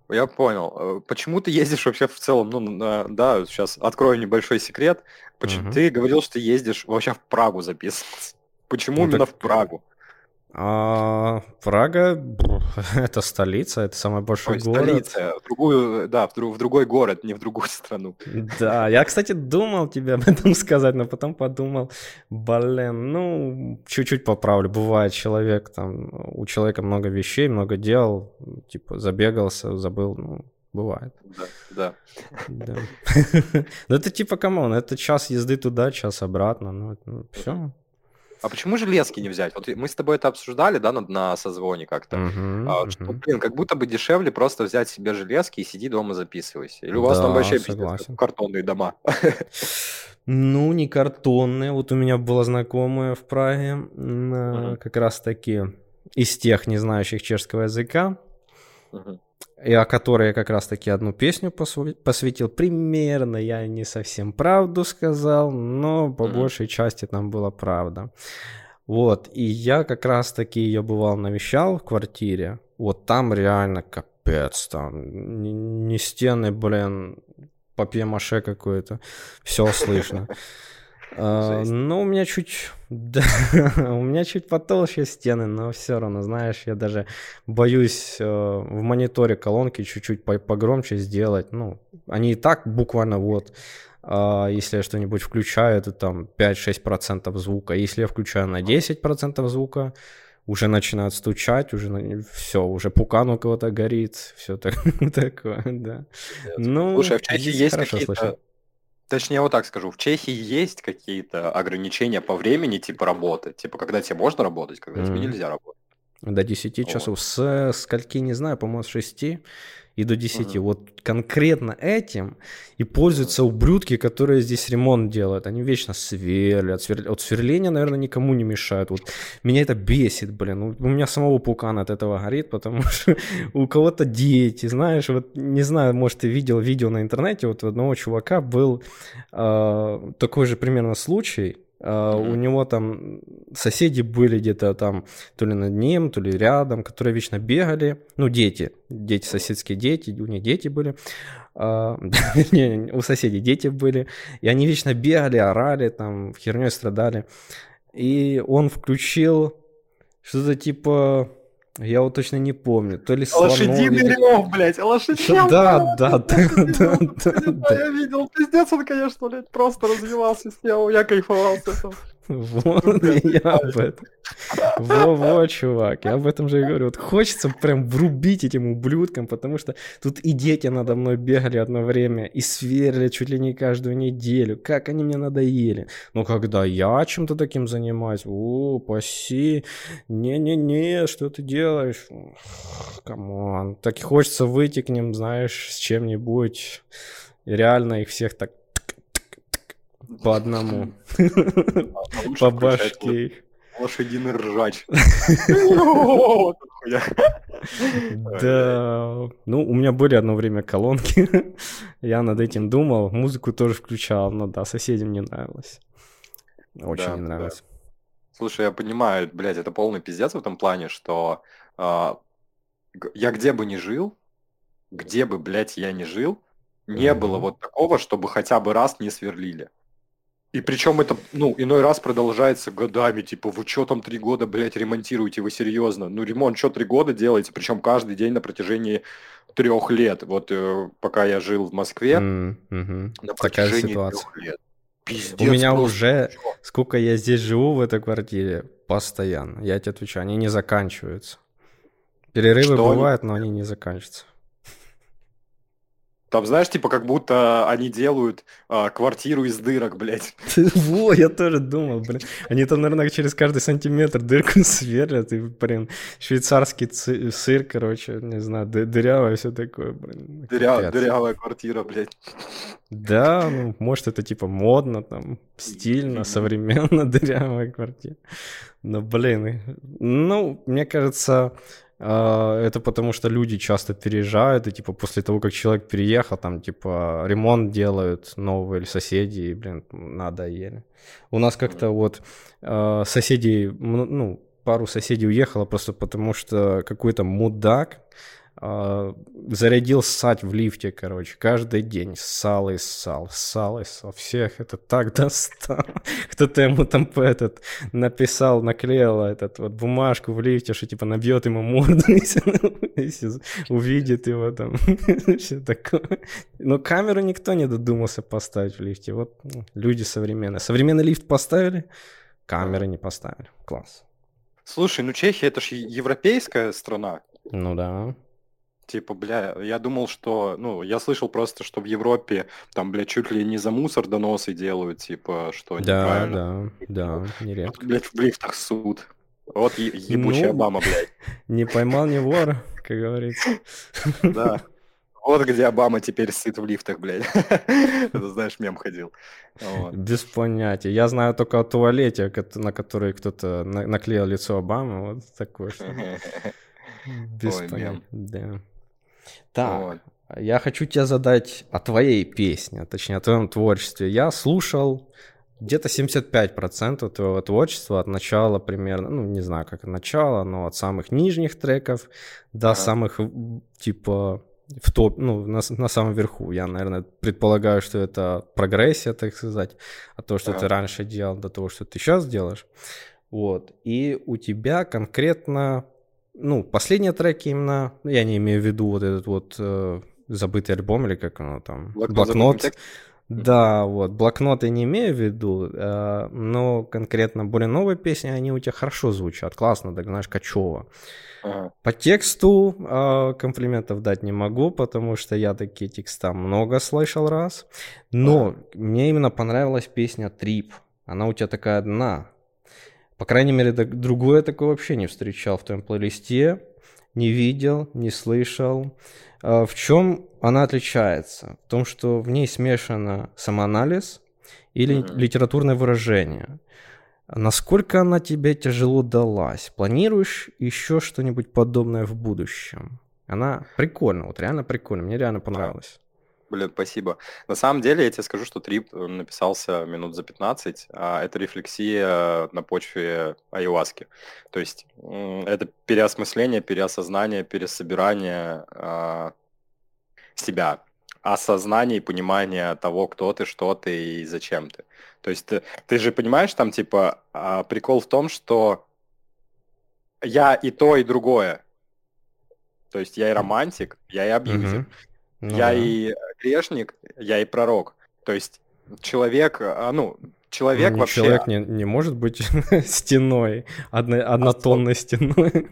Я понял. Э, почему ты ездишь вообще в целом, ну, на, да, сейчас открою небольшой секрет. Почему угу. ты говорил, что ездишь вообще в Прагу записываться? Почему ну, именно так... в Прагу? А, Прага [LAUGHS] это столица, это самый большой Ой, город. Столица, в другую, да, в, друг, в другой город, не в другую [LAUGHS] страну. Да, я, кстати, думал тебе об этом [LAUGHS] сказать, но потом подумал, блин, ну, чуть-чуть поправлю. Бывает человек, там, у человека много вещей, много дел, типа, забегался, забыл, ну, бывает. Да, да. да. Ну, это типа, come on, это час езды туда, час обратно, ну, ну все. А почему железки не взять? Вот мы с тобой это обсуждали, да, на, на созвоне как-то. Uh-huh, а, что, uh-huh. блин, как будто бы дешевле просто взять себе железки и сиди дома записывайся. Или у вас да, там вообще пиздец, картонные дома? Ну, не картонные. Вот у меня была знакомая в Праге, uh-huh. как раз таки из тех, не знающих чешского языка. Uh-huh о которой я как раз-таки одну песню посвятил. Примерно я не совсем правду сказал, но по mm-hmm. большей части там была правда. Вот, и я как раз-таки ее бывал навещал в квартире. Вот там реально капец, там не, не стены, блин, папье-маше какое-то, все слышно. Uh, ну, у меня чуть... [LAUGHS] Да, у меня чуть потолще стены, но все равно, знаешь, я даже боюсь uh, в мониторе колонки чуть-чуть погромче сделать. Ну, они и так буквально вот, uh, если я что-нибудь включаю, это там 5-6% звука. Если я включаю на 10% звука, уже начинают стучать, уже все, уже пукан у кого-то горит, все так, [LAUGHS] такое, да. Ну, Слушай, а в Чехии есть какие-то... Точнее, вот так скажу, в Чехии есть какие-то ограничения по времени, типа работы? Типа, когда тебе можно работать, когда mm-hmm. тебе нельзя работать? До 10 вот. часов. С скольки, не знаю, по-моему, с 6 и до 10. Угу. Вот конкретно этим и пользуются ублюдки, которые здесь ремонт делают. Они вечно сверлят. Свер... Вот сверление, наверное, никому не мешает. Вот меня это бесит, блин. У меня самого пукан от этого горит, потому [LAUGHS] что у кого-то дети, знаешь, вот не знаю, может, ты видел видео на интернете, вот у одного чувака был э, такой же примерно случай, mm-hmm. У него там соседи были где-то там то ли над ним, то ли рядом, которые вечно бегали. Ну, дети, дети, соседские дети, у них дети были. [LAUGHS] Uh, не, у соседей дети были. И они вечно бегали, орали, там, херней страдали. И он включил что-то типа я вот точно не помню. То ли Лошадиный рев, блядь, лошадиный Да, да, [LAUGHS] да, да, да. Я видел, пиздец он, конечно, блядь, просто развивался с него, я кайфовал с этого. Вот я об этом. Во-во, чувак, я об этом же и говорю. Вот хочется прям врубить этим ублюдкам, потому что тут и дети надо мной бегали одно время, и сверли чуть ли не каждую неделю. Как они мне надоели. Но когда я чем-то таким занимаюсь, упаси, не-не-не, что ты делаешь? Come on. Так и хочется выйти к ним, знаешь, с чем-нибудь. И реально их всех так по одному. По башке их. Лошадиный ржач. [LAUGHS] Да. Ну, у меня были одно время колонки. [LAUGHS] Я над этим думал. Музыку тоже включал, но да, соседям не нравилось. Очень не нравилось. Слушай, я понимаю, блядь, это полный пиздец в этом плане, что а, я где бы ни жил, где бы, блядь, я ни жил, не было вот такого, чтобы хотя бы раз не сверлили. И причем это, ну, иной раз продолжается годами, типа, вы что там три года, блядь, ремонтируете, вы серьезно? Ну, ремонт что три года делаете, причем каждый день на протяжении трех лет. Вот э, пока я жил в Москве, mm-hmm. на протяжении Такая ситуация. трех лет. Пиздец, У меня просто. уже, сколько я здесь живу в этой квартире, постоянно, я тебе отвечаю, они не заканчиваются. Перерывы что бывают, они... но они не заканчиваются. Там, знаешь, типа, как будто они делают а, квартиру из дырок, блядь. [LAUGHS] Во, я тоже думал, блин. Они там, наверное, через каждый сантиметр дырку [LAUGHS] сверлят, и, блин, швейцарский сыр, короче, не знаю, дырявое все такое, блин. Дыря, дырявая квартира, блядь. Да, ну, может, это, типа, модно, там, стильно, современно [LAUGHS] дырявая квартира. Но, блин, ну, мне кажется, это потому что люди часто переезжают, и типа после того, как человек переехал, там типа ремонт делают новые или соседи, и, блин, надо еле. У нас как-то вот а, соседи, ну, пару соседей уехало просто потому, что какой-то мудак а, зарядил ссать в лифте, короче, каждый день ссал и ссал, ссал и ссал. Всех это так [LAUGHS] достал. Кто-то ему там этот написал, наклеил этот вот бумажку в лифте, что типа набьет ему морду, [LAUGHS] если увидит его там. [LAUGHS] Все такое. Но камеру никто не додумался поставить в лифте. Вот ну, люди современные. Современный лифт поставили, камеры не поставили. Класс. Слушай, ну Чехия это же европейская страна. Ну да. Типа, бля, я думал, что, ну, я слышал просто, что в Европе там, бля, чуть ли не за мусор доносы делают, типа, что Да, неправильно. да, да, нередко. Вот, блядь, в лифтах суд. Вот е- ебучая ну, Обама, блядь. [LAUGHS] Не поймал, не вор, как говорится. [LAUGHS] Да. [LAUGHS] Вот где Обама теперь сыт в лифтах, блядь. Это, знаешь, мем ходил. Вот. Без понятия. Я знаю только о туалете, на который кто-то наклеил лицо Обамы. Вот такое. Без Ой, понятия. Да. Так, вот. я хочу тебе задать о твоей песне, точнее, о твоем творчестве. Я слушал где-то 75% твоего творчества от начала примерно, ну, не знаю, как от начала, но от самых нижних треков до ага. самых, типа, в топ, ну, на, на самом верху. Я, наверное, предполагаю, что это прогрессия, так сказать, от того, что ага. ты раньше делал, до того, что ты сейчас делаешь. Вот. И у тебя конкретно ну, последние треки именно, ну, я не имею в виду вот этот вот э, забытый альбом или как оно там, блокнот. Да, вот, блокноты не имею в виду, э, но конкретно более новые песни, они у тебя хорошо звучат, классно, так знаешь, качево. Ага. По тексту э, комплиментов дать не могу, потому что я такие текста много слышал раз. Но ага. мне именно понравилась песня «Трип». Она у тебя такая одна. По крайней мере, другое такое вообще не встречал в твоем плейлисте. Не видел, не слышал. Э, в чем она отличается? В том, что в ней смешано самоанализ или mm-hmm. литературное выражение. Насколько она тебе тяжело далась? Планируешь еще что-нибудь подобное в будущем? Она прикольная, вот реально прикольная, мне реально понравилось. Блин, спасибо. На самом деле, я тебе скажу, что трип э, написался минут за 15, а это рефлексия на почве айуаски. То есть это переосмысление, переосознание, пересобирание а, себя, осознание и понимание того, кто ты, что ты и зачем ты. То есть ты, ты же понимаешь, там типа а, прикол в том, что я и то, и другое. То есть я и романтик, я и абьюзер. Угу. Ну, я да. и грешник, я и пророк. То есть человек, а, ну, человек ну, вообще... Человек не, не может быть [LAUGHS] стеной, одно, однотонной стеной.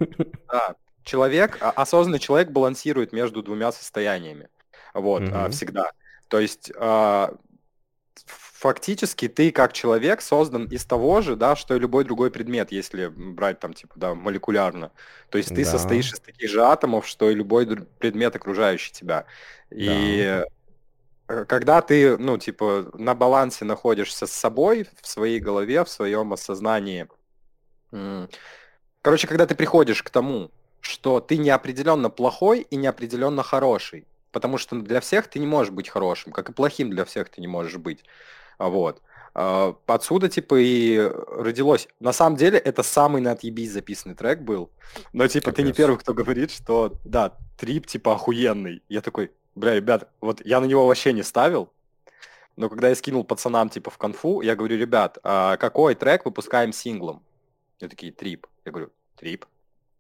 Да, человек, а, осознанный человек балансирует между двумя состояниями. Вот, угу. всегда. То есть фактически ты как человек создан из того же, да, что и любой другой предмет, если брать там, типа, да, молекулярно. То есть ты да. состоишь из таких же атомов, что и любой предмет, окружающий тебя. И да. Когда ты, ну, типа, на балансе находишься с собой, в своей голове, в своем осознании, короче, когда ты приходишь к тому, что ты неопределенно плохой и неопределенно хороший, потому что для всех ты не можешь быть хорошим, как и плохим для всех ты не можешь быть. Вот. А, отсюда, типа, и родилось. На самом деле, это самый на отъебись записанный трек был. Но, типа, Капец. ты не первый, кто говорит, что, да, трип, типа, охуенный. Я такой, бля, ребят, вот я на него вообще не ставил. Но когда я скинул пацанам, типа, в конфу, я говорю, ребят, а какой трек выпускаем синглом? Они такие, трип. Я говорю, трип.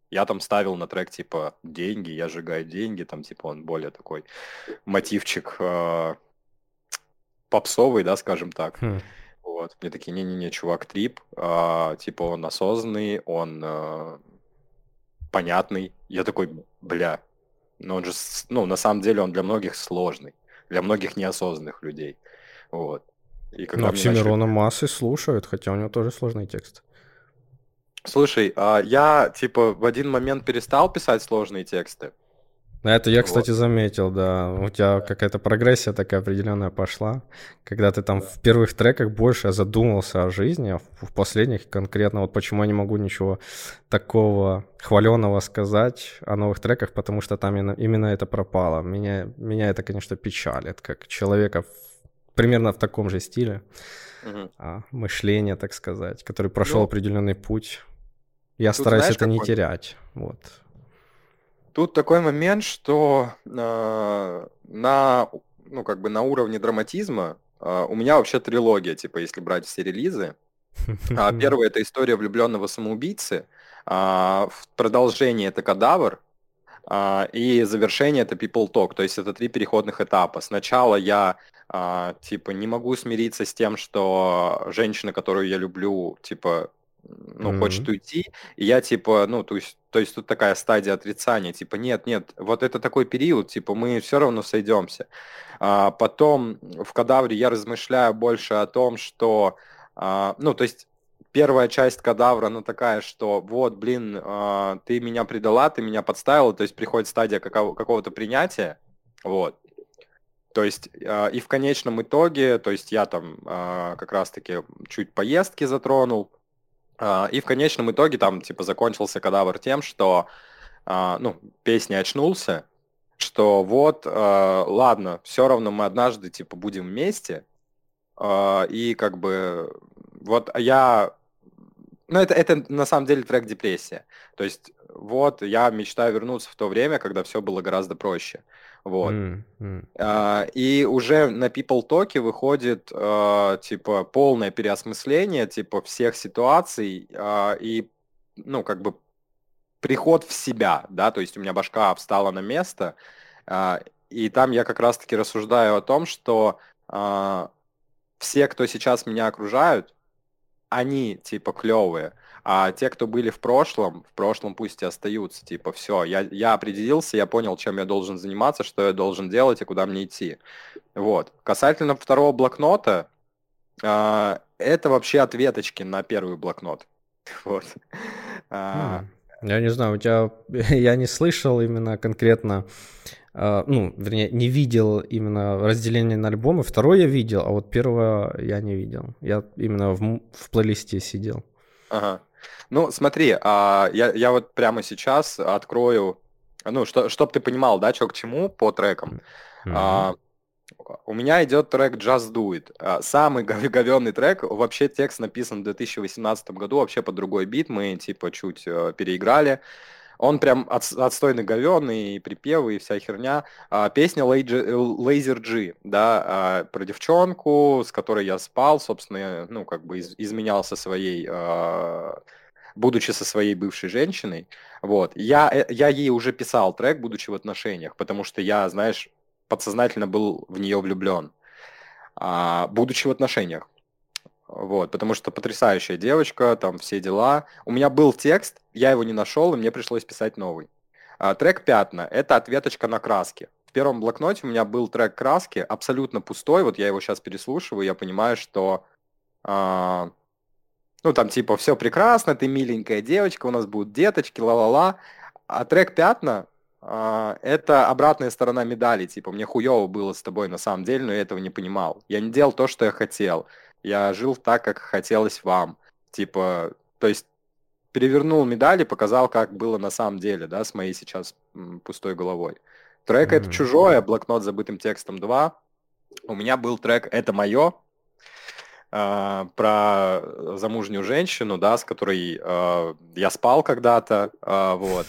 Я там ставил на трек, типа, деньги, я сжигаю деньги, там, типа, он более такой мотивчик э, попсовый, да, скажем так. Хм. Вот. Мне такие, не-не-не, чувак, трип, а, типа он осознанный, он а, понятный. Я такой, бля, но он же, ну, на самом деле он для многих сложный, для многих неосознанных людей. Вот. И когда Но Оксимирона начали... массы слушают, хотя у него тоже сложный текст. Слушай, а я, типа, в один момент перестал писать сложные тексты, это я, кстати, вот. заметил, да. У тебя какая-то прогрессия такая определенная пошла, когда ты там в первых треках больше задумался о жизни, а в последних конкретно вот почему я не могу ничего такого хваленого сказать о новых треках, потому что там именно, именно это пропало. Меня, меня это, конечно, печалит, как человека в, примерно в таком же стиле угу. а, мышления, так сказать, который прошел ну, определенный путь. Я стараюсь знаешь, это не терять. Вот. Тут такой момент, что э, на, ну, как бы на уровне драматизма э, у меня вообще трилогия, типа, если брать все релизы. А, [LAUGHS] первая это история влюбленного самоубийцы, а, в продолжении это кадавр, а, и завершение это people talk, то есть это три переходных этапа. Сначала я а, типа не могу смириться с тем, что женщина, которую я люблю, типа ну, mm-hmm. хочет уйти, и я, типа, ну, то есть, то есть тут такая стадия отрицания, типа, нет, нет, вот это такой период, типа, мы все равно сойдемся. А, потом в кадавре я размышляю больше о том, что, а, ну, то есть первая часть кадавра, она такая, что вот, блин, а, ты меня предала, ты меня подставила, то есть приходит стадия какого- какого-то принятия, вот. То есть а, и в конечном итоге, то есть я там а, как раз-таки чуть поездки затронул, и в конечном итоге там, типа, закончился кадавр тем, что, а, ну, песня очнулся, что вот, а, ладно, все равно мы однажды, типа, будем вместе, и как бы, вот я, ну, это, это на самом деле трек депрессия. То есть, вот, я мечтаю вернуться в то время, когда все было гораздо проще. Вот. Mm-hmm. А, и уже на People Talk выходит а, типа полное переосмысление типа всех ситуаций а, и ну как бы приход в себя, да, то есть у меня башка встала на место, а, и там я как раз-таки рассуждаю о том, что э, все, кто сейчас меня окружают, они типа клевые. А те, кто были в прошлом, в прошлом пусть и остаются. Типа, все, я, я определился, я понял, чем я должен заниматься, что я должен делать и куда мне идти. Вот. Касательно второго блокнота, э, это вообще ответочки на первый блокнот. [LAUGHS] Вот. А, я не знаю, у тебя... [LAUGHS] Я не слышал именно конкретно Uh, ну, вернее, не видел именно разделение на альбомы. Второе я видел, а вот первое я не видел. Я именно в, в плейлисте сидел. Ага. Ну, смотри, а, я, я вот прямо сейчас открою, ну, что, чтоб ты понимал, да, что к чему по трекам. Mm-hmm. А, у меня идет трек Just Do It. А, самый говенный трек. Вообще текст написан в 2018 году, вообще под другой бит. Мы типа чуть э, переиграли. Он прям от, отстойный говенный, и припевы, и вся херня. А, песня Laser G, да, а, про девчонку, с которой я спал, собственно, ну, как бы из, изменялся своей... А, будучи со своей бывшей женщиной, вот, я, э, я ей уже писал трек, будучи в отношениях, потому что я, знаешь, подсознательно был в нее влюблен, а, будучи в отношениях. Вот, потому что потрясающая девочка, там все дела. У меня был текст, я его не нашел, и мне пришлось писать новый. А, трек «Пятна» — это ответочка на краски. В первом блокноте у меня был трек «Краски», абсолютно пустой, вот я его сейчас переслушиваю, я понимаю, что... А, ну, там типа «Все прекрасно, ты миленькая девочка, у нас будут деточки, ла-ла-ла». А трек «Пятна» Uh, это обратная сторона медали, типа, мне хуево было с тобой на самом деле, но я этого не понимал. Я не делал то, что я хотел. Я жил так, как хотелось вам. Типа, то есть перевернул медали, показал, как было на самом деле, да, с моей сейчас пустой головой. Трек mm-hmm. это чужое, блокнот с забытым текстом 2. У меня был трек Это мое, э, про замужнюю женщину, да, с которой э, я спал когда-то, э, вот.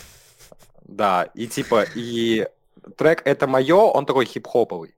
Да, и типа, и трек «Это мое», он такой хип-хоповый.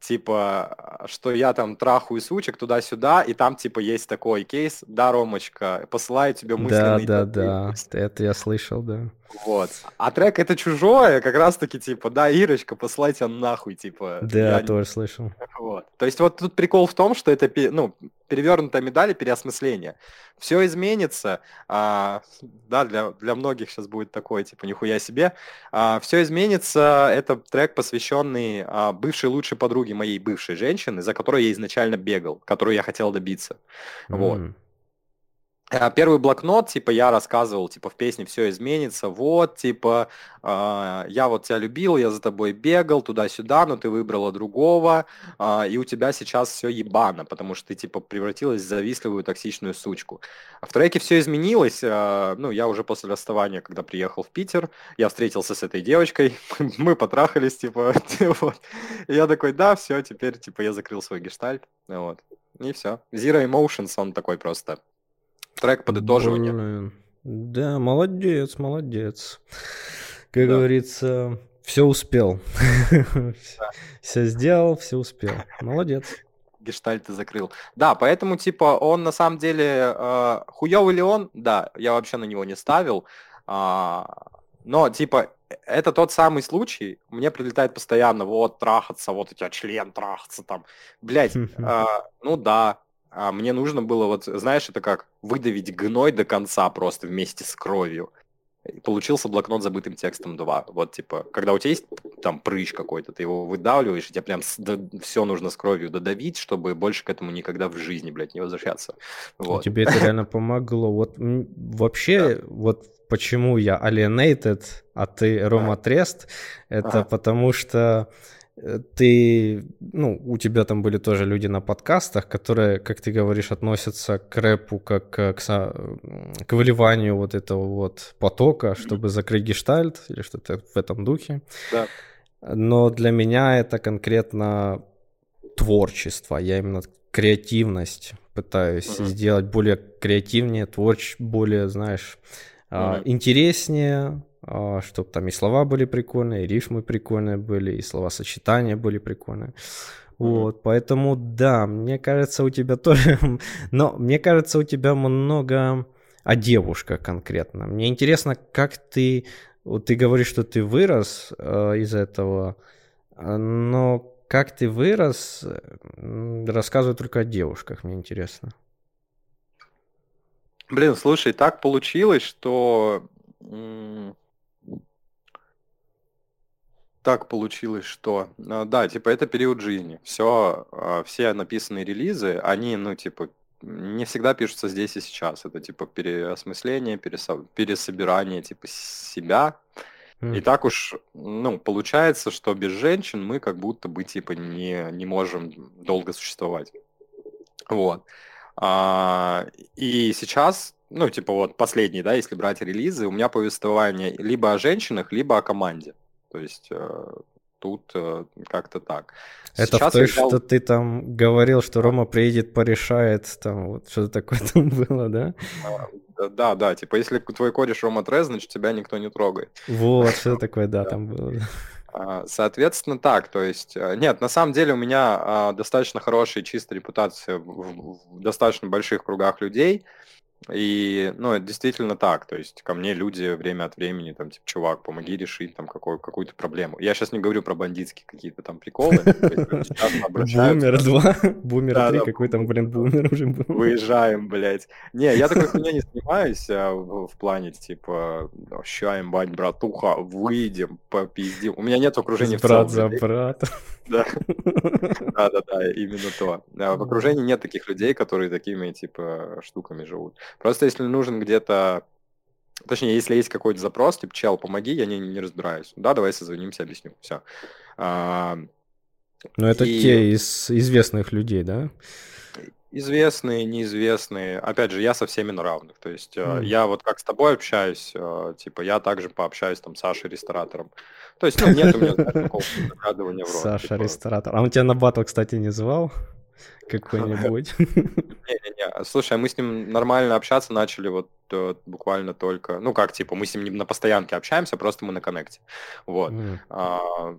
Типа, что я там трахаю сучек туда-сюда, и там, типа, есть такой кейс, да, Ромочка, посылаю тебе мысленный... Да, да, да, это я слышал, да. Вот. А трек это чужое, как раз таки, типа, да, Ирочка, послай тебя нахуй, типа. Да, я тоже слышал. Вот. То есть вот тут прикол в том, что это, ну, перевернутая медаль и переосмысление. Все изменится, а, да, для, для многих сейчас будет такое, типа, нихуя себе. А, все изменится, это трек, посвященный а, бывшей лучшей подруге моей бывшей женщины, за которой я изначально бегал, которую я хотел добиться. Mm. Вот. А, первый блокнот, типа, я рассказывал, типа, в песне все изменится, вот, типа, э, я вот тебя любил, я за тобой бегал туда-сюда, но ты выбрала другого, э, и у тебя сейчас все ебано, потому что ты, типа, превратилась в завистливую токсичную сучку. В треке все изменилось, э, ну, я уже после расставания, когда приехал в Питер, я встретился с этой девочкой, [LAUGHS] мы потрахались, типа, [LAUGHS] вот. Я такой, да, все, теперь, типа, я закрыл свой гештальт, вот. И все. Zero Emotions, он такой просто трек подытоживания. Блин. Да, молодец, молодец. Как да. говорится, все успел. Все сделал, все успел. Молодец. Гештальт ты закрыл. Да, поэтому, типа, он на самом деле э, хуёвый ли он? Да, я вообще на него не ставил. А, но, типа, это тот самый случай, мне прилетает постоянно, вот, трахаться, вот у тебя член трахаться там. Блять, [LAUGHS] э, ну да, а мне нужно было, вот, знаешь, это как выдавить гной до конца просто вместе с кровью. И получился блокнот с забытым текстом 2. Вот, типа, когда у тебя есть там прыщ какой-то, ты его выдавливаешь, и тебе прям да, все нужно с кровью додавить, чтобы больше к этому никогда в жизни, блядь, не возвращаться. Вот. Тебе это [LAUGHS] реально помогло. Вот вообще, да. вот почему я alienated, а ты Рома Трест, это ага. потому что ты, ну, у тебя там были тоже люди на подкастах, которые, как ты говоришь, относятся к рэпу как к, к выливанию вот этого вот потока, чтобы закрыть гештальт или что-то в этом духе. Да. Но для меня это конкретно творчество, я именно креативность пытаюсь uh-huh. сделать более креативнее, творч, более, знаешь, uh-huh. интереснее, чтобы там и слова были прикольные, и рифмы прикольные были, и словосочетания были прикольные. Вот, поэтому да, мне кажется, у тебя [LAUGHS] тоже, но мне кажется, у тебя много о девушках конкретно. Мне интересно, как ты, вот ты говоришь, что ты вырос э, из этого, но как ты вырос, рассказывай только о девушках, мне интересно. Блин, слушай, так получилось, что... Так получилось, что... А, да, типа, это период жизни. Все, а, все написанные релизы, они, ну, типа, не всегда пишутся здесь и сейчас. Это, типа, переосмысление, пересо... пересобирание, типа, себя. И так уж, ну, получается, что без женщин мы как будто бы, типа, не, не можем долго существовать. Вот. А, и сейчас, ну, типа вот последний, да, если брать релизы, у меня повествование либо о женщинах, либо о команде. То есть э, тут э, как-то так. Это Сейчас в той, играл... что ты там говорил, что Рома приедет, порешает, там вот что-то такое [LAUGHS] там было, да? А, да, да, типа если твой кореш Рома Трез, значит тебя никто не трогает. Вот, что [LAUGHS] такое, да, там было. А, соответственно, так, то есть, э, нет, на самом деле у меня а, достаточно хорошая чистая репутация в, в достаточно больших кругах людей, и, ну, это действительно так. То есть ко мне люди время от времени, там, типа, чувак, помоги решить там какой, какую-то проблему. Я сейчас не говорю про бандитские какие-то там приколы. [LAUGHS] Бумер 2, [LAUGHS] Бумер 3, какой там, блин, Бумер уже был. Выезжаем, блядь. Не, я такой хуйня [LAUGHS] не снимаюсь а, в плане, типа, ща, бать, братуха, выйдем, попиздим. У меня нет окружения в. Брат за брата. Да. Да, да, да, именно то. В окружении нет таких людей, которые такими, типа, штуками живут. Просто если нужен где-то Точнее, если есть какой-то запрос, типа, чел, помоги, я не, не разбираюсь. Да, давай созвонимся, объясню. Все. А, ну, это и... те из известных людей, да? Известные, неизвестные. Опять же, я со всеми на равных. То есть mm. я вот как с тобой общаюсь, э, типа я также пообщаюсь там с Сашей ресторатором. То есть, ну, нет у меня такого [LAUGHS] в рот. Саша типа... ресторатор. А он тебя на батл, кстати, не звал? Какой-нибудь? [LAUGHS] Не-не-не. Слушай, мы с ним нормально общаться начали вот э, буквально только... Ну как, типа, мы с ним не на постоянке общаемся, просто мы на коннекте. Вот. А,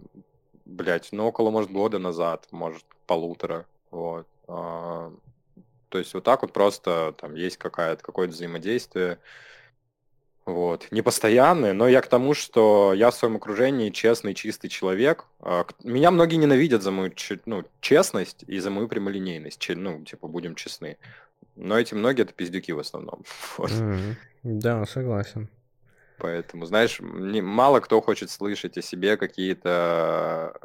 блять, ну около, может, года назад, может, полутора. Вот. А, то есть вот так вот просто там есть какая-то, какое-то взаимодействие. Вот. Не постоянные, но я к тому, что я в своем окружении честный, чистый человек. А, меня многие ненавидят за мою ну, честность и за мою прямолинейность. Ну, типа, будем честны. Но эти многие это пиздюки в основном. [LAUGHS] Вот. Mm-hmm. Да, согласен. Поэтому, знаешь, не, мало кто хочет слышать о себе какие-то,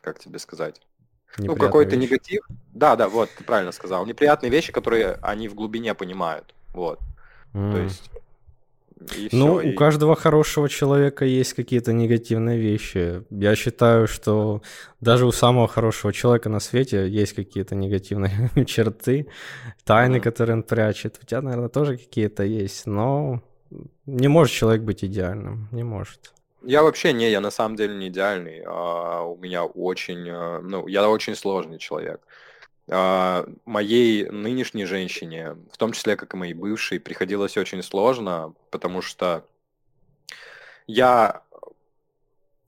как тебе сказать, ну, какой-то вещи. негатив. Да, да, вот, ты правильно сказал. Неприятные вещи, которые они в глубине понимают. Вот. Mm. То есть. И ну, все, у и... каждого хорошего человека есть какие-то негативные вещи. Я считаю, что даже у самого хорошего человека на свете есть какие-то негативные [LAUGHS] черты, тайны, которые он прячет. У тебя, наверное, тоже какие-то есть, но не может человек быть идеальным, не может. Я вообще не, я на самом деле не идеальный. А, у меня очень, а, ну, я очень сложный человек. Моей нынешней женщине, в том числе как и моей бывшей, приходилось очень сложно, потому что я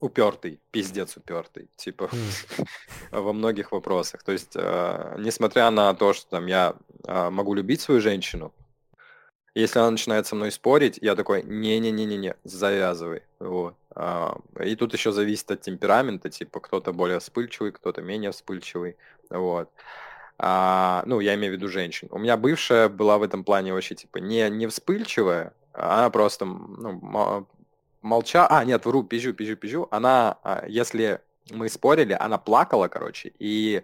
упертый, пиздец упертый, типа [LAUGHS] во многих вопросах. То есть, э, несмотря на то, что там я э, могу любить свою женщину, если она начинает со мной спорить, я такой, не-не-не-не-не, завязывай. Вот. А, и тут еще зависит от темперамента, типа кто-то более вспыльчивый, кто-то менее вспыльчивый. Вот. А, ну, я имею в виду женщин. У меня бывшая была в этом плане вообще, типа, не, не вспыльчивая, она просто, ну, молча... А, нет, вру, пизжу, пизжу, пизжу. Она, а, если мы спорили, она плакала, короче, и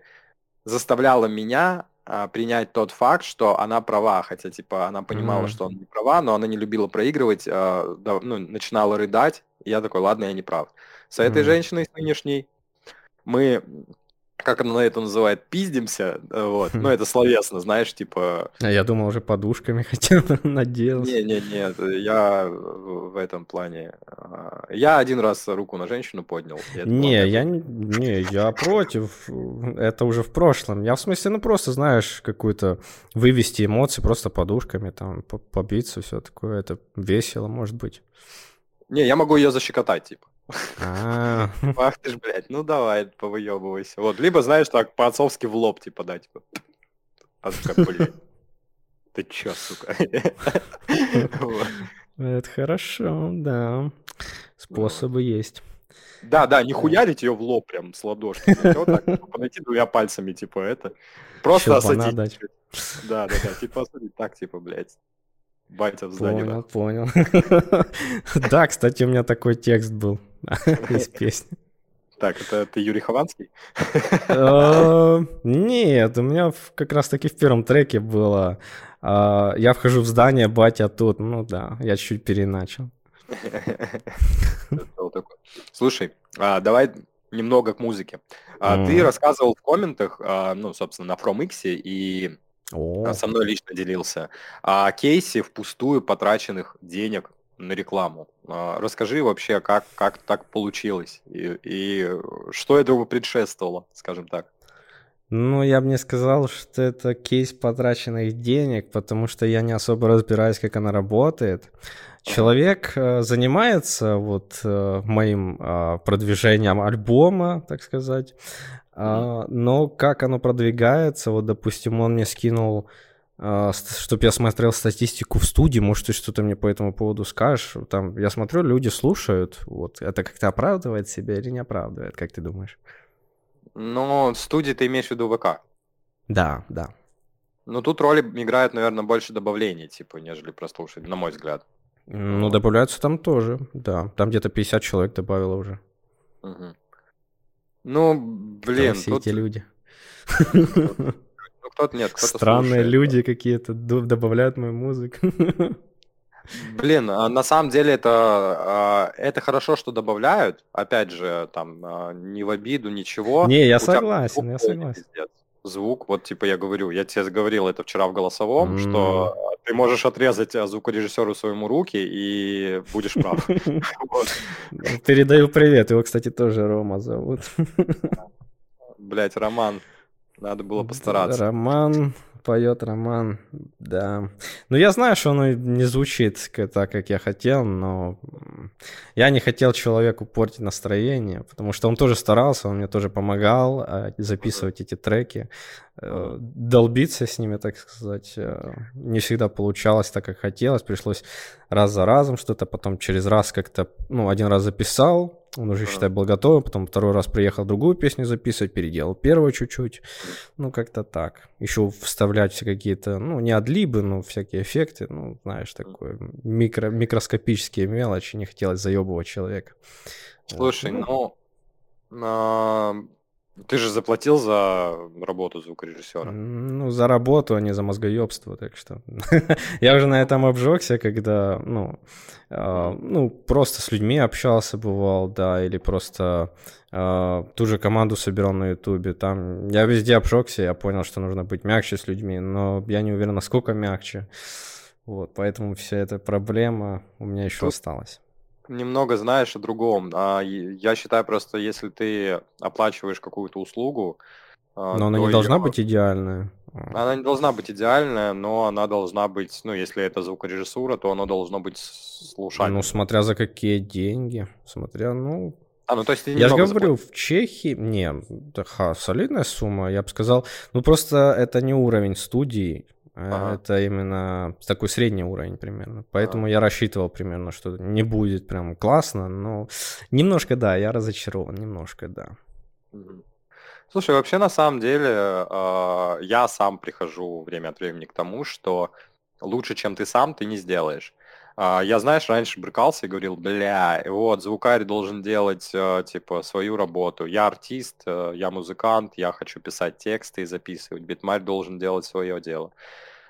заставляла меня а, принять тот факт, что она права, хотя типа она понимала, mm-hmm. что она не права, но она не любила проигрывать, а, да, ну, начинала рыдать, и я такой, ладно, я не прав. С этой mm-hmm. женщиной, с нынешней, мы как она это называет, пиздимся, э, вот, ну, это словесно, знаешь, типа... А я думал, уже подушками [LAUGHS] хотел надеялся. Не-не-не, я в этом плане... А, я один раз руку на женщину поднял. Не, я не, я против, это уже в прошлом. Я в смысле, ну, просто, знаешь, какую-то вывести эмоции просто подушками, там, побиться, все такое, это весело, может быть. Не, я могу ее защекотать, типа. А. [LAUGHS] Ах ты ж, блядь, ну давай, повыебывайся. Вот, либо, знаешь, так, по-отцовски в лоб, типа, дать. Типа. А сука, блядь. Ты чё, сука? Это хорошо, да. Способы есть. Да, да, не хуярить ее в лоб прям с ладошки. Вот так, типа, подойти двумя пальцами, типа, это. Просто осадить. Да, да, да, типа осадить. Так, типа, блядь. Батя в здании. Понял, понял. [LAUGHS] Да, кстати, у меня такой текст был [LAUGHS] из [LAUGHS] песни. Так, это ты Юрий Хованский? Э, [LAUGHS] нет, у меня как раз таки в первом треке было а, «Я вхожу в здание, батя тут». Ну да, я чуть-чуть переначал. Слушай, а, давай немного к музыке. А, ты рассказывал в комментах, ну, собственно, на FromX и со мной лично делился, о кейсе впустую потраченных денег на рекламу. А, расскажи вообще, как, как так получилось и, и что этому предшествовало, скажем так. Ну, я бы не сказал, что это кейс потраченных денег, потому что я не особо разбираюсь, как она работает. Человек э, занимается вот э, моим э, продвижением альбома, так сказать, э, но как оно продвигается, вот, допустим, он мне скинул а, чтобы я смотрел статистику в студии, может, ты что-то мне по этому поводу скажешь. Там, я смотрю, люди слушают. Вот это как-то оправдывает себя или не оправдывает, как ты думаешь? Ну, в студии ты имеешь в виду ВК? Да, да. Ну, тут роли играют, наверное, больше добавлений, типа, нежели прослушать, на мой взгляд. Ну, добавляются там тоже, да. Там где-то 50 человек добавило уже. Угу. Ну, блин. Кто все тут... эти люди. [LAUGHS] кто-то нет, кто-то Странные слушает. люди какие-то добавляют мою музыку. Блин, а на самом деле это, а, это хорошо, что добавляют. Опять же, там, а, не в обиду, ничего. Не, я согласен, я согласен. Звук, вот типа я говорю, я тебе говорил это вчера в голосовом, mm. что ты можешь отрезать звукорежиссеру своему руки и будешь прав. [LAUGHS] Передаю привет, его, кстати, тоже Рома зовут. Блять, Роман, надо было постараться. Роман, поет Роман, да. Ну, я знаю, что оно не звучит так, как я хотел, но я не хотел человеку портить настроение, потому что он тоже старался, он мне тоже помогал а, записывать эти треки, э, долбиться с ними, так сказать. Э, не всегда получалось так, как хотелось, пришлось раз за разом что-то, потом через раз как-то, ну, один раз записал, он уже, считай, был готов, потом второй раз приехал другую песню записывать, переделал первую чуть-чуть. Ну, как-то так. Еще вставлять все какие-то, ну, не адлибы, но всякие эффекты, ну, знаешь, такое, микро, микроскопические мелочи, не хотелось заебывать человека. Слушай, вот. ну, ты же заплатил за работу звукорежиссера. Ну, за работу, а не за мозгоебство, так что... [LAUGHS] Я уже на этом обжегся, когда, ну, э, ну, просто с людьми общался, бывал, да, или просто э, ту же команду собирал на ютубе, там... Я везде обжегся, я понял, что нужно быть мягче с людьми, но я не уверен, насколько мягче. Вот, поэтому вся эта проблема у меня еще Тут... осталась немного знаешь о другом. А я считаю просто, если ты оплачиваешь какую-то услугу, а, но она не должна быть идеальная. Она не должна быть идеальная, но она должна быть, ну, если это звукорежиссура, то оно должно быть слушанием. Ну, смотря за какие деньги, смотря, ну... А, ну, то есть ты Я же говорю, в Чехии, не, ха, солидная сумма, я бы сказал, ну, просто это не уровень студии, Ага. Это именно такой средний уровень примерно. Поэтому ага. я рассчитывал примерно, что не будет прям классно, но немножко да, я разочарован, немножко да. Слушай, вообще на самом деле э, я сам прихожу время от времени к тому, что лучше, чем ты сам, ты не сделаешь. Э, я, знаешь, раньше брыкался и говорил, бля, вот, звукарь должен делать, э, типа, свою работу. Я артист, э, я музыкант, я хочу писать тексты и записывать. Битмарь должен делать свое дело.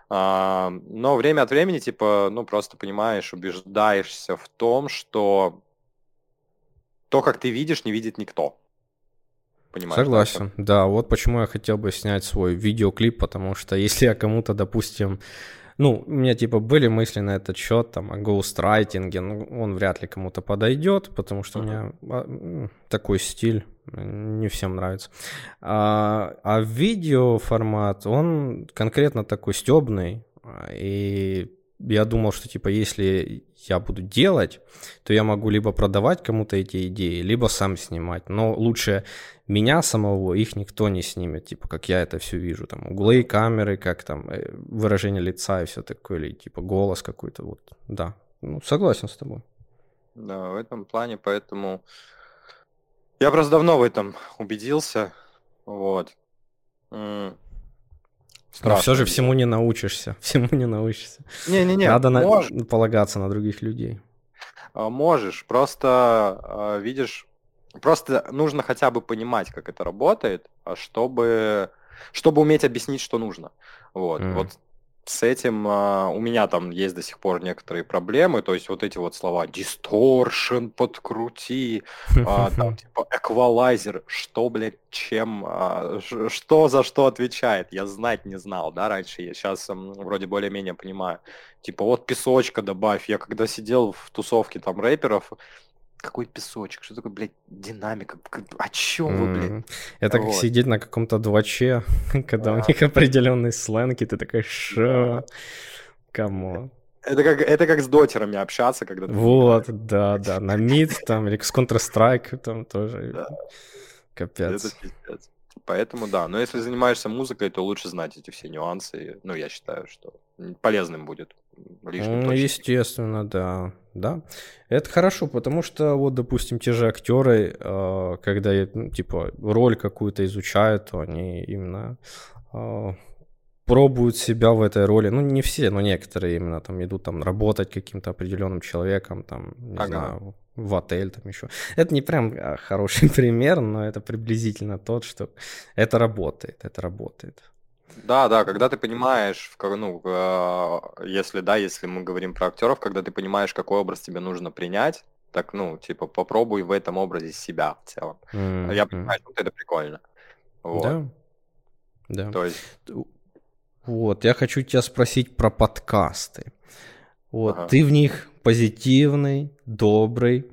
А, но время от времени, типа, ну, просто понимаешь, убеждаешься в том, что то, как ты видишь, не видит никто. Понимаешь, Согласен, да, да. Вот почему я хотел бы снять свой видеоклип, потому что если я кому-то, допустим, ну, у меня типа были мысли на этот счет, там, о гоустрайтинге, ну, он вряд ли кому-то подойдет, потому что uh-huh. у меня а, такой стиль не всем нравится. А, а видео формат, он конкретно такой стебный, и я думал, что типа если я буду делать, то я могу либо продавать кому-то эти идеи, либо сам снимать. Но лучше меня самого их никто не снимет, типа как я это все вижу, там углы камеры, как там э, выражение лица и все такое, или типа голос какой-то, вот, да. Ну, согласен с тобой. Да, в этом плане, поэтому Я просто давно в этом убедился. Вот. Но все же всему не научишься. [LAUGHS] Всему не научишься. Не-не-не. Надо на... полагаться на других людей. А, можешь. Просто, а, видишь, просто нужно хотя бы понимать, как это работает, а чтобы, чтобы уметь объяснить, что нужно. Вот. Mm. Вот с этим а, у меня там есть до сих пор некоторые проблемы, то есть вот эти вот слова distortion, подкрути, а, там [LAUGHS] типа эквалайзер, что, блядь, чем, а, что за что отвечает, я знать не знал, да, раньше, я сейчас м, вроде более-менее понимаю. Типа вот песочка добавь, я когда сидел в тусовке там рэперов, какой песочек, что такое, блядь, динамика, о чем вы, блядь? Это как сидеть на каком-то дваче, [LAUGHS] когда у них определенный сленг, и ты такой, шо? Кому? Это как, это как с дотерами общаться, когда ты... Вот, да, да, на мид там, или с Counter-Strike там тоже. Да. Капец. Это пиздец. Поэтому да, но если занимаешься музыкой, то лучше знать эти все нюансы. Ну, я считаю, что полезным будет. Лишним ну, естественно, да. Да. Это хорошо, потому что, вот, допустим, те же актеры, э, когда, ну, типа, роль какую-то изучают, то они именно э, пробуют себя в этой роли. Ну, не все, но некоторые именно там идут там работать каким-то определенным человеком, там, не ага. знаю, в отель там еще. Это не прям а, хороший [LAUGHS] пример, но это приблизительно тот, что это работает, это работает. Да, да, когда ты понимаешь, в, ну, э, если, да, если мы говорим про актеров, когда ты понимаешь, какой образ тебе нужно принять, так, ну, типа, попробуй в этом образе себя в целом. Mm-hmm. Я понимаю, что это прикольно. Вот. Да. Да. То есть... Вот, я хочу тебя спросить про подкасты. Вот, ага. ты в них позитивный, добрый,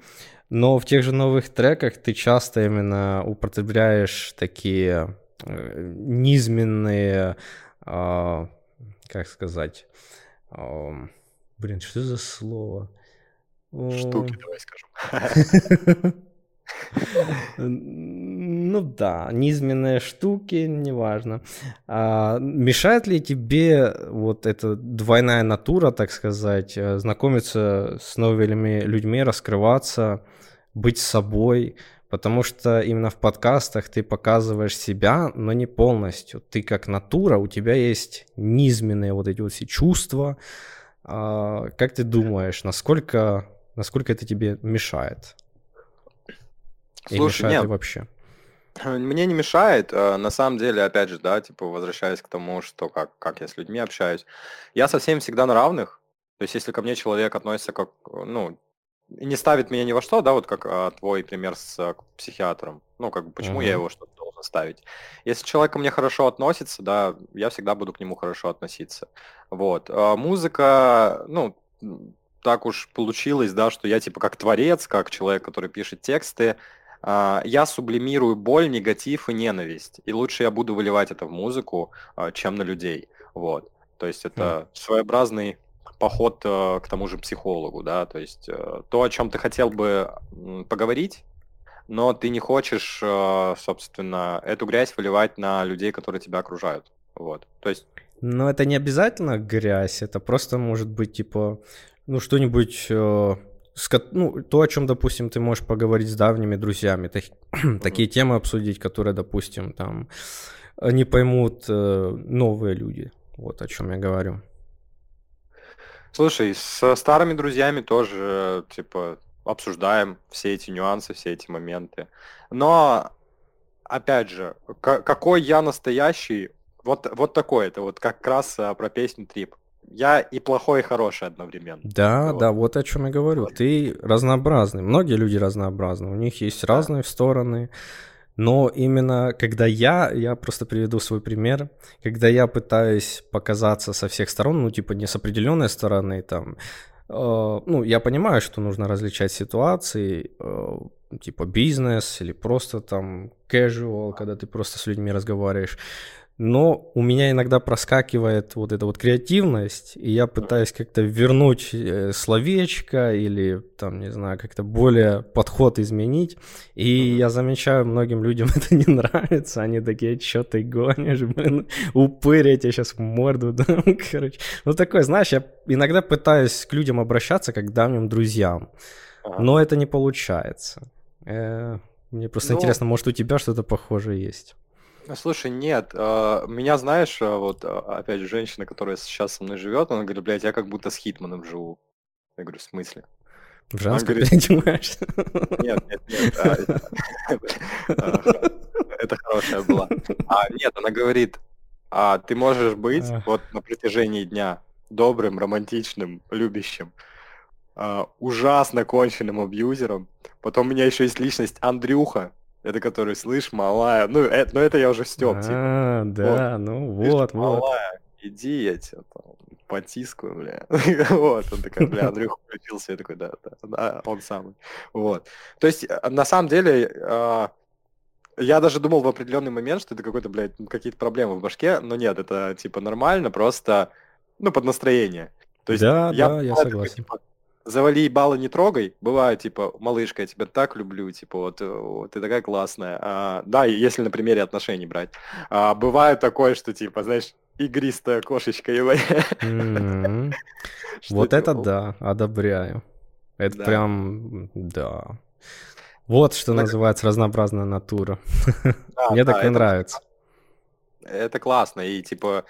но в тех же новых треках ты часто именно употребляешь такие низменные, э, как сказать, э, блин, что за слово? Штуки, давай скажем. [LAUGHS] Ну да, низменные штуки, неважно. А, мешает ли тебе вот эта двойная натура, так сказать, э, знакомиться с новыми людьми, раскрываться, быть собой? Потому что именно в подкастах ты показываешь себя, но не полностью. Ты как натура, у тебя есть низменные вот эти вот все чувства. А, как ты думаешь, насколько, насколько это тебе мешает? И Слушай, мешает нет, вообще? [CLEARS THROAT] Мне не мешает. Э, на самом деле, опять же, да, типа, возвращаясь к тому, что как, как я с людьми общаюсь, я со всеми всегда на равных. То есть, если ко мне человек относится как, ну, не ставит меня ни во что, да, вот как а, твой пример с а, психиатром. Ну, как бы, почему uh-huh. я его что-то должен ставить? Если человек ко мне хорошо относится, да, я всегда буду к нему хорошо относиться. Вот. А музыка, ну, так уж получилось, да, что я типа как творец, как человек, который пишет тексты, а, я сублимирую боль, негатив и ненависть. И лучше я буду выливать это в музыку, а, чем на людей. Вот. То есть это mm. своеобразный поход э, к тому же психологу, да, то есть э, то, о чем ты хотел бы поговорить, но ты не хочешь, э, собственно, эту грязь выливать на людей, которые тебя окружают. Вот. То есть но это не обязательно грязь, это просто может быть типа, ну что-нибудь ну, то, о чем, допустим, ты можешь поговорить с давними друзьями, так, mm-hmm. [CLEARS THROAT] такие темы обсудить, которые, допустим, там не поймут э, новые люди. Вот о чем я говорю. Слушай, со старыми друзьями тоже, типа, обсуждаем все эти нюансы, все эти моменты. Но, опять же, какой я настоящий, вот, вот такой, это вот как раз а, про песню Трип я и плохой, и хороший одновременно. Да, вот. да, вот о чем я говорю. Ты разнообразный. Многие люди разнообразны. У них есть да. разные стороны. Но именно когда я, я просто приведу свой пример, когда я пытаюсь показаться со всех сторон, ну, типа не с определенной стороны, там, э, ну, я понимаю, что нужно различать ситуации, э, типа бизнес или просто там casual, когда ты просто с людьми разговариваешь но у меня иногда проскакивает вот эта вот креативность, и я пытаюсь как-то вернуть э, словечко или там, не знаю, как-то более подход изменить, и я замечаю, многим людям [LAUGHS] это не нравится, они такие, что ты гонишь, блин, упырь, я тебе сейчас в морду дам, [LAUGHS] короче. Ну такой, знаешь, я иногда пытаюсь к людям обращаться как к давним друзьям, но это не получается. Э, Мне просто ну, интересно, может у тебя что-то похожее есть? Слушай, нет, э, меня, знаешь, э, вот опять же, женщина, которая сейчас со мной живет, она говорит, блядь, я как будто с Хитманом живу. Я говорю, в смысле? В женском переодеваешься? Нет, нет, нет. [LAUGHS] Это хорошая была. А, нет, она говорит, а ты можешь быть вот на протяжении дня добрым, романтичным, любящим, а, ужасно конченным абьюзером. Потом у меня еще есть личность Андрюха, это который, слышь, малая. Ну, это, ну это я уже стёб, типа. А, да, ну вот, вот. Малая, иди, я тебя там потискаю, бля. [LAUGHS] вот, он такой, бля, [LAUGHS] Андрюха включился, я такой, да, да, да, он самый. Вот. То есть, э, на самом деле, э, я даже думал в определенный момент, что это какой-то, блядь, какие-то проблемы в башке, но нет, это, типа, нормально, просто, ну, под настроение. То есть, да, я, да, я согласен. Типа, завали баллы не трогай. Бывает, типа, малышка, я тебя так люблю, типа, вот, вот ты такая классная. А, да, если на примере отношений брать. А, бывает такое, что, типа, знаешь, игристая кошечка его. [LAUGHS] Вот это да, одобряю. Это прям, да. Вот что называется разнообразная натура. Мне такое нравится. Это классно, и типа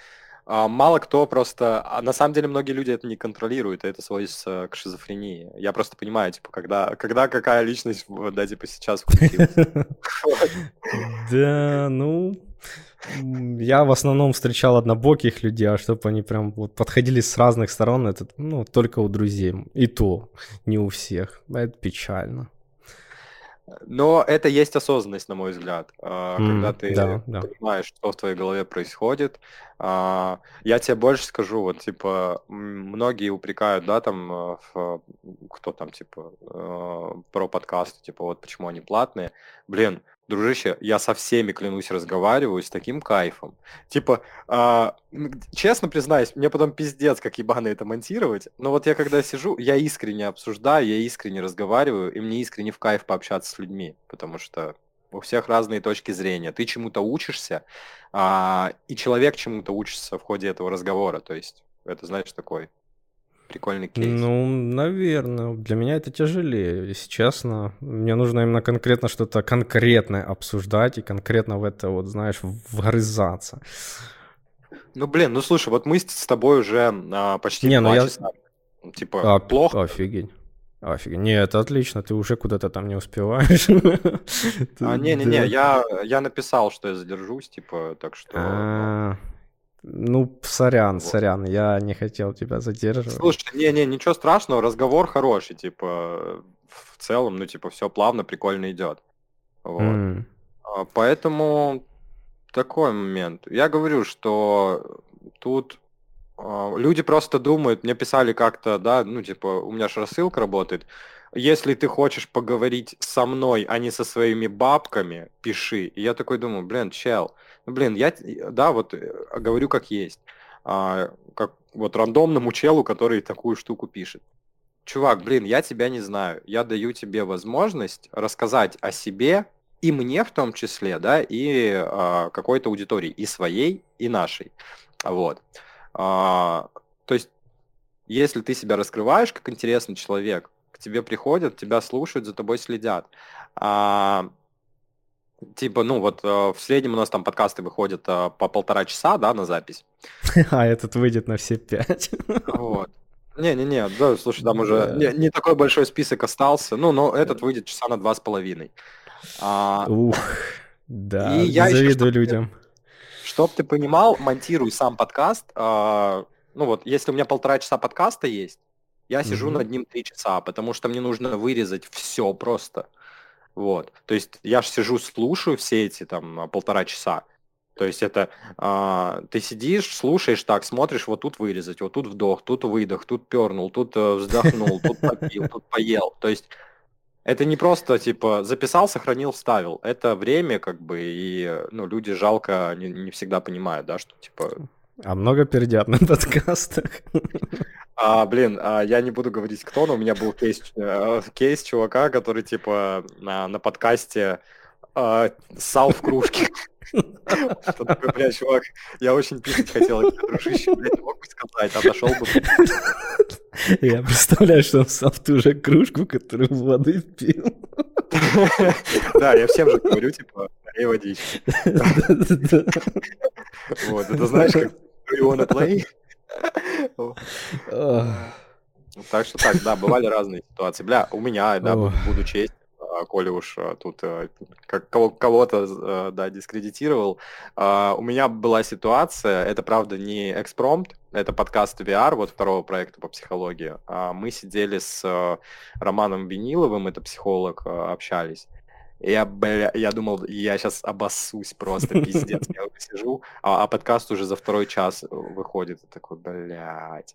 мало кто просто... А на самом деле многие люди это не контролируют, и это сводится к шизофрении. Я просто понимаю, типа, когда, когда какая личность, да, типа, сейчас [LAUGHS] Да, ну... Я в основном встречал однобоких людей, а чтобы они прям вот подходили с разных сторон, это, ну, только у друзей. И то, не у всех. Это печально. Но это есть осознанность, на мой взгляд, а, когда ты да, да. понимаешь, что в твоей голове происходит. А, я тебе больше скажу, вот, типа, многие упрекают, да, там, в, кто там, типа, про подкасты, типа, вот почему они платные. Блин, дружище, я со всеми, клянусь, разговариваю с таким кайфом. Типа, а, честно признаюсь, мне потом пиздец, как ебано это монтировать, но вот я когда сижу, я искренне обсуждаю, я искренне разговариваю, и мне искренне в кайф пообщаться с людьми, потому что у всех разные точки зрения. Ты чему-то учишься, а, и человек чему-то учится в ходе этого разговора, то есть это, знаешь, такой прикольный кейс. Ну, наверное. Для меня это тяжелее, если честно. Мне нужно именно конкретно что-то конкретное обсуждать и конкретно в это, вот, знаешь, вгрызаться. Ну, блин, ну слушай, вот мы с тобой уже а, почти Не, ну я... часа. Типа, а, плохо? Офигеть. Офигеть. Не, это отлично, ты уже куда-то там не успеваешь. А, не-не-не, я, я написал, что я задержусь, типа, так что... Ну, сорян, вот. сорян, я не хотел тебя задерживать. Слушай, не-не, ничего страшного, разговор хороший, типа, в целом, ну, типа, все плавно, прикольно идет. Вот. Mm. Поэтому такой момент. Я говорю, что тут а, люди просто думают, мне писали как-то, да, ну, типа, у меня же рассылка работает, если ты хочешь поговорить со мной, а не со своими бабками, пиши. И я такой думаю, блин, чел, блин, я, да, вот э, говорю как есть. А, как вот рандомному челу, который такую штуку пишет. Чувак, блин, я тебя не знаю. Я даю тебе возможность рассказать о себе, и мне в том числе, да, и а, какой-то аудитории, и своей, и нашей. Вот. А, то есть, если ты себя раскрываешь как интересный человек, к тебе приходят, тебя слушают, за тобой следят. А, Типа, ну вот э, в среднем у нас там подкасты выходят э, по полтора часа, да, на запись. [LAUGHS] А этот выйдет на все пять. Вот. [LAUGHS] Не-не-не, да, слушай, там уже не, не такой большой список остался. Ну, но этот выйдет часа на два с половиной. А, Ух, да, и я завидую еще, людям. Чтоб ты понимал, монтирую сам подкаст. А, ну вот, если у меня полтора часа подкаста есть, я сижу mm-hmm. над ним три часа, потому что мне нужно вырезать все просто. Вот. То есть я же сижу, слушаю все эти там полтора часа. То есть это а, ты сидишь, слушаешь так, смотришь, вот тут вырезать, вот тут вдох, тут выдох, тут пернул, тут э, вздохнул, тут попил, тут поел. То есть это не просто типа записал, сохранил, вставил. Это время как бы и ну люди жалко не, не всегда понимают, да, что типа. А много пердят на [LAUGHS] подкастах. А, блин, а, я не буду говорить кто, но у меня был кейс, э, кейс чувака, который типа на, на подкасте э, ссал в кружке. Что такое, бля, чувак, я очень писать хотел, дружище, блядь, мог бы сказать, отошел бы. Я представляю, что он сам в ту же кружку, которую воды пил. Да, я всем же говорю, типа, налей водички. [LAUGHS] Вот, это знаешь, как you wanna play? Так что так, да, бывали разные ситуации. Бля, у меня, да, буду честь, а, коли уж а, тут э, как кого-то, да, дискредитировал. А, у меня была ситуация, это, правда, не экспромт, это подкаст VR, вот второго проекта по психологии. Мы сидели с Романом Виниловым, это психолог, общались. Я, бля, я думал, я сейчас обоссусь просто, пиздец. [LAUGHS] Я сижу, а, а подкаст уже за второй час выходит. Я такой, блядь.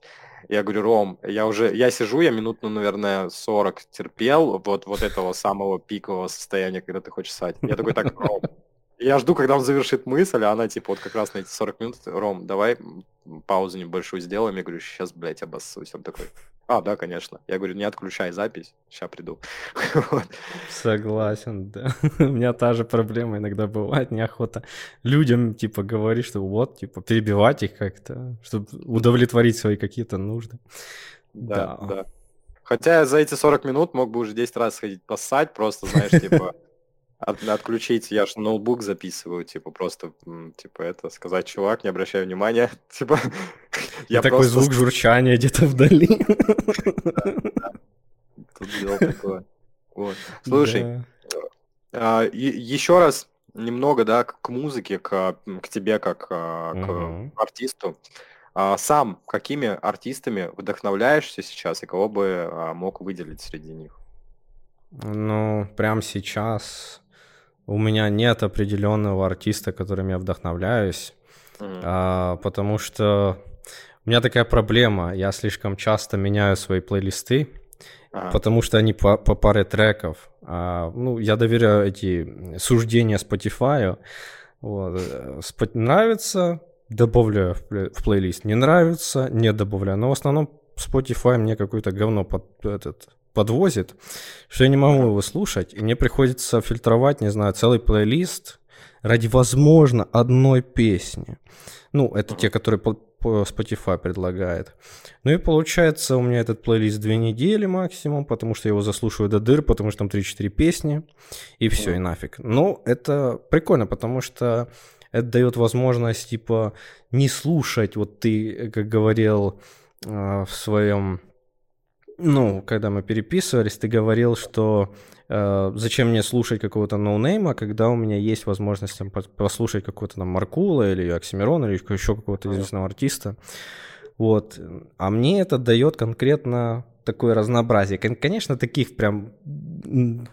Я говорю, Ром, я уже, я сижу, я минут, ну, наверное, 40 терпел вот, вот этого самого пикового состояния, когда ты хочешь ссать. Я такой, так, Ром, я жду, когда он завершит мысль, а она, типа, вот как раз на эти 40 минут, Ром, давай паузу небольшую сделаем. Я говорю, сейчас, блядь, обоссусь. Он такой, а, да, конечно. Я говорю, не отключай запись, сейчас приду. [LAUGHS] Согласен, да. [LAUGHS] У меня та же проблема иногда бывает, неохота людям, типа, говорить, что вот, типа, перебивать их как-то, чтобы удовлетворить свои какие-то нужды. Да, да. Хотя за эти 40 минут мог бы уже 10 раз сходить поссать, просто, знаешь, типа, от, отключить, я же ноутбук записываю, типа, просто, типа, это, сказать, чувак, не обращай внимания, [LAUGHS] типа, я такой звук журчания где-то вдали. [LAUGHS] Тут дело такое. Вот. Слушай, а, еще раз немного, да, к музыке, к, к тебе как а, к артисту. А, сам какими артистами вдохновляешься сейчас и кого бы мог выделить среди них? Ну, прям сейчас у меня нет определенного артиста, которым я вдохновляюсь, mm-hmm. а, потому что у меня такая проблема. Я слишком часто меняю свои плейлисты, а. потому что они по, по паре треков. А, ну, я доверяю эти суждения Spotify. Вот. Спо- нравится, добавляю в, плей- в плейлист. Не нравится, не добавляю. Но в основном Spotify мне какое-то говно под этот подвозит, что я не могу его слушать, и мне приходится фильтровать, не знаю, целый плейлист ради, возможно, одной песни. Ну, это те, которые Spotify предлагает. Ну и получается у меня этот плейлист две недели максимум, потому что я его заслушиваю до дыр, потому что там 3-4 песни, и все, и нафиг. Но это прикольно, потому что это дает возможность, типа, не слушать, вот ты, как говорил э, в своем ну, когда мы переписывались, ты говорил, что э, зачем мне слушать какого-то ноунейма, когда у меня есть возможность там, послушать какого-то там Маркула или Оксимирона или еще какого-то известного артиста. Вот. А мне это дает конкретно такое разнообразие. Конечно, таких прям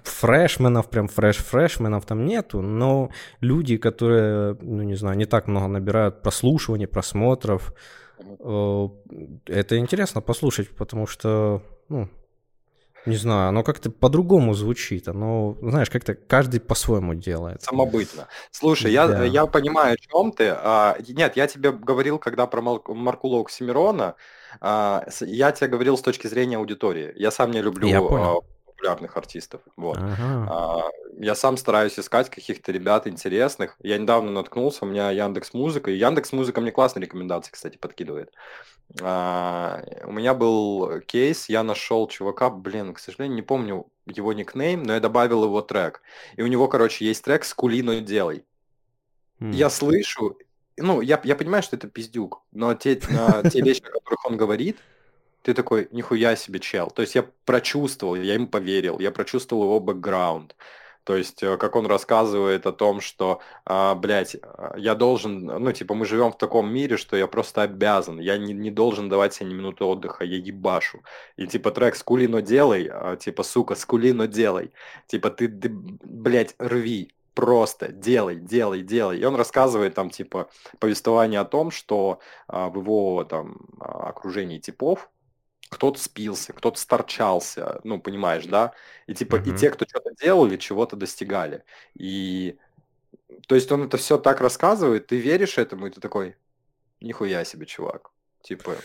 фрешменов, прям фреш-фрешменов там нету, но люди, которые, ну не знаю, не так много набирают прослушиваний, просмотров, э, это интересно послушать, потому что ну, не знаю, оно как-то по-другому звучит. Оно, знаешь, как-то каждый по-своему делает. Самобытно. Слушай, да. я, я понимаю, о чем ты. А, нет, я тебе говорил, когда про Маркула Оксимирона, а, я тебе говорил с точки зрения аудитории. Я сам не люблю я понял. Популярных артистов. Вот. Ага. А, я сам стараюсь искать каких-то ребят интересных. Я недавно наткнулся, у меня Яндекс Музыка, и Яндекс Музыка мне классные рекомендации, кстати, подкидывает. А, у меня был кейс, я нашел чувака, блин, к сожалению, не помню его никнейм, но я добавил его трек. И у него, короче, есть трек «Скулино делай». Mm. Я слышу, ну, я, я понимаю, что это пиздюк, но те, те вещи, о которых он говорит, ты такой, нихуя себе чел. То есть я прочувствовал, я ему поверил, я прочувствовал его бэкграунд. То есть, э, как он рассказывает о том, что, а, блядь, я должен, ну, типа, мы живем в таком мире, что я просто обязан, я не, не должен давать себе ни минуты отдыха, я ебашу. И, типа, трек «Скули, но делай», а, типа, сука, «Скули, но делай». Типа, ты, ты, блядь, рви, просто делай, делай, делай. И он рассказывает там, типа, повествование о том, что а, в его там а, окружении типов кто-то спился, кто-то сторчался, ну, понимаешь, да? И типа, mm-hmm. и те, кто что-то делали, чего-то достигали. И, то есть он это все так рассказывает, ты веришь этому, и ты такой, нихуя себе, чувак. Типа...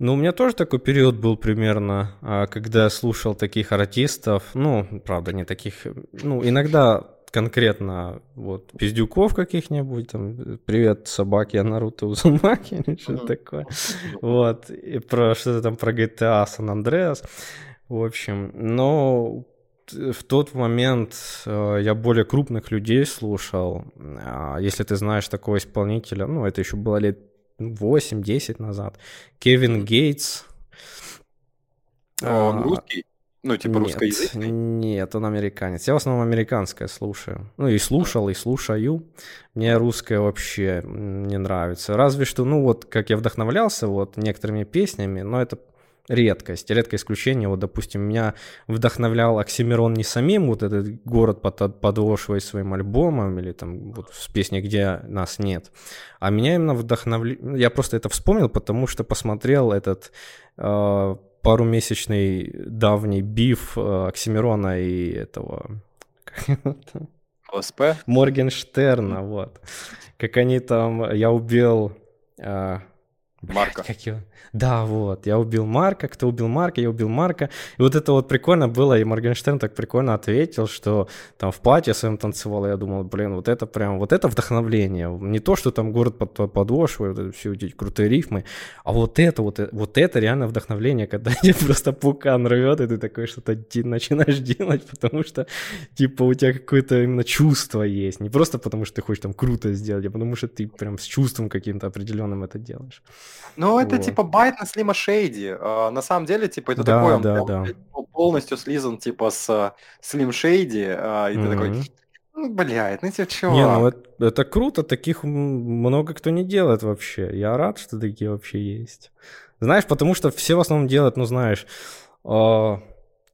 Ну, у меня тоже такой период был примерно, а, когда слушал таких артистов, ну, правда, не таких, ну, иногда конкретно вот пиздюков каких-нибудь, там, привет, собаки, я Наруто Узумаки, или что-то такое. [LAUGHS] Вот, и про что-то там про GTA San Andreas. В общем, но в тот момент э, я более крупных людей слушал. А если ты знаешь такого исполнителя, ну, это еще было лет 8-10 назад. Кевин Гейтс. А он русский? Ну, типа нет, русскоязычный? Нет, он американец. Я в основном американское слушаю. Ну, и слушал, и слушаю. Мне русское вообще не нравится. Разве что, ну, вот, как я вдохновлялся вот некоторыми песнями, но это редкость, редкое исключение. Вот, допустим, меня вдохновлял Оксимирон не самим, вот этот город под подошвой своим альбомом, или там вот с песней «Где нас нет», а меня именно вдохновлял... Я просто это вспомнил, потому что посмотрел этот э, парумесячный давний биф э, Оксимирона и этого... ОСП? Моргенштерна, вот. Как они там... Я убил... Марка. Как его? Да, вот, я убил Марка, кто убил Марка, я убил Марка. И вот это вот прикольно было, и Моргенштерн так прикольно ответил, что там в пати своем танцевал, я думал, блин, вот это прям, вот это вдохновление. Не то, что там город под подошвой, вот это все эти крутые рифмы, а вот это, вот, вот это реально вдохновление, когда [LAUGHS] тебе просто пукан рвет, и ты такой что-то начинаешь делать, потому что, типа, у тебя какое-то именно чувство есть. Не просто потому, что ты хочешь там круто сделать, а потому что ты прям с чувством каким-то определенным это делаешь. Ну, это вот. типа байт на Слима Шейди. А, на самом деле, типа, это да, такой, он да, да. полностью слизан, типа, с Слим Шейди, а, и mm-hmm. ты такой, ну, блядь, ну тебе чего? Не, ну это, это круто, таких много кто не делает вообще. Я рад, что такие вообще есть. Знаешь, потому что все в основном делают, ну, знаешь, э,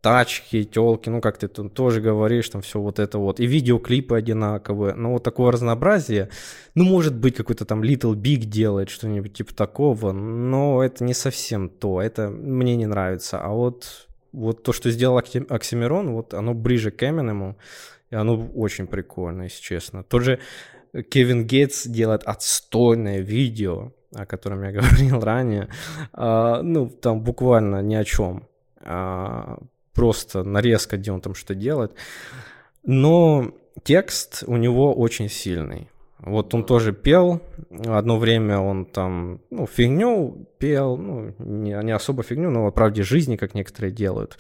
тачки, телки, ну, как ты тут тоже говоришь, там все вот это вот, и видеоклипы одинаковые, но вот такое разнообразие, ну, может быть, какой-то там Little Big делает что-нибудь типа такого, но это не совсем то, это мне не нравится, а вот, вот то, что сделал Оксимирон, вот оно ближе к Эминему, и оно очень прикольно, если честно. Тот же Кевин Гейтс делает отстойное видео, о котором я [LAUGHS] говорил ранее, а, ну, там буквально ни о чем. А, просто нарезка, где он там что делает. Но текст у него очень сильный. Вот он тоже пел, одно время он там, ну, фигню пел, ну, не, не особо фигню, но о правде жизни, как некоторые делают.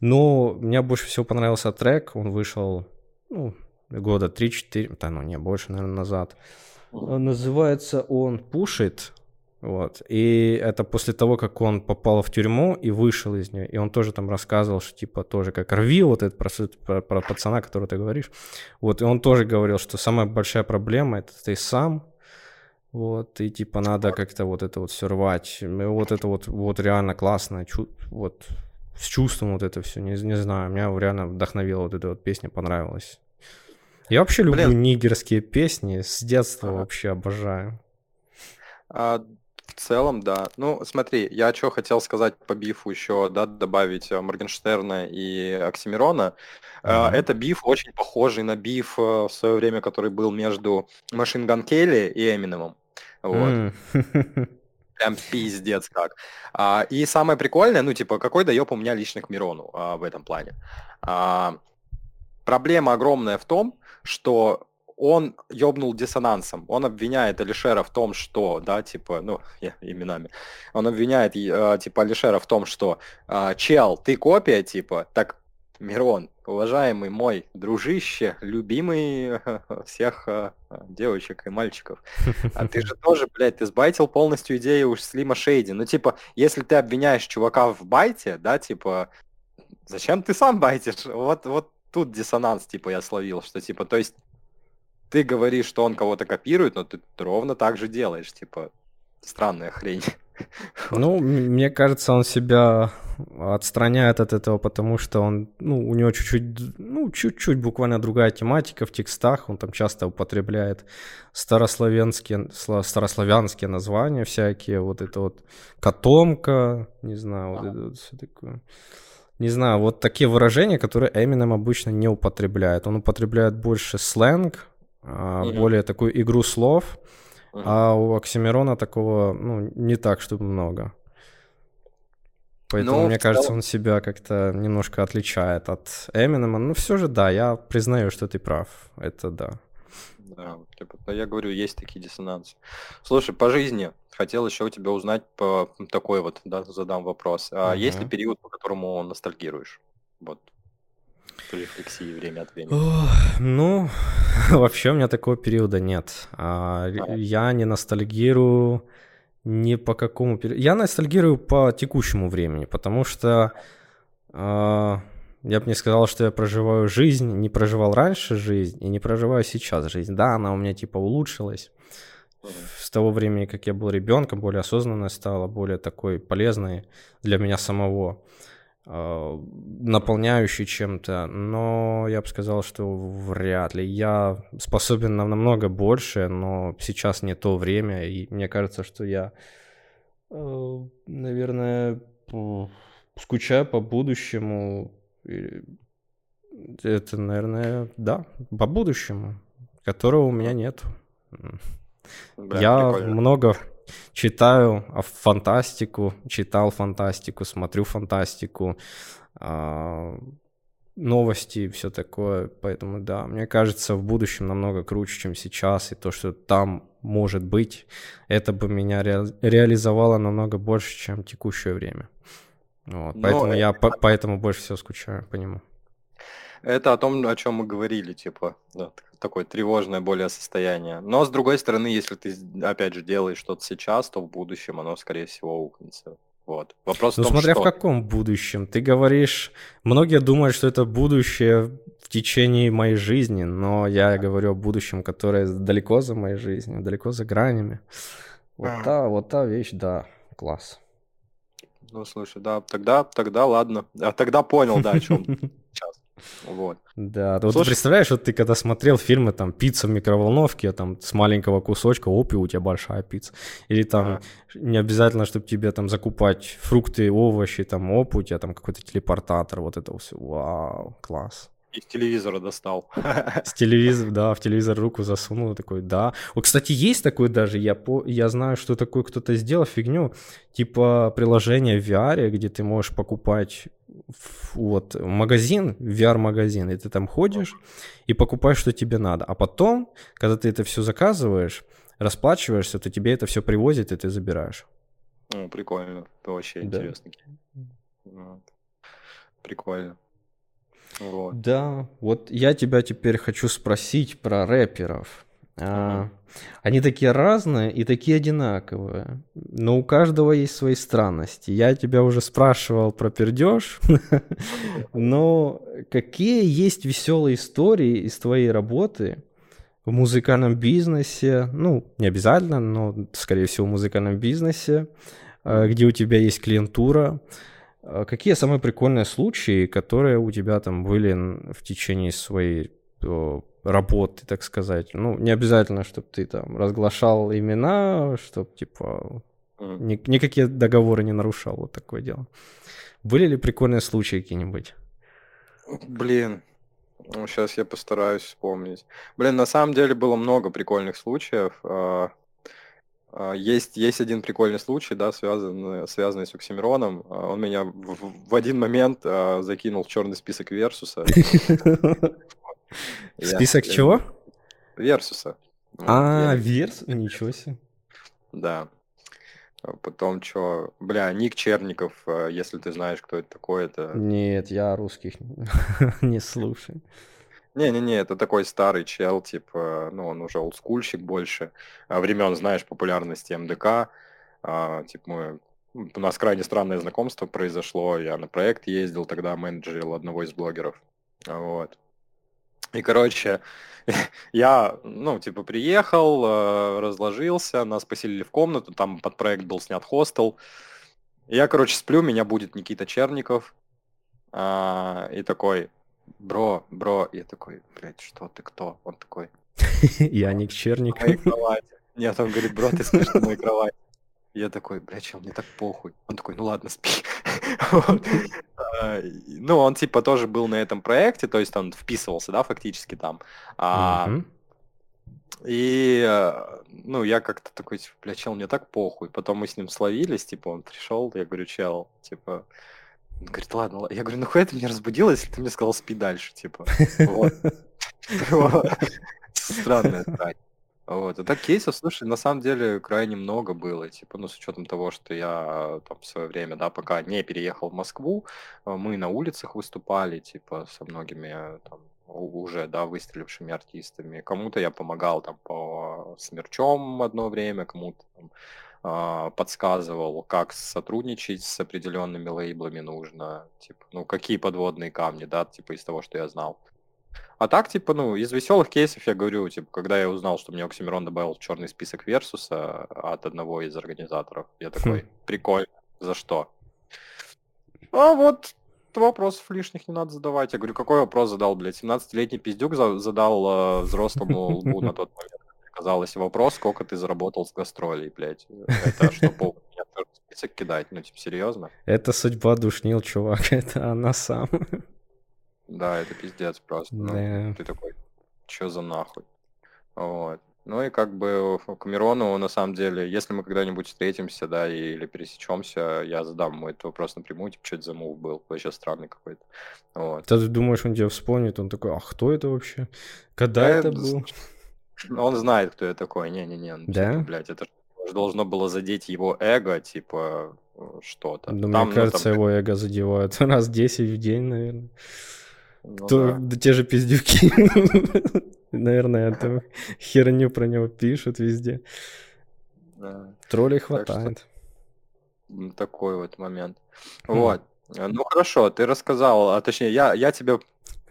Но мне больше всего понравился трек, он вышел, ну, года 3-4, да, ну, не, больше, наверное, назад. Называется он «Пушит», вот. И это после того, как он попал в тюрьму и вышел из нее. И он тоже там рассказывал, что типа тоже как рви, вот это про, про, про пацана, который ты говоришь. Вот. И он тоже говорил, что самая большая проблема это ты сам. Вот. И типа надо как-то вот это вот все рвать. И вот это вот, вот реально классно. Чу- вот с чувством вот это все. Не, не знаю, меня реально вдохновила вот эта вот песня, понравилась. Я вообще люблю Блин. нигерские песни. С детства ага. вообще обожаю. А, в целом, да. Ну, смотри, я что хотел сказать по бифу еще, да, добавить э, Моргенштерна и Оксимирона. Mm-hmm. Это биф очень похожий на биф э, в свое время, который был между Машин Ган Келли и Эминемом. Вот. Mm. [LAUGHS] Прям пиздец как. А, и самое прикольное, ну, типа, какой доеб у меня лично к Мирону а, в этом плане. А, проблема огромная в том, что он ёбнул диссонансом. Он обвиняет Алишера в том, что, да, типа, ну, [LAUGHS] именами. Он обвиняет, э, типа, Алишера в том, что, э, чел, ты копия, типа, так, Мирон, уважаемый мой дружище, любимый [LAUGHS] всех э, девочек и мальчиков. А ты же [LAUGHS] тоже, блядь, ты сбайтил полностью идею уж Слима Шейди. Ну, типа, если ты обвиняешь чувака в байте, да, типа, зачем ты сам байтишь? Вот, вот тут диссонанс, типа, я словил, что, типа, то есть ты говоришь, что он кого-то копирует, но ты ровно так же делаешь, типа, странная хрень. [LAUGHS] Ну, мне кажется, он себя отстраняет от этого, потому что он, ну, у него чуть-чуть, ну, чуть-чуть буквально другая тематика в текстах, он там часто употребляет старославянские, старославянские названия всякие, вот это вот котомка, не знаю, вот это вот все такое. Не знаю, вот такие выражения, которые Эминем обычно не употребляет. Он употребляет больше сленг, mm-hmm. более такую игру слов, mm-hmm. а у Оксимирона такого, ну, не так, чтобы много. Поэтому, Ну, мне кажется, целом- он себя как-то немножко отличает от Эминема. Ну, все же, да, я признаю, что ты прав. Это да. Да, типа, я говорю, есть такие диссонансы. Слушай, по жизни хотел еще у тебя узнать по такой вот, да, задам вопрос. А есть ли период, по которому ностальгируешь? Вот. В рефлексии время от времени. Ну, [LAUGHS] вообще у меня такого периода нет. А. Я не ностальгирую ни по какому периоду. Я ностальгирую по текущему времени, потому что а, я бы не сказал, что я проживаю жизнь, не проживал раньше жизнь и не проживаю сейчас жизнь. Да, она у меня типа улучшилась. С того времени, как я был ребенком, более осознанной стала, более такой полезной для меня самого, а, наполняющей чем-то. Но я бы сказал, что вряд ли. Я способен на намного больше, но сейчас не то время, и мне кажется, что я, э, наверное, скучаю по будущему. Это, наверное, да, по будущему, которого у меня нет. Бля, Я прикольно. много читаю а, фантастику, читал фантастику, смотрю фантастику, а, новости и все такое. Поэтому да, мне кажется, в будущем намного круче, чем сейчас. И то, что там может быть, это бы меня ре- реализовало намного больше, чем текущее время. Вот, поэтому э, я по- поэтому больше всего скучаю по нему. Это о том, о чем мы говорили, типа, да, такое тревожное более состояние. Но с другой стороны, если ты, опять же, делаешь что-то сейчас, то в будущем оно, скорее всего, укнется. Вот. Вопрос Ну, в том, смотря что... в каком будущем. Ты говоришь, многие думают, что это будущее в течение моей жизни, но я говорю о будущем, которое далеко за моей жизнью, далеко за гранями. Вот А. та, вот та вещь, да, класс. Ну, слушай, да, тогда, тогда ладно. А тогда понял, да, о чем. [LAUGHS] Вот. Да, вот ты Слушай- представляешь, вот ты когда смотрел фильмы, там, пицца в микроволновке, там, с маленького кусочка, оп, и у тебя большая пицца. Или там, Ага. не обязательно, чтобы тебе там закупать фрукты, овощи, там, оп, у тебя там какой-то телепортатор, вот это все, вау, класс. Из телевизора достал. [LAUGHS] С телевизора, да, в телевизор руку засунул, такой, да. Вот, кстати, есть такой даже, я, по, я знаю, что такое кто-то сделал фигню, типа приложение в VR, где ты можешь покупать вот магазин, VR-магазин, и ты там ходишь и покупаешь, что тебе надо. А потом, когда ты это все заказываешь, расплачиваешься, то тебе это все привозят, и ты забираешь. Ну, прикольно. Это вообще Да. интересно. Вот. Прикольно. Вот. Да, вот я тебя теперь хочу спросить про рэперов. А, они такие разные и такие одинаковые, но у каждого есть свои странности. Я тебя уже спрашивал про пердеж, [LAUGHS] но какие есть веселые истории из твоей работы в музыкальном бизнесе? Ну, не обязательно, но, скорее всего, в музыкальном бизнесе, э, где у тебя есть клиентура. А Какие самые прикольные случаи, которые у тебя там были в течение своей работы, так сказать? Ну, не обязательно, чтобы ты там разглашал имена, чтобы типа ни- никакие договоры не нарушал, вот такое дело. Были ли прикольные случаи какие-нибудь? Блин, сейчас я постараюсь вспомнить. Блин, на самом деле было много прикольных случаев. А, Есть, есть один прикольный случай, да, связанный, связанный с Оксимироном. А, Он меня в, в- один момент а, закинул в черный список Версуса. [LAUGHS] Список я- чего? Версуса. А, верс? Ничего себе. Да. А Потом что? Бля, Ник Черников, если ты знаешь, кто это такой, это... Нет, я русских [LAUGHS] не слушаю. Не-не-не, это такой старый чел, типа, ну, он уже олдскульщик больше, а, времен, знаешь, популярности МДК, а, типа, мы, у нас крайне странное знакомство произошло, я на проект ездил, тогда менеджерил одного из блогеров, А, вот. И, короче, [LAUGHS] я, ну, типа, приехал, э, разложился, нас поселили в комнату, там под проект был снят хостел. Я, короче, сплю, меня будет Никита Черников, а, и такой, бро, бро, я такой, блядь, что ты, кто? Он такой, [LAUGHS] Я в Черник. [LAUGHS] Нет, он говорит, бро, ты спишь на моей кровати. Я такой, блядь, чел, мне так похуй. Он такой, ну ладно, спи. [LAUGHS] А, Ну, он типа тоже был на этом проекте, то есть он вписывался, да, фактически там. А. И, э, ну, я как-то такой, типа, бля, чел, мне так похуй. Потом мы с ним словились, типа, он пришел, я говорю, чел, типа, он говорит, ладно, ладно. Я говорю, ну хуя ты меня разбудил, если ты мне сказал, спи дальше, типа. Вот. [LAUGHS] Странная срань. Вот. А так кейсов, слушай, на самом деле крайне много было, типа, ну, с учетом того, что я там в свое время, да, пока не переехал в Москву, э, мы на улицах выступали, типа, со многими там уже, да, выстрелившими артистами. Кому-то я помогал там по смерчом одно время, кому-то там а, подсказывал, как сотрудничать с определенными лейблами нужно, типа, ну, какие подводные камни, да, типа, из того, что я знал. А так, типа, ну, из веселых кейсов я говорю, типа, когда я узнал, что мне Оксимирон добавил в черный список Версуса от одного из организаторов, я такой, хм. прикольно, за что? А вот вопросов лишних не надо задавать. Я говорю, какой вопрос задал, блядь? 17-летний пиздюк задал э, взрослому лбу на тот момент. Казалось, вопрос, сколько ты заработал с гастролей, блядь. Это что, в список кидать? Ну, типа, серьезно? Это судьба душнил, чувак, [LAUGHS] это она сам. Да, это пиздец просто. Ну. Ты такой, чё за нахуй? Вот. Ну и как бы к Мирону, на самом деле, если мы когда-нибудь встретимся, да, или пересечемся, я задам ему этот вопрос напрямую, типа, что это за мув был, вообще странный какой-то. Вот. Ты думаешь, он тебя вспомнит, он такой, а кто это вообще? Когда да, это был? Он знает, кто я такой, не-не-не, ну, да? типа, блядь, это должно было задеть его эго, типа, что-то. Ну, Там, мне кажется, ну, там... его эго задевают [LAUGHS] раз 10 в день, наверное. Ну, То, да. да те же пиздюки. [LAUGHS] Наверное, эту херню про него пишут везде. Да. Троллей хватает. Что... Такой вот момент. Хм. Вот. Ну хорошо, ты рассказал, а точнее, я, я тебе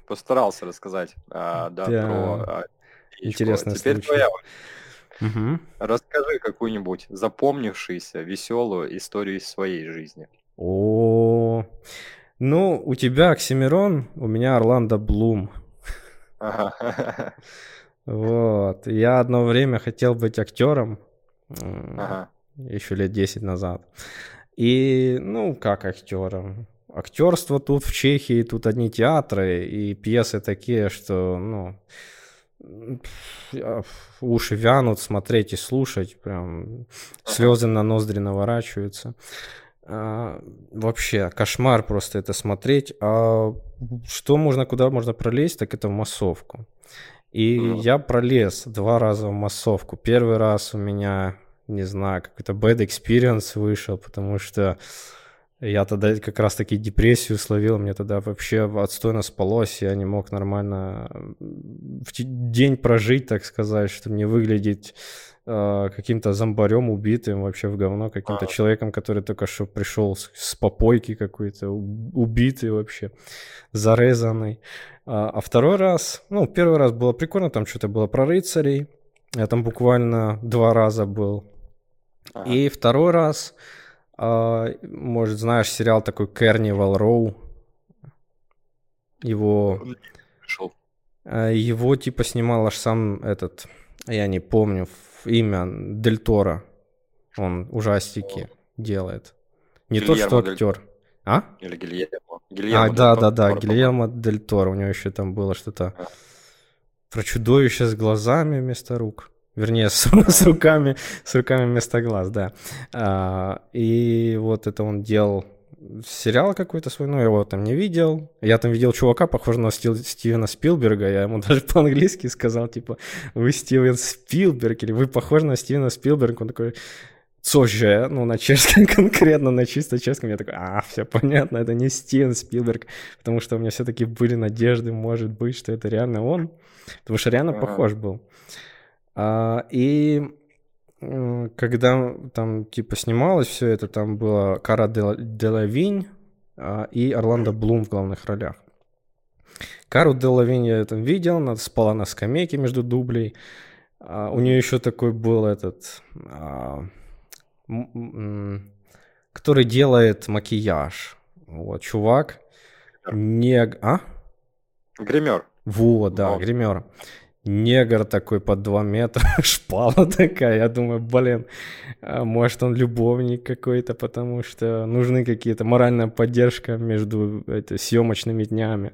постарался рассказать а, да, да. про а, Интересно. Теперь случай. твоя. Угу. Расскажи какую-нибудь запомнившуюся веселую историю из своей жизни. О, ну, у тебя Оксимирон, у меня Орландо Блум. Ага. Вот. Я одно время хотел быть актером. Ага. Еще лет 10 назад. И, ну, как актером? Актерство тут в Чехии, тут одни театры и пьесы такие, что, ну, уши вянут смотреть и слушать, прям слезы на ноздри наворачиваются. А, вообще кошмар просто это смотреть. А что можно, куда можно пролезть, так это в массовку. И mm. я пролез два раза в массовку. Первый раз у меня, не знаю, какой-то bad experience вышел, потому что я тогда как раз таки депрессию словил, мне тогда вообще отстойно спалось, я не мог нормально в день прожить, так сказать, чтобы не выглядеть э, каким-то зомбарем убитым, вообще в говно, каким-то а. человеком, который только что пришел с, с попойки какой-то, убитый вообще, зарезанный. А, а второй раз, ну, первый раз было прикольно, там что-то было про рыцарей, я там буквально два раза был. Ага. И второй раз а, может, знаешь сериал такой Carnival Row? Его... А, его типа снимал аж сам этот, я не помню имя, Дель Торо. Он ужастики О. делает. Не Гильермо то, что актер. Дель... А? Или Гильермо. Гильермо а, да, да, да, Гильермо Дель Торо. У него еще там было что-то а. про чудовище с глазами вместо рук. Вернее, [LAUGHS] с, с руками, с руками вместо глаз, да. А, и вот это он делал сериал какой-то свой, но я его там не видел. Я там видел чувака, похожего на Стив, Стивена Спилберга. Я ему [LAUGHS] даже по-английски сказал, типа, вы Стивен Спилберг, или вы похожи на Стивена Спилберга. Он такой, Цоже, ну, на чешском [LAUGHS] конкретно, на чисто чешском, я такой, а, все понятно, это не Стивен Спилберг, потому что у меня все-таки были надежды, может быть, что это реально он, потому что реально ага. похож был. А, и когда там типа снималось все это, там была Кара Делавинь а, и Орландо Блум в главных ролях. Кару Делавинь я там видел, она спала на скамейке между дублей. А, у нее еще такой был этот, который делает макияж. Вот, чувак. Не... А? Гример. Вот, да, вот. гример негр такой под 2 метра, [LAUGHS] шпала такая. Я думаю, блин, а может он любовник какой-то, потому что нужны какие-то моральная поддержка между это, съемочными днями.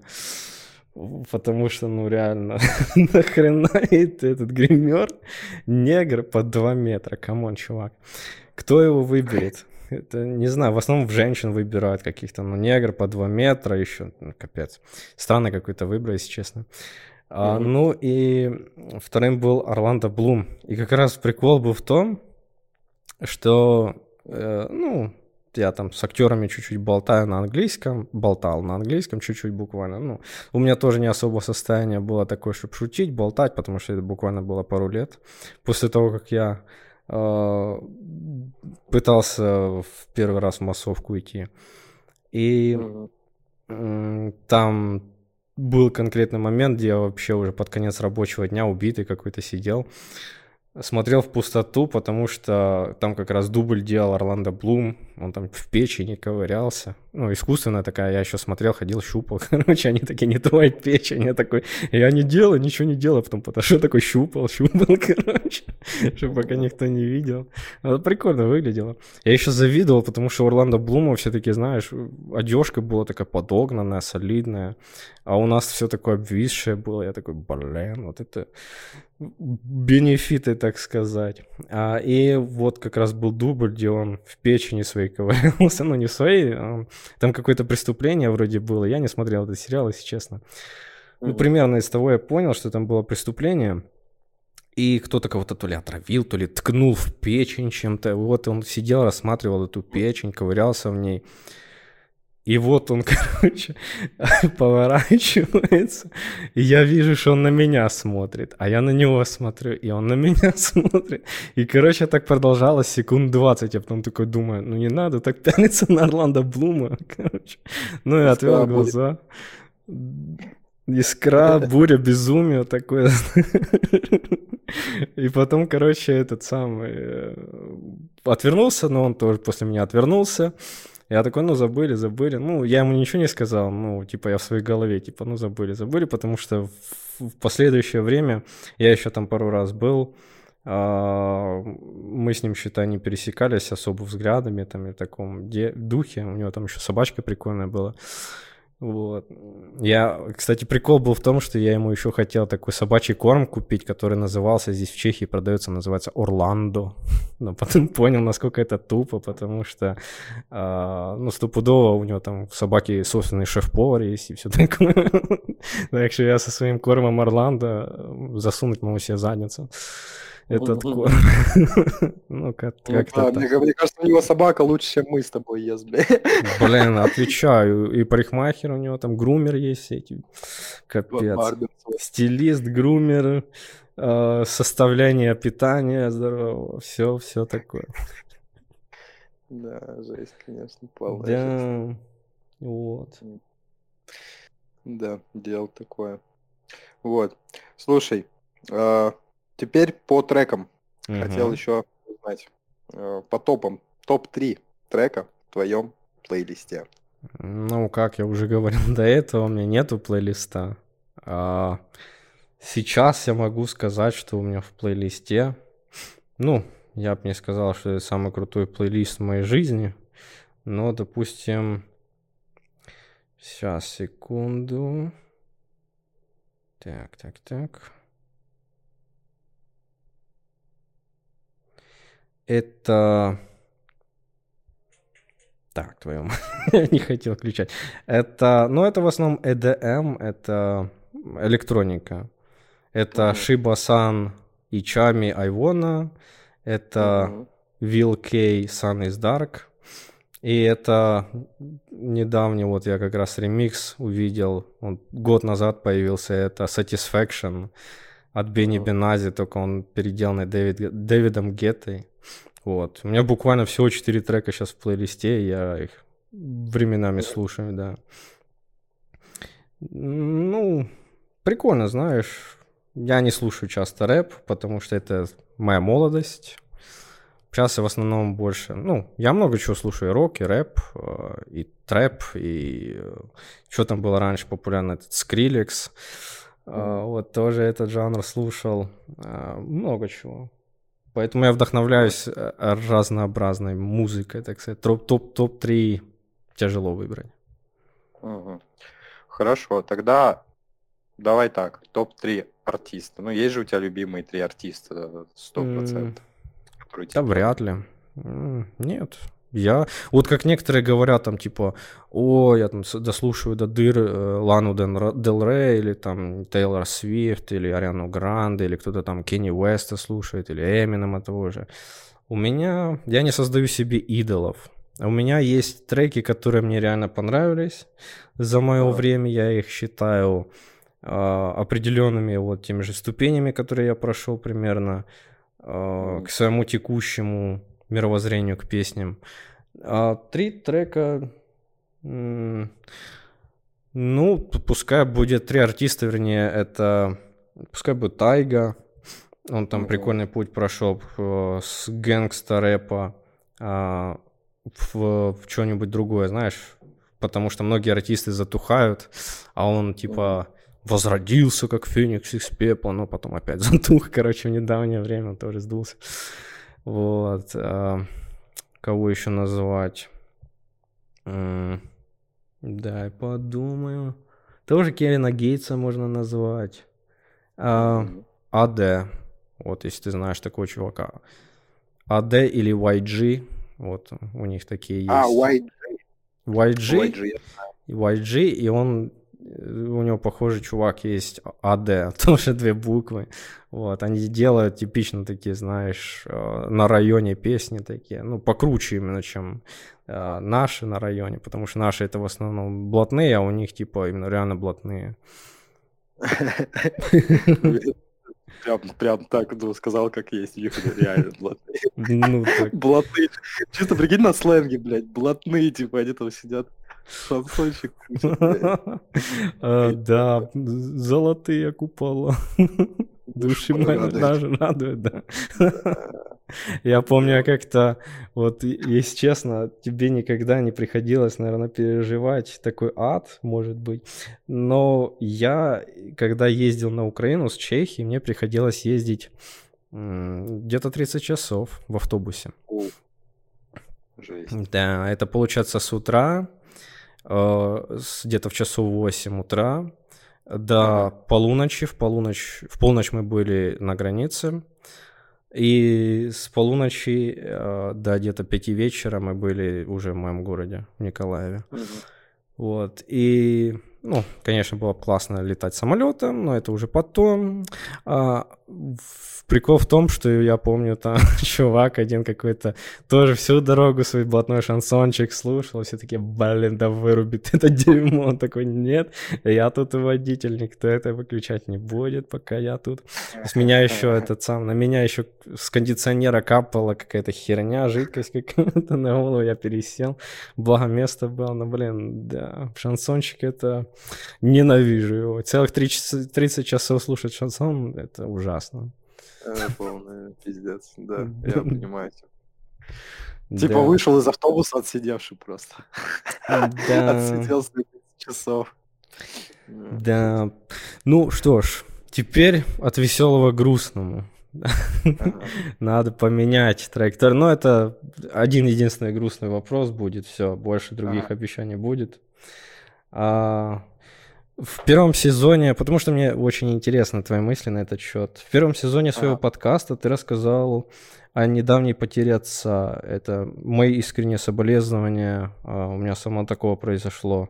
Потому что, ну реально, [LAUGHS] нахрена этот гример негр под 2 метра, come on, чувак. Кто его выберет? Это, не знаю, в основном в женщин выбирают каких-то, ну, негр по 2 метра еще, ну, капец. Странный какой-то выбор, если честно. А, ну и вторым был Орландо Блум. И как раз прикол был в том, что, э, ну, я там с актерами чуть-чуть болтаю на английском, болтал на английском чуть-чуть буквально. Ну, у меня тоже не особо состояние было такое, чтобы шутить, болтать, потому что это буквально было пару лет. После того, как я э, пытался в первый раз в массовку идти. И э, там был конкретный момент, где я вообще уже под конец рабочего дня убитый какой-то сидел смотрел в пустоту, потому что там как раз дубль делал Орландо Блум, он там в печени ковырялся. Ну, искусственная такая, я еще смотрел, ходил, щупал. [LAUGHS] Короче, они такие, не твой печень. Я такой, я не делаю, ничего не делаю. Потом подошел такой, щупал, щупал, [LAUGHS] короче, чтобы пока никто не видел. Это прикольно выглядело. Я еще завидовал, потому что Орландо Блума все-таки, знаешь, одежка была такая подогнанная, солидная. А у нас все такое обвисшее было. Я такой, блин, вот это бенефиты, так сказать. А, и вот как раз был дубль, где он в печени своей ковырялся, ну не своей, а, там какое-то преступление вроде было, я не смотрел этот сериал, если честно. Ну, примерно из того я понял, что там было преступление, и кто-то кого-то то ли отравил, то ли ткнул в печень чем-то. Вот он сидел, рассматривал эту печень, ковырялся в ней. И вот он, [LAUGHS] короче, [LAUGHS] поворачивается, и я вижу, что он на меня смотрит, а я на него смотрю, и он на меня [LAUGHS] смотрит. И, короче, так продолжалось секунд 20, я потом такой думаю, ну не надо так пялиться на Орландо Блума, короче. Ну и отвел глаза. Искра, буря, безумие такое. И потом, короче, этот самый э, отвернулся, но он тоже после меня отвернулся. Я такой, ну, забыли, забыли. Ну, я ему ничего не сказал, ну, типа, я в своей голове, типа, ну, забыли, забыли, потому что в, последующее время, я еще там пару раз был, а, мы с ним, считай, не пересекались особо взглядами, там, и в таком духе, у него там еще собачка прикольная была. Вот. Я, кстати, прикол был в том, что я ему еще хотел такой собачий корм купить, который назывался, здесь в Чехии продается, называется Орландо. [LAUGHS] Но потом [LAUGHS] понял, насколько это тупо, потому что, э, ну, стопудово у него там собаки собственный шеф-повар есть и все [LAUGHS] такое. Так что я со своим кормом Орландо засунуть могу себе задницу этот [LAUGHS] кот. [LAUGHS] Ну, как, ну, как да, мне, кажется, у него собака лучше, чем мы с тобой ест, [LAUGHS] Блин, отвечаю. И парикмахер у него там, грумер есть эти. Капец. Стилист, грумер, э, составление питания здорового. Все, все такое. Да, жесть, конечно, полная Да, вот. Да, дело такое. Вот. Слушай, а, Теперь по трекам. Угу. Хотел еще узнать. Э, по топам. Топ-3 трека в твоем плейлисте. Ну, как я уже [LAUGHS] говорил до этого, у меня нету плейлиста. А сейчас я могу сказать, что у меня в плейлисте... Ну, я бы не сказал, что это самый крутой плейлист в моей жизни. Но, допустим... Сейчас, секунду. Так, так, так. Это... Так, твою я [LAUGHS] не хотел включать. Это, ну, это в основном EDM, это электроника. Это uh-huh. Shiba-san и Chami Айвона. Это uh-huh. Will K Sun is Dark. И это недавний, вот я как раз ремикс увидел, он год назад появился, это Satisfaction от Бенни Бенази, только он переделанный Дэвид, Дэвидом Геттой. Вот. У меня буквально всего 4 трека сейчас в плейлисте, я их временами слушаю, да. Ну, прикольно, знаешь. Я не слушаю часто рэп, потому что это моя молодость. Сейчас я в основном больше... Ну, я много чего слушаю. И рок, и рэп, э, и трэп, и... Э, что там было раньше популярно? Этот Скриллекс. Mm. Вот тоже этот жанр слушал. Много чего. Поэтому я вдохновляюсь э, разнообразной музыкой, так сказать. Топ-топ-топ-3 тяжело выбрать. Угу. Хорошо, тогда давай так, топ-3 артиста. Ну, есть же у тебя любимые три артиста, сто процентов. Да вряд ли. Нет. Я, вот как некоторые говорят, там, типа, о, я там дослушиваю до дыр э, Лану Дел Рей, или там Тейлор Свифт, или Ариану Гранде, или кто-то там Кенни Уэста слушает, или Эминема того же. У меня, я не создаю себе идолов. У меня есть треки, которые мне реально понравились за мое время, я их считаю э, определенными вот теми же ступенями, которые я прошел примерно э, к своему текущему мировоззрению, к песням. А три трека, ну, пускай будет три артиста, вернее, это пускай будет Тайга, он там прикольный путь прошел э, с гэнгста рэпа а, в, в что-нибудь другое, знаешь, потому что многие артисты затухают, а он типа возродился как Феникс из пепла, но потом опять [LAUGHS] затух, короче, в недавнее время тоже сдулся. Вот. А, кого еще назвать? М- дай подумаю. Тоже Кевина Гейтса можно назвать. А, АД. Вот, если ты знаешь такого чувака. АД или YG. Вот, у них такие а, есть. А, YG? YG. YG, YG, и он у него похожий чувак есть АД, [LAUGHS] тоже две буквы. Вот, они делают типично такие, знаешь, э, на районе песни такие, ну, покруче именно, чем э, наши на районе, потому что наши это в основном блатные, а у них типа именно реально блатные. [LAUGHS] Прям, прям так ну, сказал, как есть. реально блатные. Ну, так. Блатные. Чисто прикинь на сленге, блядь. Блатные, типа, они там сидят. Шансончик. [LAUGHS] А, да, золотые купола. [LAUGHS] Души мои даже радуют, да. [LAUGHS] Я помню, как-то, вот, если честно, тебе никогда не приходилось, наверное, переживать такой ад, может быть. Но я, когда ездил на Украину с Чехии, мне приходилось ездить где-то 30 часов в автобусе. Жесть. Да, это получается с утра где-то в часу 8 утра до полуночи. В полуночь, в полночь мы были на границе. И с полуночи э, до где-то пяти вечера мы были уже в моем городе, в Николаеве. Вот. И, ну, конечно, было бы классно летать самолетом, но это уже потом. А, Прикол в том, что я помню, там [LAUGHS] чувак один какой-то тоже всю дорогу свой блатной шансончик слушал, все такие, блин, да вырубит это дерьмо. Он такой, нет, я тут водитель, никто это выключать не будет, пока я тут. С меня еще этот сам, на меня еще с кондиционера капала какая-то херня, жидкость какая-то на голову, я пересел. Благо место было, но, блин, да, шансончик это ненавижу его. Целых 30 часов слушать шансон, это ужасно. Полный пиздец, да, я понимаю. Типа вышел из автобуса отсидевший просто. [LAUGHS] Отсидел часов. Да. Ну что ж, теперь от веселого к грустному. Надо поменять траекторию. Но это один единственный грустный вопрос будет. Все, больше других обещаний будет. А, в первом сезоне, потому что мне очень интересны твои мысли на этот счет. В первом сезоне своего ага. подкаста ты рассказал о недавней потере отца. Это мои искренние соболезнования. А, у меня само такого произошло.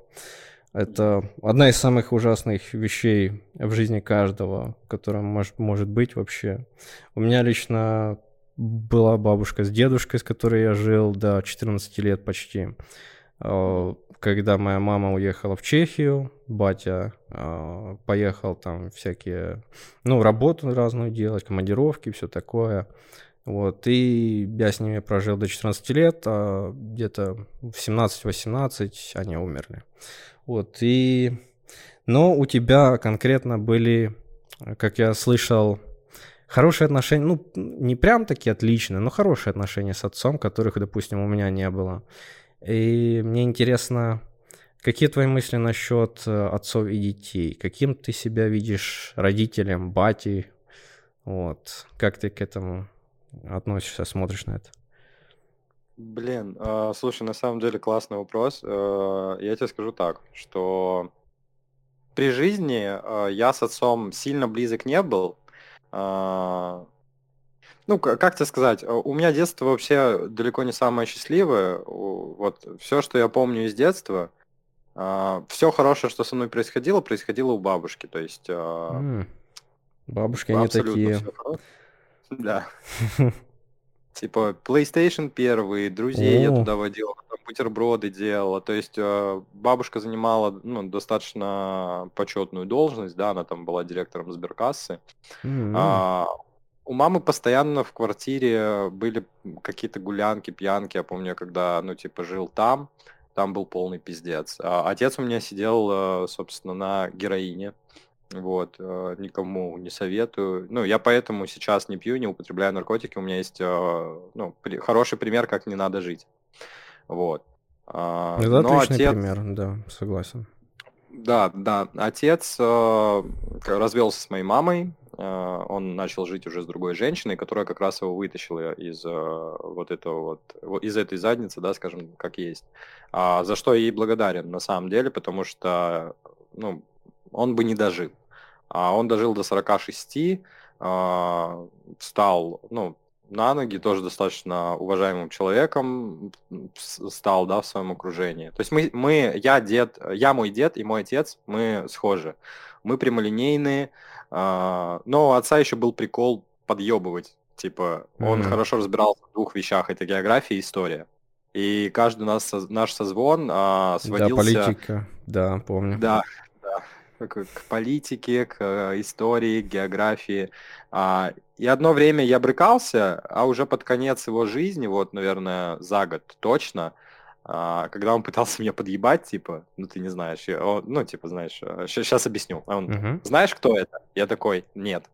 Это одна из самых ужасных вещей в жизни каждого, которая может, может быть вообще. У меня лично была бабушка с дедушкой, с которой я жил до 14 лет почти. Когда моя мама уехала в Чехию, батя э, поехал там всякие, ну, работу разную делать, командировки, все такое. Вот, и я с ними прожил до 14 лет, а где-то в 17-18 они умерли. Вот, и... Но у тебя конкретно были, как я слышал, хорошие отношения, ну, не прям такие отличные, но хорошие отношения с отцом, которых, допустим, у меня не было. И мне интересно, какие твои мысли насчет э, отцов и детей? Каким ты себя видишь родителем, батей? Вот. Как ты к этому относишься, смотришь на это? Блин, э, слушай, на самом деле классный вопрос. Э, я тебе скажу так, что при жизни э, я с отцом сильно близок не был. А, ну, как тебе сказать, у меня детство вообще далеко не самое счастливое. Вот все, что я помню из детства, а, все хорошее, что со мной происходило, происходило у бабушки. То есть... Mm. Бабушки они такие. Да. Типа PlayStation первый, друзей я туда водил, бутерброды делала. То есть э, бабушка занимала ну, достаточно почетную должность, да, она там была директором сберкассы. А, у мамы постоянно в квартире были какие-то гулянки, пьянки. Я помню, когда, ну, типа, жил там, там был полный пиздец. А отец у меня сидел, э, собственно, на героине. Вот, э, никому не советую. Ну, я поэтому сейчас не пью, не употребляю наркотики. У меня есть, э, ну, при, хороший пример, как не надо жить. Вот. А, Это но отличный отец... пример, да, согласен. Да, да. Отец э, развелся с моей мамой. Э, он начал жить уже с другой женщиной, которая как раз его вытащила из э, вот этого вот, из этой задницы, да, скажем, как есть. А, за что я ей благодарен на самом деле, потому что, ну, он бы не дожил. А он дожил до 46, э, стал, ну, на ноги, тоже достаточно уважаемым человеком стал, да, в своем окружении. То есть мы, мы, я дед, я мой дед и мой отец, мы схожи. Мы прямолинейные, э, но у отца еще был прикол подъебывать. Типа, он mm-hmm. хорошо разбирался в двух вещах, это география и история. И каждый нас, наш созвон а, сводился... Да, политика, да, помню. Да, к, к политике, к э, истории, к географии. А, и одно время я брыкался, а уже под конец его жизни, вот, наверное, за год точно, а, когда он пытался [LAUGHS] меня подъебать, типа, ну ты не знаешь, я, он, ну типа, знаешь, сейчас э, объясню. А он, угу. знаешь, кто это? Я такой, нет.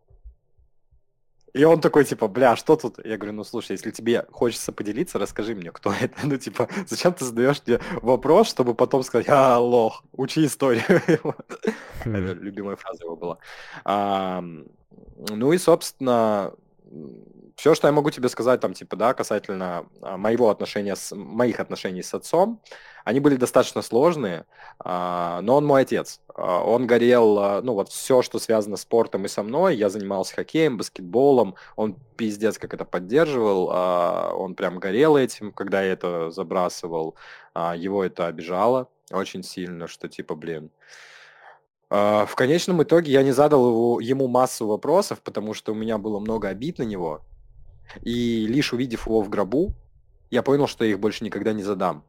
И он такой, типа, бля, что тут? Я говорю, ну слушай, если тебе хочется поделиться, расскажи мне, кто [LAUGHS] это. Ну, типа, зачем ты задаешь мне вопрос, чтобы потом сказать, а, лох, учи историю. Хм. Любимая фраза его была. Ну и, собственно, все, что я могу тебе сказать, там, типа, да, касательно а, моего отношения с, моих отношений с отцом, они были достаточно сложные, а, но он мой отец. А, он горел, ну, вот все, что связано с спортом и со мной. Я занимался хоккеем, баскетболом. Он пиздец как это поддерживал. Он прям горел этим, когда я это забрасывал. Его это обижало очень сильно, что, типа, блин, в конечном итоге я не задал его, ему массу вопросов, потому что у меня было много обид на него. И лишь увидев его в гробу, я понял, что я их больше никогда не задам.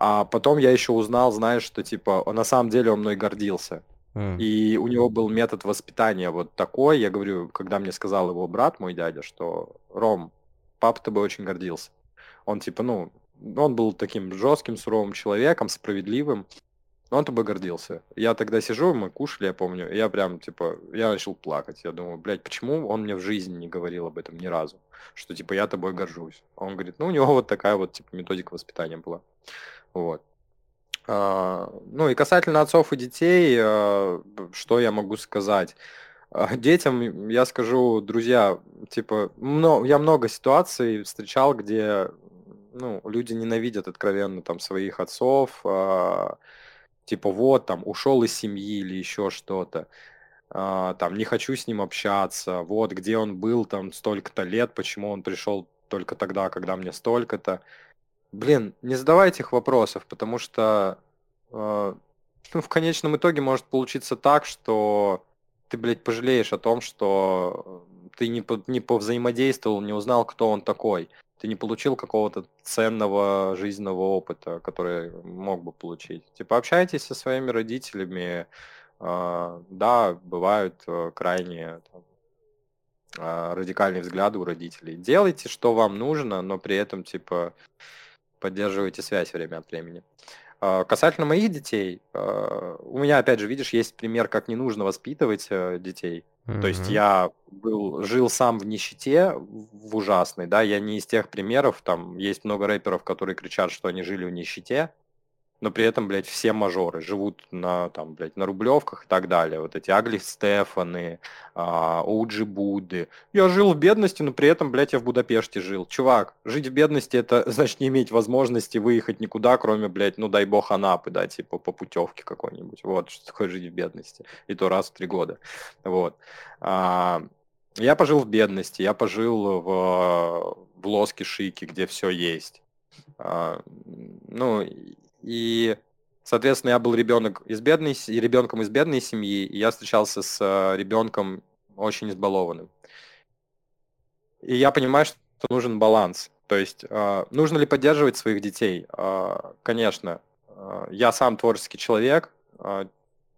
А потом я еще узнал, знаешь, что типа на самом деле он мной гордился. Mm. И у него был метод воспитания вот такой. Я говорю, когда мне сказал его брат, мой дядя, что Ром, папа тобой очень гордился. Он типа, ну, он был таким жестким, суровым человеком, справедливым. Но он тобой гордился. Я тогда сижу, мы кушали, я помню, и я прям, типа, я начал плакать. Я думаю, блядь, почему он мне в жизни не говорил об этом ни разу? Что, типа, я тобой горжусь. Он говорит, ну, у него вот такая вот, типа, методика воспитания была. Вот. А, ну, и касательно отцов и детей, а, что я могу сказать? А, детям я скажу, друзья, типа, много, я много ситуаций встречал, где, ну, люди ненавидят откровенно там своих отцов, а, Типа вот там ушел из семьи или еще что-то. А, там не хочу с ним общаться. Вот где он был там столько-то лет, почему он пришел только тогда, когда мне столько-то. Блин, не задавайте их вопросов, потому что э, ну, в конечном итоге может получиться так, что ты, блядь, пожалеешь о том, что ты не, по, не повзаимодействовал, не узнал, кто он такой ты не получил какого-то ценного жизненного опыта, который мог бы получить. Типа общайтесь со своими родителями, э, да, бывают э, крайне там, э, радикальные взгляды у родителей. Делайте, что вам нужно, но при этом типа поддерживайте связь время от времени. Э, касательно моих детей, у меня опять же, видишь, есть пример, как не нужно воспитывать э, детей. Mm-hmm. То есть я был, жил сам в нищете, в ужасной, да, я не из тех примеров, там есть много рэперов, которые кричат, что они жили в нищете, но при этом, блядь, все мажоры живут на, там, блядь, на рублевках и так далее. Вот эти Агли Стефаны, Оуджи Будды. Я жил в бедности, но при этом, блядь, я в Будапеште жил. Чувак, жить в бедности это [LAUGHS] значит не иметь возможности выехать никуда, кроме, блядь, ну дай бог Анапы, да, типа по путевке какой-нибудь. Вот, что такое жить в бедности. И то раз в три года. Вот. А, я пожил в бедности, я пожил в, в Лоске Шике, где все есть. А, ну, и, соответственно, я был ребенок из бедной, ребенком из бедной семьи, и я встречался с э, ребенком очень избалованным. И я понимаю, что нужен баланс. То есть, э, нужно ли поддерживать своих детей? Э, конечно. Я сам творческий человек,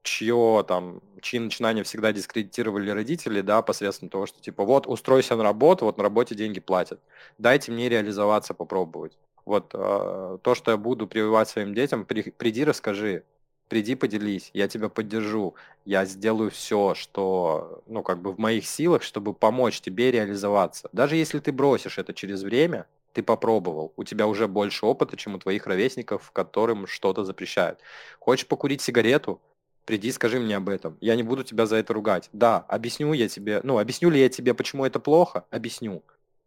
чье там, чьи начинания всегда дискредитировали родители, да, посредством того, что типа вот устройся на работу, вот на работе деньги платят. Дайте мне реализоваться, попробовать. Вот э, то, что я буду прививать своим детям, при, приди, расскажи, приди, поделись, я тебя поддержу, я сделаю все, что, ну, как бы в моих силах, чтобы помочь тебе реализоваться. Даже если ты бросишь это через время, ты попробовал, у тебя уже больше опыта, чем у твоих ровесников, которым что-то запрещают. Хочешь покурить сигарету? Приди, скажи мне об этом. Я не буду тебя за это ругать. Да, объясню я тебе, ну, объясню ли я тебе, почему это плохо? Объясню.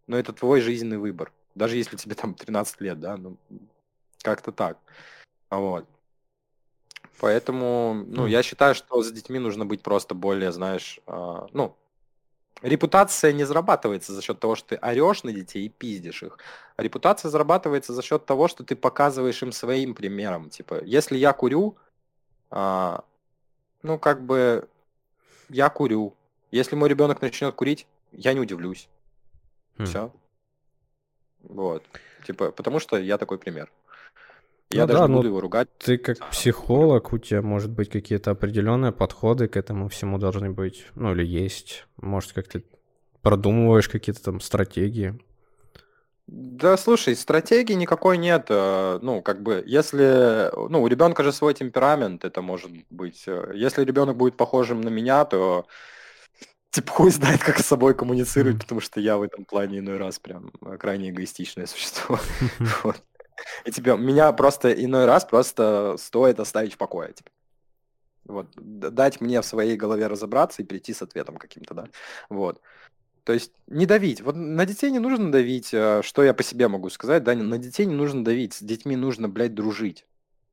Но это твой жизненный выбор. Даже если тебе там 13 лет, да, ну, как-то так. Вот. Поэтому, ну, я считаю, что за детьми нужно быть просто более, знаешь, э, ну, репутация не зарабатывается за счет того, что ты орешь на детей и пиздишь их. А репутация зарабатывается за счет того, что ты показываешь им своим примером. Типа, если я курю, э, ну, как бы, я курю. Если мой ребенок начнет курить, я не удивлюсь. Хм. Все. Вот. Типа, потому что я такой пример. Я ну даже да, не буду его ругать. Ты как психолог, у тебя, может быть, какие-то определенные подходы к этому всему должны быть, ну или есть. Может, как ты продумываешь какие-то там стратегии. Да, слушай, стратегии никакой нет. Э, ну, как бы, если, ну, у ребенка же свой темперамент, это может быть. Э, если ребенок будет похожим на меня, то типа хуй знает, как с собой коммуницировать, mm-hmm. потому что я в этом плане иной раз прям э, крайне эгоистичное существо. [LAUGHS] [LAUGHS] вот. И тебе, меня просто иной раз просто стоит оставить в покое. Типа. Вот, дать мне в своей голове разобраться и прийти с ответом каким-то, да. Вот. То есть не давить. Вот на детей не нужно давить, э, что я по себе могу сказать, да, на детей не нужно давить, с детьми нужно, блядь, дружить.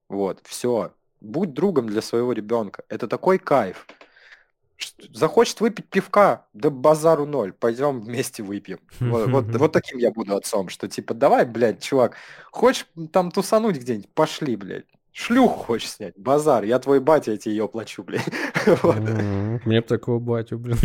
Вот, все. Будь другом для своего ребенка. Это такой кайф. Захочет выпить пивка, да базару ноль, пойдем вместе выпьем. [LAUGHS] Вот, вот, вот таким я буду отцом, что типа давай, блядь, чувак, хочешь там тусануть где-нибудь, пошли, блядь. Шлюху хочешь снять? Базар, я твой батя, я тебе ее плачу, блядь. [LAUGHS] Мне бы такого батю, блин.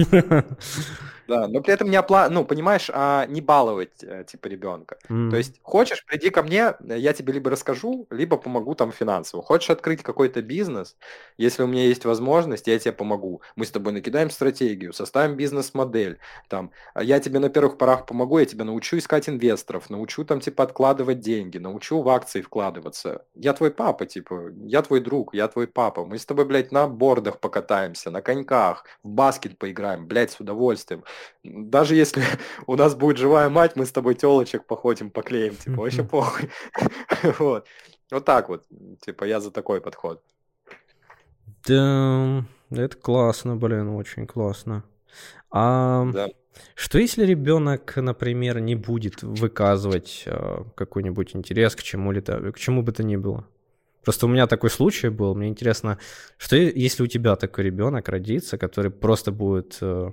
Да, но при этом не опла... ну, понимаешь, а не баловать, э, типа, ребенка. То есть, хочешь, приди ко мне, я тебе либо расскажу, либо помогу там финансово. Хочешь открыть какой-то бизнес, если у меня есть возможность, я тебе помогу. Мы с тобой накидаем стратегию, составим бизнес-модель, там, а я тебе на первых порах помогу, я тебя научу искать инвесторов, научу там, типа, откладывать деньги, научу в акции вкладываться. Я твой папа, типа, я твой друг, я твой папа. Мы с тобой, блядь, на бордах покатаемся, на коньках, в баскет поиграем, блядь, с удовольствием. Даже если [LAUGHS] у нас будет живая мать, мы с тобой телочек походим, поклеим, типа, вообще похуй. [LAUGHS] Вот. Вот так вот. Типа, я за такой подход. Да, это классно, блин, очень классно. А да. что если ребенок, например, не будет выказывать э, какой-нибудь интерес к чему-либо, к чему бы то ни было? Просто у меня такой случай был. Мне интересно, что если у тебя такой ребенок родится, который просто будет э,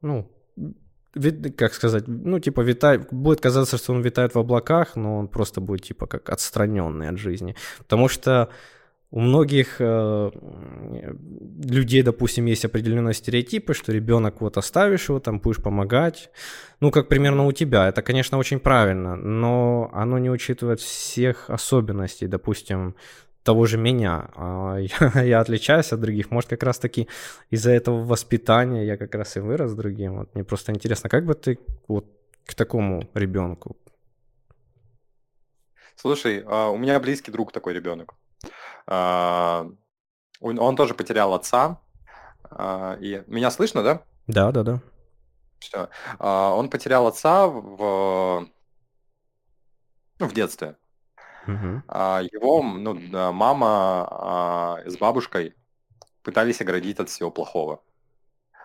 ну, как сказать, ну, типа, витает, будет казаться, что он витает в облаках, но он просто будет, типа, как отстраненный от жизни. Потому что у многих э, людей, допустим, есть определенные стереотипы, что ребенок вот оставишь его, там будешь помогать. Ну, как примерно у тебя. Это, конечно, очень правильно, но оно не учитывает всех особенностей. Допустим, того же меня. А [LAUGHS] я, я отличаюсь от других. Может, как раз-таки из-за этого воспитания я как раз и вырос другим. Вот мне просто интересно, как бы ты вот к такому ребенку? Слушай, а, у меня близкий друг такой ребенок. А, он тоже потерял отца. И меня слышно, да? Да, да, да. Все. Он потерял отца в, ну, в детстве. Мгм. А, Его ну, мама а, с бабушкой пытались оградить от всего плохого.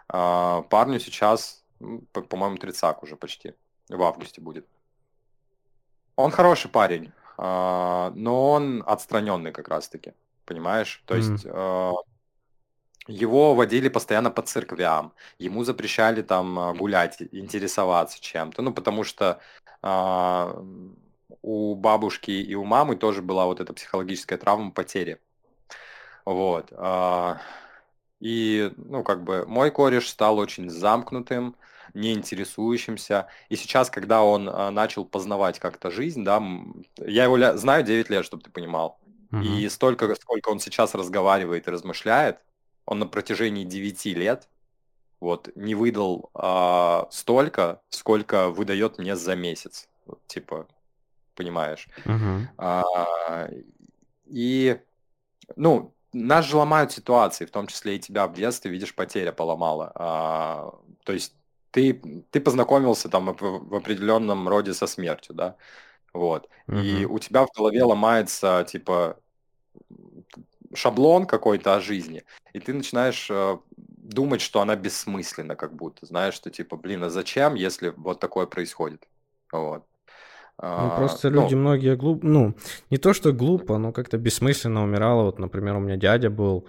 А, Парню сейчас, по- по-моему, тридцак уже почти. В августе будет. Он хороший парень, а, но он отстраненный как раз-таки, понимаешь? То есть а, его водили постоянно по церквям, ему запрещали там гулять, интересоваться чем-то, ну потому что у бабушки и у мамы тоже была вот эта психологическая травма потери. Вот. а, И, ну, как бы, мой кореш стал очень замкнутым, не интересующимся. И сейчас, когда он а, начал познавать как-то жизнь, да, я его знаю 9 лет, чтобы ты понимал. Мгм. И столько, сколько он сейчас разговаривает и размышляет, он на протяжении 9 лет вот не выдал а, столько, сколько выдает мне за месяц. Вот, типа, понимаешь? Мгм. А, и, ну, нас же ломают ситуации, в том числе и тебя в детстве, видишь, потеря поломала. А, то есть ты, ты познакомился там в, в определенном роде со смертью, да, вот. И Мгм. у тебя в голове ломается, типа, шаблон какой-то о жизни, и ты начинаешь э, думать, что она бессмысленна, как будто, знаешь, что типа, блин, а зачем, если вот такое происходит? Вот. Ну, А, просто ну, люди многие глуп... Ну, не то, что глупо, но как-то бессмысленно умирало. Вот, например, у меня дядя был,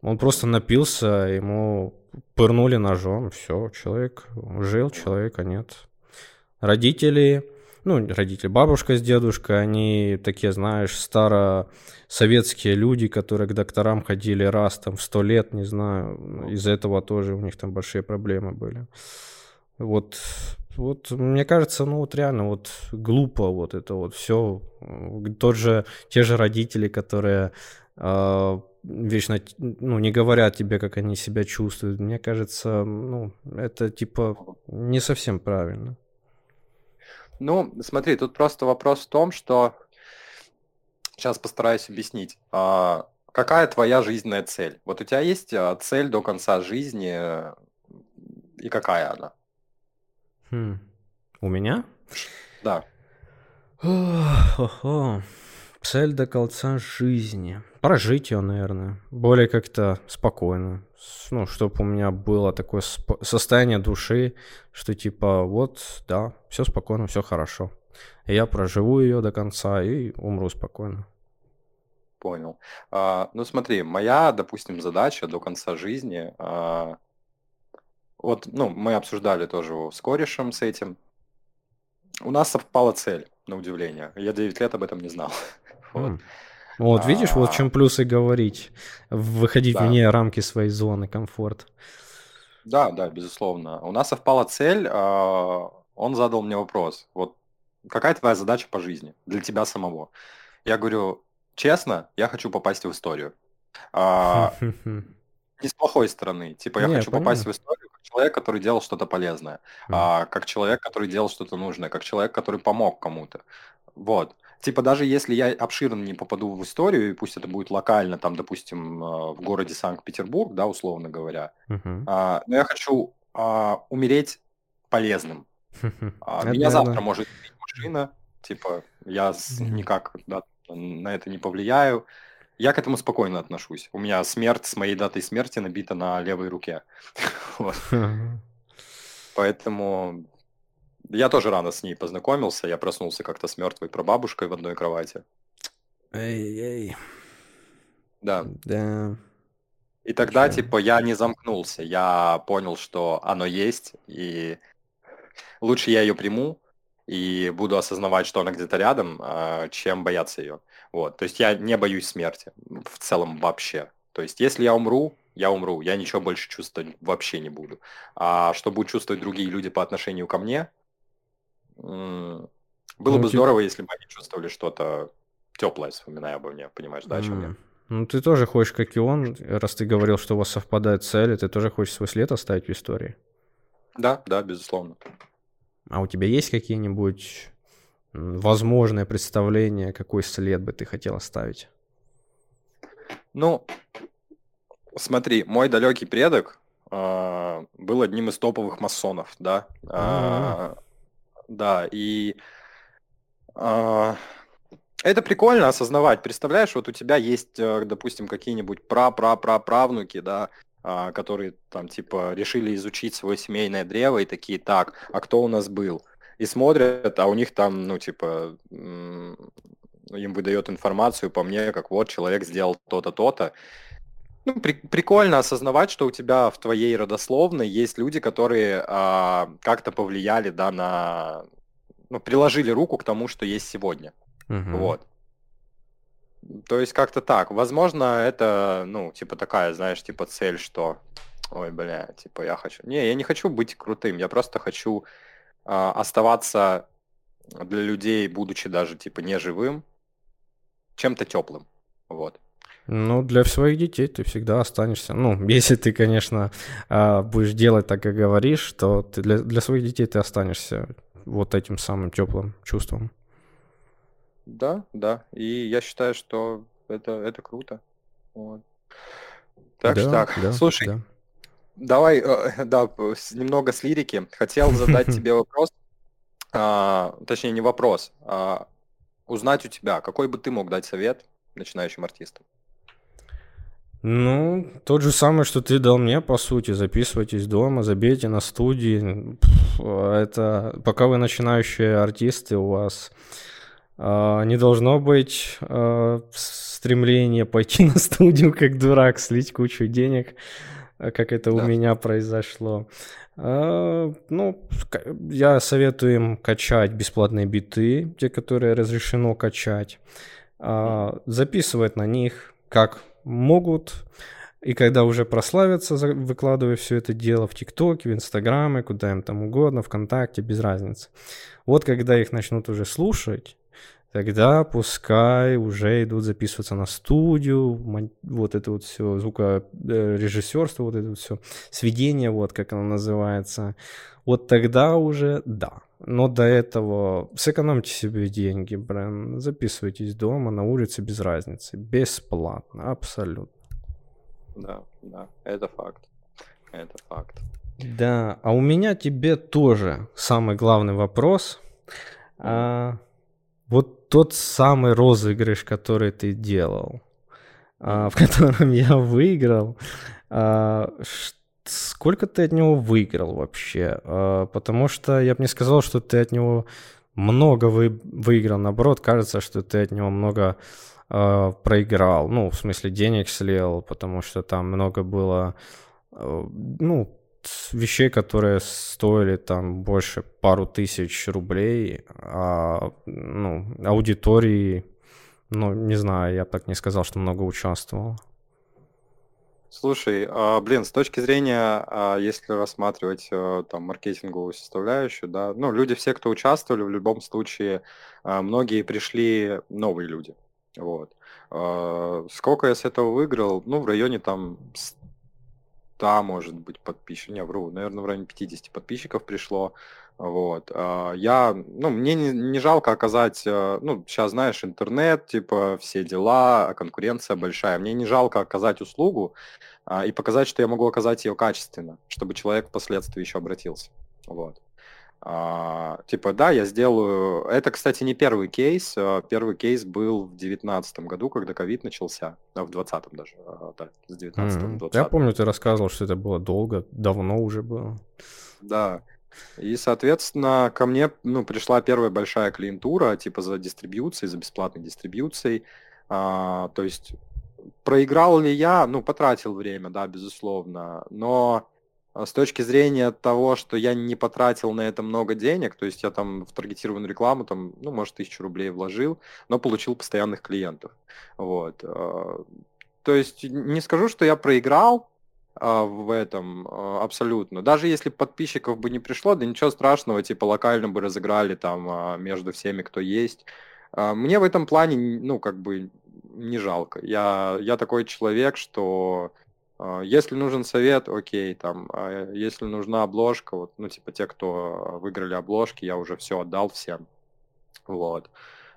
он просто напился, ему пырнули ножом, все, человек жил, человека нет. Родители, ну, родители, бабушка с дедушкой, они такие, знаешь, старосоветские люди, которые к докторам ходили раз там в сто лет, не знаю, из-за этого тоже у них там большие проблемы были. Вот, вот, мне кажется, ну вот реально вот глупо вот это вот все. Тот же, те же родители, которые э, вечно, ну, не говорят тебе, как они себя чувствуют. Мне кажется, ну, это типа не совсем правильно. Ну, смотри, тут просто вопрос в том, что сейчас постараюсь объяснить. А, какая твоя жизненная цель? Вот у тебя есть а, цель до конца жизни, э, и какая она? Хм. У меня? Да. Хо-хо. Цель до конца жизни. Прожить ее, наверное. Более как-то спокойно. Ну, чтобы у меня было такое состояние души, что типа вот, да, все спокойно, все хорошо. И я проживу ее до конца и умру спокойно. Понял. А, ну смотри, моя, допустим, задача до конца жизни. А, вот, ну, мы обсуждали тоже с корешем с этим. У нас совпала цель, на удивление. Я 9 лет об этом не знал. [LAUGHS] вот. Вот, видишь, вот в чем плюсы говорить. Выходить Да. вне рамки своей зоны комфорта. Да, да, безусловно. У нас совпала цель. а, Он задал мне вопрос. Вот какая твоя задача по жизни для тебя самого? Я говорю, честно, я хочу попасть в историю. А, [LAUGHS] Не с плохой стороны. Типа, я хочу попасть в историю человек, который делал что-то полезное. М. а, как человек, который делал что-то нужное, как человек, который помог кому-то. Вот. Типа, даже если я обширно не попаду в историю, и пусть это будет локально, там, допустим, а, в городе Санкт-Петербург, да, условно говоря, Мгм. а, но я хочу а, умереть полезным. [LAUGHS] А, Меня завтра может сбить машина, типа, я никак да, на это не повлияю. Я к этому спокойно отношусь. У меня смерть с моей датой смерти набита на левой руке. [LAUGHS] Вот. Поэтому я тоже рано с ней познакомился. Я проснулся как-то с мертвой прабабушкой в одной кровати. Эй-эй. Да. Да. И тогда, типа, я не замкнулся. Я понял, что оно есть, и лучше я ее приму и буду осознавать, что она где-то рядом, а, чем бояться ее. Вот. То есть я не боюсь смерти в целом вообще. То есть если я умру, я умру. Я ничего больше чувствовать вообще не буду. А что будут чувствовать другие люди по отношению ко мне, было Ну, бы тип- здорово, если бы они чувствовали что-то теплое, вспоминая обо мне. Понимаешь, да, о чем я? М. Ну, ты тоже хочешь, как и он, раз ты говорил, что у вас совпадают цели, ты тоже хочешь свой след оставить в истории. Да, да, безусловно. А у тебя есть какие-нибудь м, возможные представления, какой след бы ты хотел оставить? Ну, смотри, мой далекий предок а, был одним из топовых масонов, да. А, да, и а, Это прикольно осознавать. Представляешь, вот у тебя есть, э, допустим, какие-нибудь пра-пра-пра-правнуки, да, а, которые там типа решили изучить свое семейное древо и такие, так, а кто у нас был? И смотрят, а у них там, ну, типа, им выдает информацию по мне, как вот человек сделал то-то, то-то. Ну, при, прикольно осознавать, что у тебя в твоей родословной есть люди, которые а, как-то повлияли, да, на, ну, приложили руку к тому, что есть сегодня. Угу. Вот. То есть как-то так. Возможно, это, ну, типа такая, знаешь, типа цель, что, ой, бля, типа я хочу. Не, я не хочу быть крутым, я просто хочу оставаться для людей, будучи даже типа неживым, чем-то теплым. Вот. Ну, для своих детей ты всегда останешься. Ну, [LAUGHS] если ты, конечно, а, будешь делать так, как говоришь, то ты для, для своих детей ты останешься вот этим самым теплым чувством. Да, да. И я считаю, что это, это круто. Вот. Так да, так. Да, Слушай, да. Давай, э, [LAUGHS] да, немного с лирики. Хотел задать [LAUGHS] тебе вопрос, а, точнее не вопрос, а узнать у тебя, какой бы ты мог дать совет начинающим артистам? Ну, тот же самый, что ты дал мне, по сути. Записывайтесь дома, забейте на студии. Это пока вы начинающие артисты, у вас а, не должно быть а, стремления пойти [LAUGHS] на студию как дурак, слить кучу денег, как это да. у меня произошло. Ну, я советую им качать бесплатные биты, те, которые разрешено качать, записывать на них как могут, и когда уже прославятся, выкладывая все это дело в ТикТоке, в Инстаграме, куда им там угодно, ВКонтакте, без разницы. Вот когда их начнут уже слушать, тогда пускай уже идут записываться на студию, вот это вот все, звукорежиссерство, вот это вот все, сведение, вот как оно называется. Вот тогда уже да. Но до этого сэкономьте себе деньги, блин, записывайтесь дома, на улице, без разницы, бесплатно, абсолютно. Да, да, это факт, это факт. Да, а у меня тебе тоже самый главный вопрос. А, вот тот самый розыгрыш, который ты делал, а, в котором я выиграл, а, сколько ты от него выиграл вообще? А, потому что я бы не сказал, что ты от него много вы, выиграл. Наоборот, кажется, что ты от него много э, проиграл. Ну, в смысле, денег слил, потому что там много было, э, ну, вещей, которые стоили там больше пару тысяч рублей, а ну, аудитории, ну, не знаю, я так не сказал, что много участвовал. Слушай, а, блин, с точки зрения, а, если рассматривать а, там маркетинговую составляющую, да, ну, люди все, кто участвовали, в любом случае, а, многие пришли новые люди, вот. Сколько я с этого выиграл? Ну, в районе там 100, может быть, подписчиков, не, вру, наверное, в районе 50 подписчиков пришло, вот. А, я, ну, мне не, не жалко оказать, э, ну, сейчас, знаешь, интернет, типа, все дела, конкуренция большая. Мне не жалко оказать услугу а, и показать, что я могу оказать ее качественно, чтобы человек впоследствии еще обратился. Вот. А, типа, да, я сделаю... Это, кстати, не первый кейс. А, первый кейс был в девятнадцатом году, когда ковид начался. А, в двадцатом даже. А, да, с 19 mm-hmm. Я помню, ты рассказывал, что это было долго, давно уже было. Да. И, соответственно, ко мне ну, пришла первая большая клиентура, типа за дистрибьюцией, за бесплатной дистрибьюцией. А, то есть проиграл ли я? Ну, потратил время, да, безусловно. Но с точки зрения того, что я не потратил на это много денег, то есть я там в таргетированную рекламу, там, ну, может, тысячу рублей вложил, но получил постоянных клиентов. Вот. А, то есть не скажу, что я проиграл, а, в этом а, абсолютно. Даже если подписчиков бы не пришло, да ничего страшного, типа локально бы разыграли там а, между всеми, кто есть. Мне в этом плане, ну, как бы не жалко. Я, я такой человек, что если нужен совет, окей, там, если нужна обложка, вот, ну, типа те, кто выиграли обложки, я уже все отдал всем. Вот.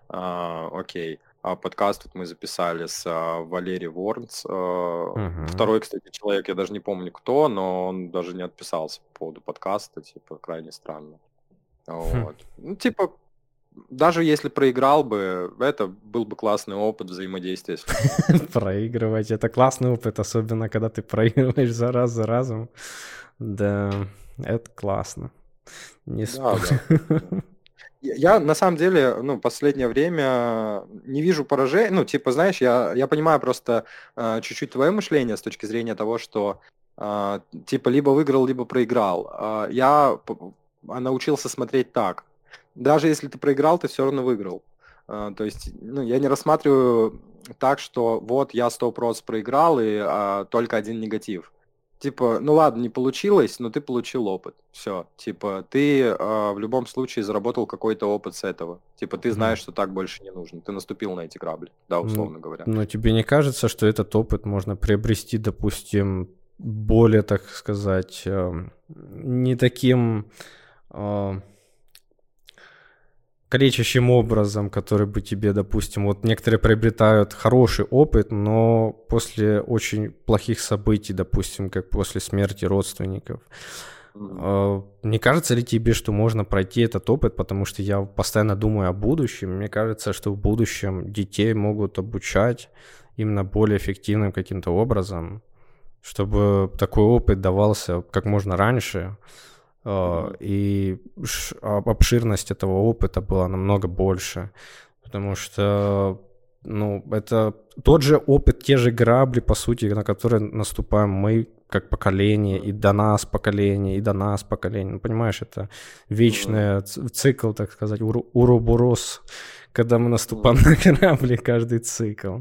Окей. А подкаст вот мы записали с а, Валерией Ворнц. А, Второй, кстати, человек, я даже не помню кто, но он даже не отписался по поводу подкаста, типа, крайне странно. Хм. Вот. Ну, типа, даже если проиграл бы, это был бы классный опыт взаимодействия. [LAUGHS] Проигрывать, это классный опыт, особенно когда ты проигрываешь за раз за разом. Да, это классно. Не да. [LAUGHS] Я на самом деле, ну, последнее время не вижу поражений. Ну, типа, знаешь, я, я понимаю просто э, чуть-чуть твое мышление с точки зрения того, что э, типа либо выиграл, либо проиграл. Э, я научился смотреть так. Даже если ты проиграл, ты все равно выиграл. Э, то есть, ну, я не рассматриваю так, что вот я 100% проиграл и э, только один негатив типа, ну ладно, не получилось, но ты получил опыт. Все, типа, ты э, в любом случае заработал какой-то опыт с этого. Типа, ты знаешь, что так больше не нужно. Ты наступил на эти грабли, да, условно ну, говоря. Но тебе не кажется, что этот опыт можно приобрести, допустим, более, так сказать, э, не таким... Э, кричащим образом, который бы тебе, допустим, вот некоторые приобретают хороший опыт, но после очень плохих событий, допустим, как после смерти родственников. Mm-hmm. Не кажется ли тебе, что можно пройти этот опыт, потому что я постоянно думаю о будущем. Мне кажется, что в будущем детей могут обучать именно более эффективным каким-то образом, чтобы такой опыт давался как можно раньше, Mm-hmm. И обширность этого опыта была намного больше, потому что, ну, это тот же опыт, те же грабли, по сути, на которые наступаем мы как поколение, и до нас поколение, и до нас поколение. Ну, понимаешь, это вечный mm-hmm. цикл, так сказать, ур- уроборос, когда мы наступаем mm-hmm. [LAUGHS] на грабли каждый цикл.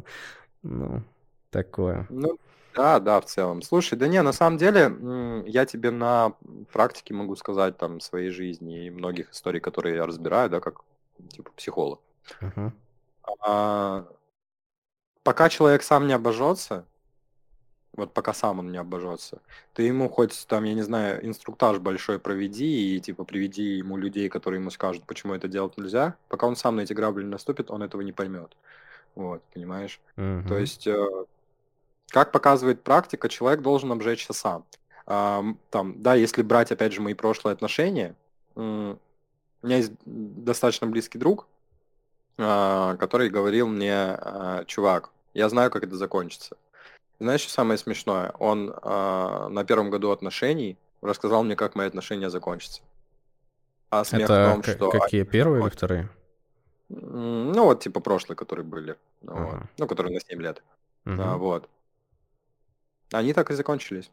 Ну, такое. Ну, да, да, в целом. Слушай, да не, на самом деле, я тебе на практике могу сказать там своей жизни и многих историй, которые я разбираю, да, как типа психолог. Мгм. А, пока человек сам не обожжется, вот пока сам он не обожжется, ты ему хоть там, я не знаю, инструктаж большой проведи и типа приведи ему людей, которые ему скажут, почему это делать нельзя, пока он сам на эти грабли наступит, он этого не поймет. Вот, понимаешь? То есть э, как показывает практика, человек должен обжечься сам. А, там, да, если брать, опять же, мои прошлые отношения, у меня есть достаточно близкий друг, а, который говорил мне, а, чувак, я знаю, как это закончится. Знаешь, что самое смешное? Он на первом году отношений рассказал мне, как мои отношения закончатся. А смех это в том, что... какие, первые или вторые? Ну, вот типа прошлые, которые были. Ну, ага. вот. ну которые на 7 лет. Угу. А, вот. Они так и закончились.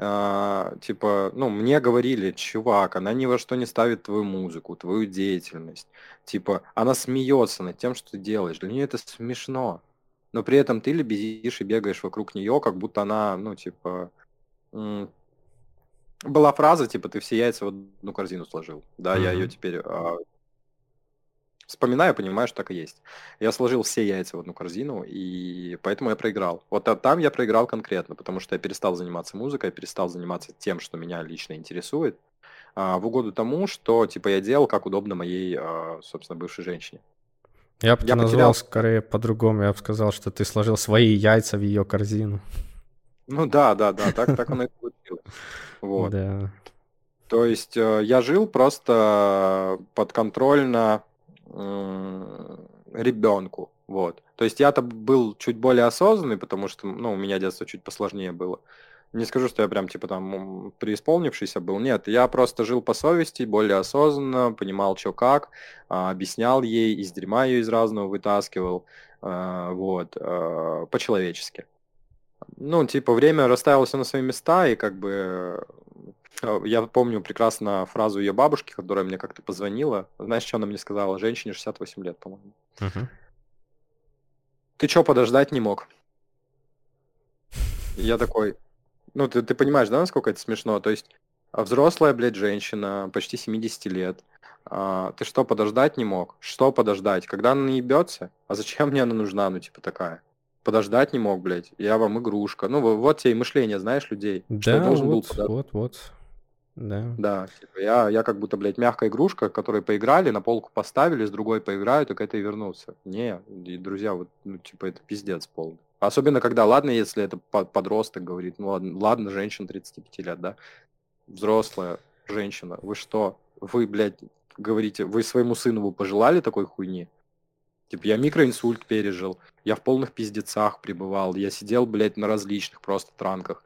А, типа, ну, мне говорили, чувак, она ни во что не ставит твою музыку, твою деятельность. Типа, она смеется над тем, что ты делаешь. Для нее это смешно. Но при этом ты лебезишь и бегаешь вокруг нее, как будто она, ну, типа... Была фраза, типа, ты все яйца в одну корзину сложил. Да, я ее теперь а, вспоминаю, понимаю, что так и есть. Я сложил все яйца в одну корзину, и поэтому я проиграл. Вот там я проиграл конкретно, потому что я перестал заниматься музыкой, я перестал заниматься тем, что меня лично интересует, а, в угоду тому, что типа я делал, как удобно моей, а, собственно, бывшей женщине. Я бы я назвал потерял... скорее по-другому. Я бы сказал, что ты сложил свои яйца в ее корзину. Ну да, да, да, так, так оно и [LAUGHS] получилось. Вот. Да. То есть э, я жил просто подконтрольно ребенку. Вот. То есть я-то был чуть более осознанный, потому что, ну, у меня детство чуть посложнее было. Не скажу, что я прям, типа, там, преисполнившийся был. Нет, я просто жил по совести, более осознанно, понимал, что как, а, объяснял ей, из дерьма ее из разного вытаскивал, а, вот, а, по-человечески. Ну, типа, время расставило на свои места, и как бы Э, я помню прекрасно фразу ее бабушки, которая мне как-то позвонила. Знаешь, что она мне сказала? Женщине 68 лет, по-моему. Угу. Ты что, подождать не мог? Я такой, ну ты, ты понимаешь, да, насколько это смешно? То есть а взрослая, блядь, женщина, почти 70 лет. А, ты что, подождать не мог? Что подождать? Когда она ебется? А зачем мне она нужна, ну типа такая? Подождать не мог, блядь. Я вам игрушка. Ну вот тебе и мышление, знаешь, людей. Да, что должен вот, был подождать. вот, вот. Да. Да, типа я, я как будто, блядь, мягкая игрушка, которой поиграли, на полку поставили, с другой поиграют, так это и вернутся. Не, и, друзья, вот, ну, типа, это пиздец полный. Особенно, когда, ладно, если это подросток говорит, ну, ладно, ладно, женщина 35 лет, да, взрослая женщина, вы что, вы, блядь, говорите, вы своему сыну вы пожелали такой хуйни? Типа, я микроинсульт пережил, я в полных пиздецах пребывал, я сидел, блядь, на различных просто транках.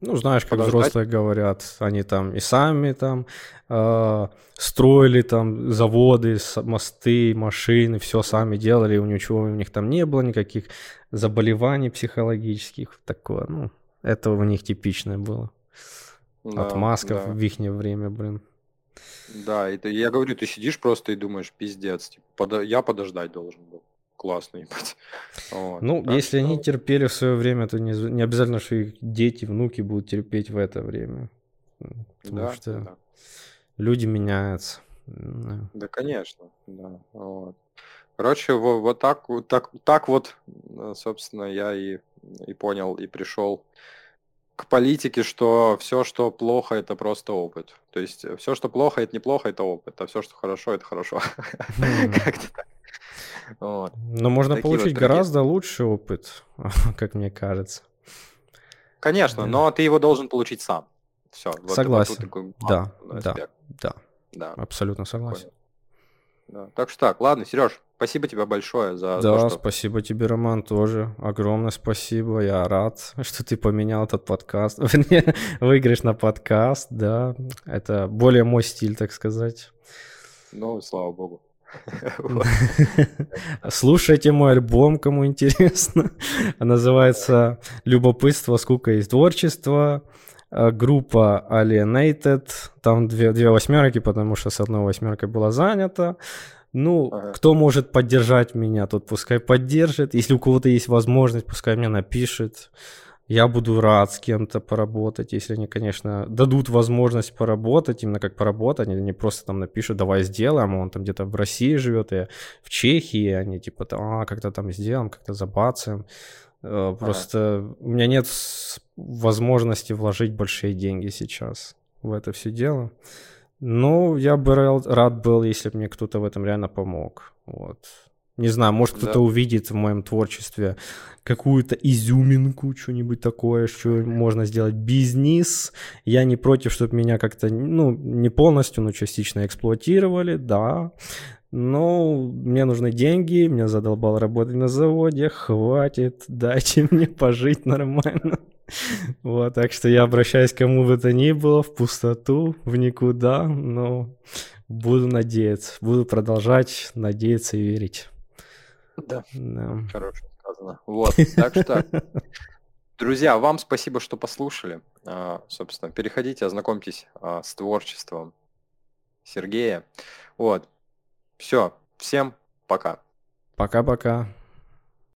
Ну, знаешь, как Подождать. взрослые говорят, они там и сами там э, строили там заводы, мосты, машины, все сами делали, у ничего у них там не было никаких заболеваний психологических, такое, ну, это у них типичное было. Да, Отмазков да. в их время, блин. Да, это я говорю, ты сидишь просто и думаешь, пиздец, типа, подо... я подождать должен был. Классно, ебать. [LAUGHS] Вот. Ну, так если что... они терпели в свое время, то не, не обязательно, что их дети, внуки будут терпеть в это время. Потому да, что да. люди меняются. Да, да конечно, да. Вот. Короче, вот, вот так, вот так, так вот, собственно, я и, и понял, и пришел к политике, что все, что плохо, это просто опыт. То есть э, все, что плохо, это неплохо, это опыт, а все, что хорошо, это хорошо. [LAUGHS] Как-то так. Вот. Но можно Такие получить вот гораздо лучший опыт, [LAUGHS] как мне кажется. Конечно, да. но ты его должен получить сам. Все. Вот согласен. Такой, да, да, да, да. Абсолютно согласен. Да. Так что так, ладно, Сереж, спасибо тебе большое за Да, то, что... спасибо тебе, Роман, тоже. Огромное спасибо. Я рад, [LAUGHS] что ты поменял этот подкаст. [LAUGHS] Выиграешь на подкаст, да. Это более мой стиль, так сказать. Ну, слава богу. [LAUGHS] [LAUGHS] Слушайте мой альбом, кому интересно. [LAUGHS] Называется «Любопытство, скука и творчество». А, группа Alienated. Там две, две восьмерки, потому что с одной восьмеркой была занята. Ну, ага. кто может поддержать меня, тот пускай поддержит. Если у кого-то есть возможность, пускай мне напишет. Я буду рад с кем-то поработать, если они, конечно, дадут возможность поработать, именно как поработать, они не просто там напишут, давай сделаем, а он там где-то в России живет, и в Чехии, они типа там, а, как-то там сделаем, как-то забацаем. Э, просто ага. у меня нет возможности вложить большие деньги сейчас в это все дело. Но я бы рад был, если бы мне кто-то в этом реально помог. Вот. Не знаю, может кто-то да. увидит в моем творчестве какую-то изюминку, что-нибудь такое, что можно сделать бизнес. Я не против, чтобы меня как-то, ну, не полностью, но частично эксплуатировали, да. Но мне нужны деньги, меня задолбал работать на заводе, хватит, [LAUGHS] дайте мне пожить нормально. Вот, так что я обращаюсь к кому бы то ни было, в пустоту, в никуда, но буду надеяться, буду продолжать надеяться и верить. Да. да. Хорошо сказано. Вот, так что, [LAUGHS] друзья, вам спасибо, что послушали. А, собственно, переходите, ознакомьтесь а, с творчеством Сергея. Вот. Все. Всем пока. Пока-пока.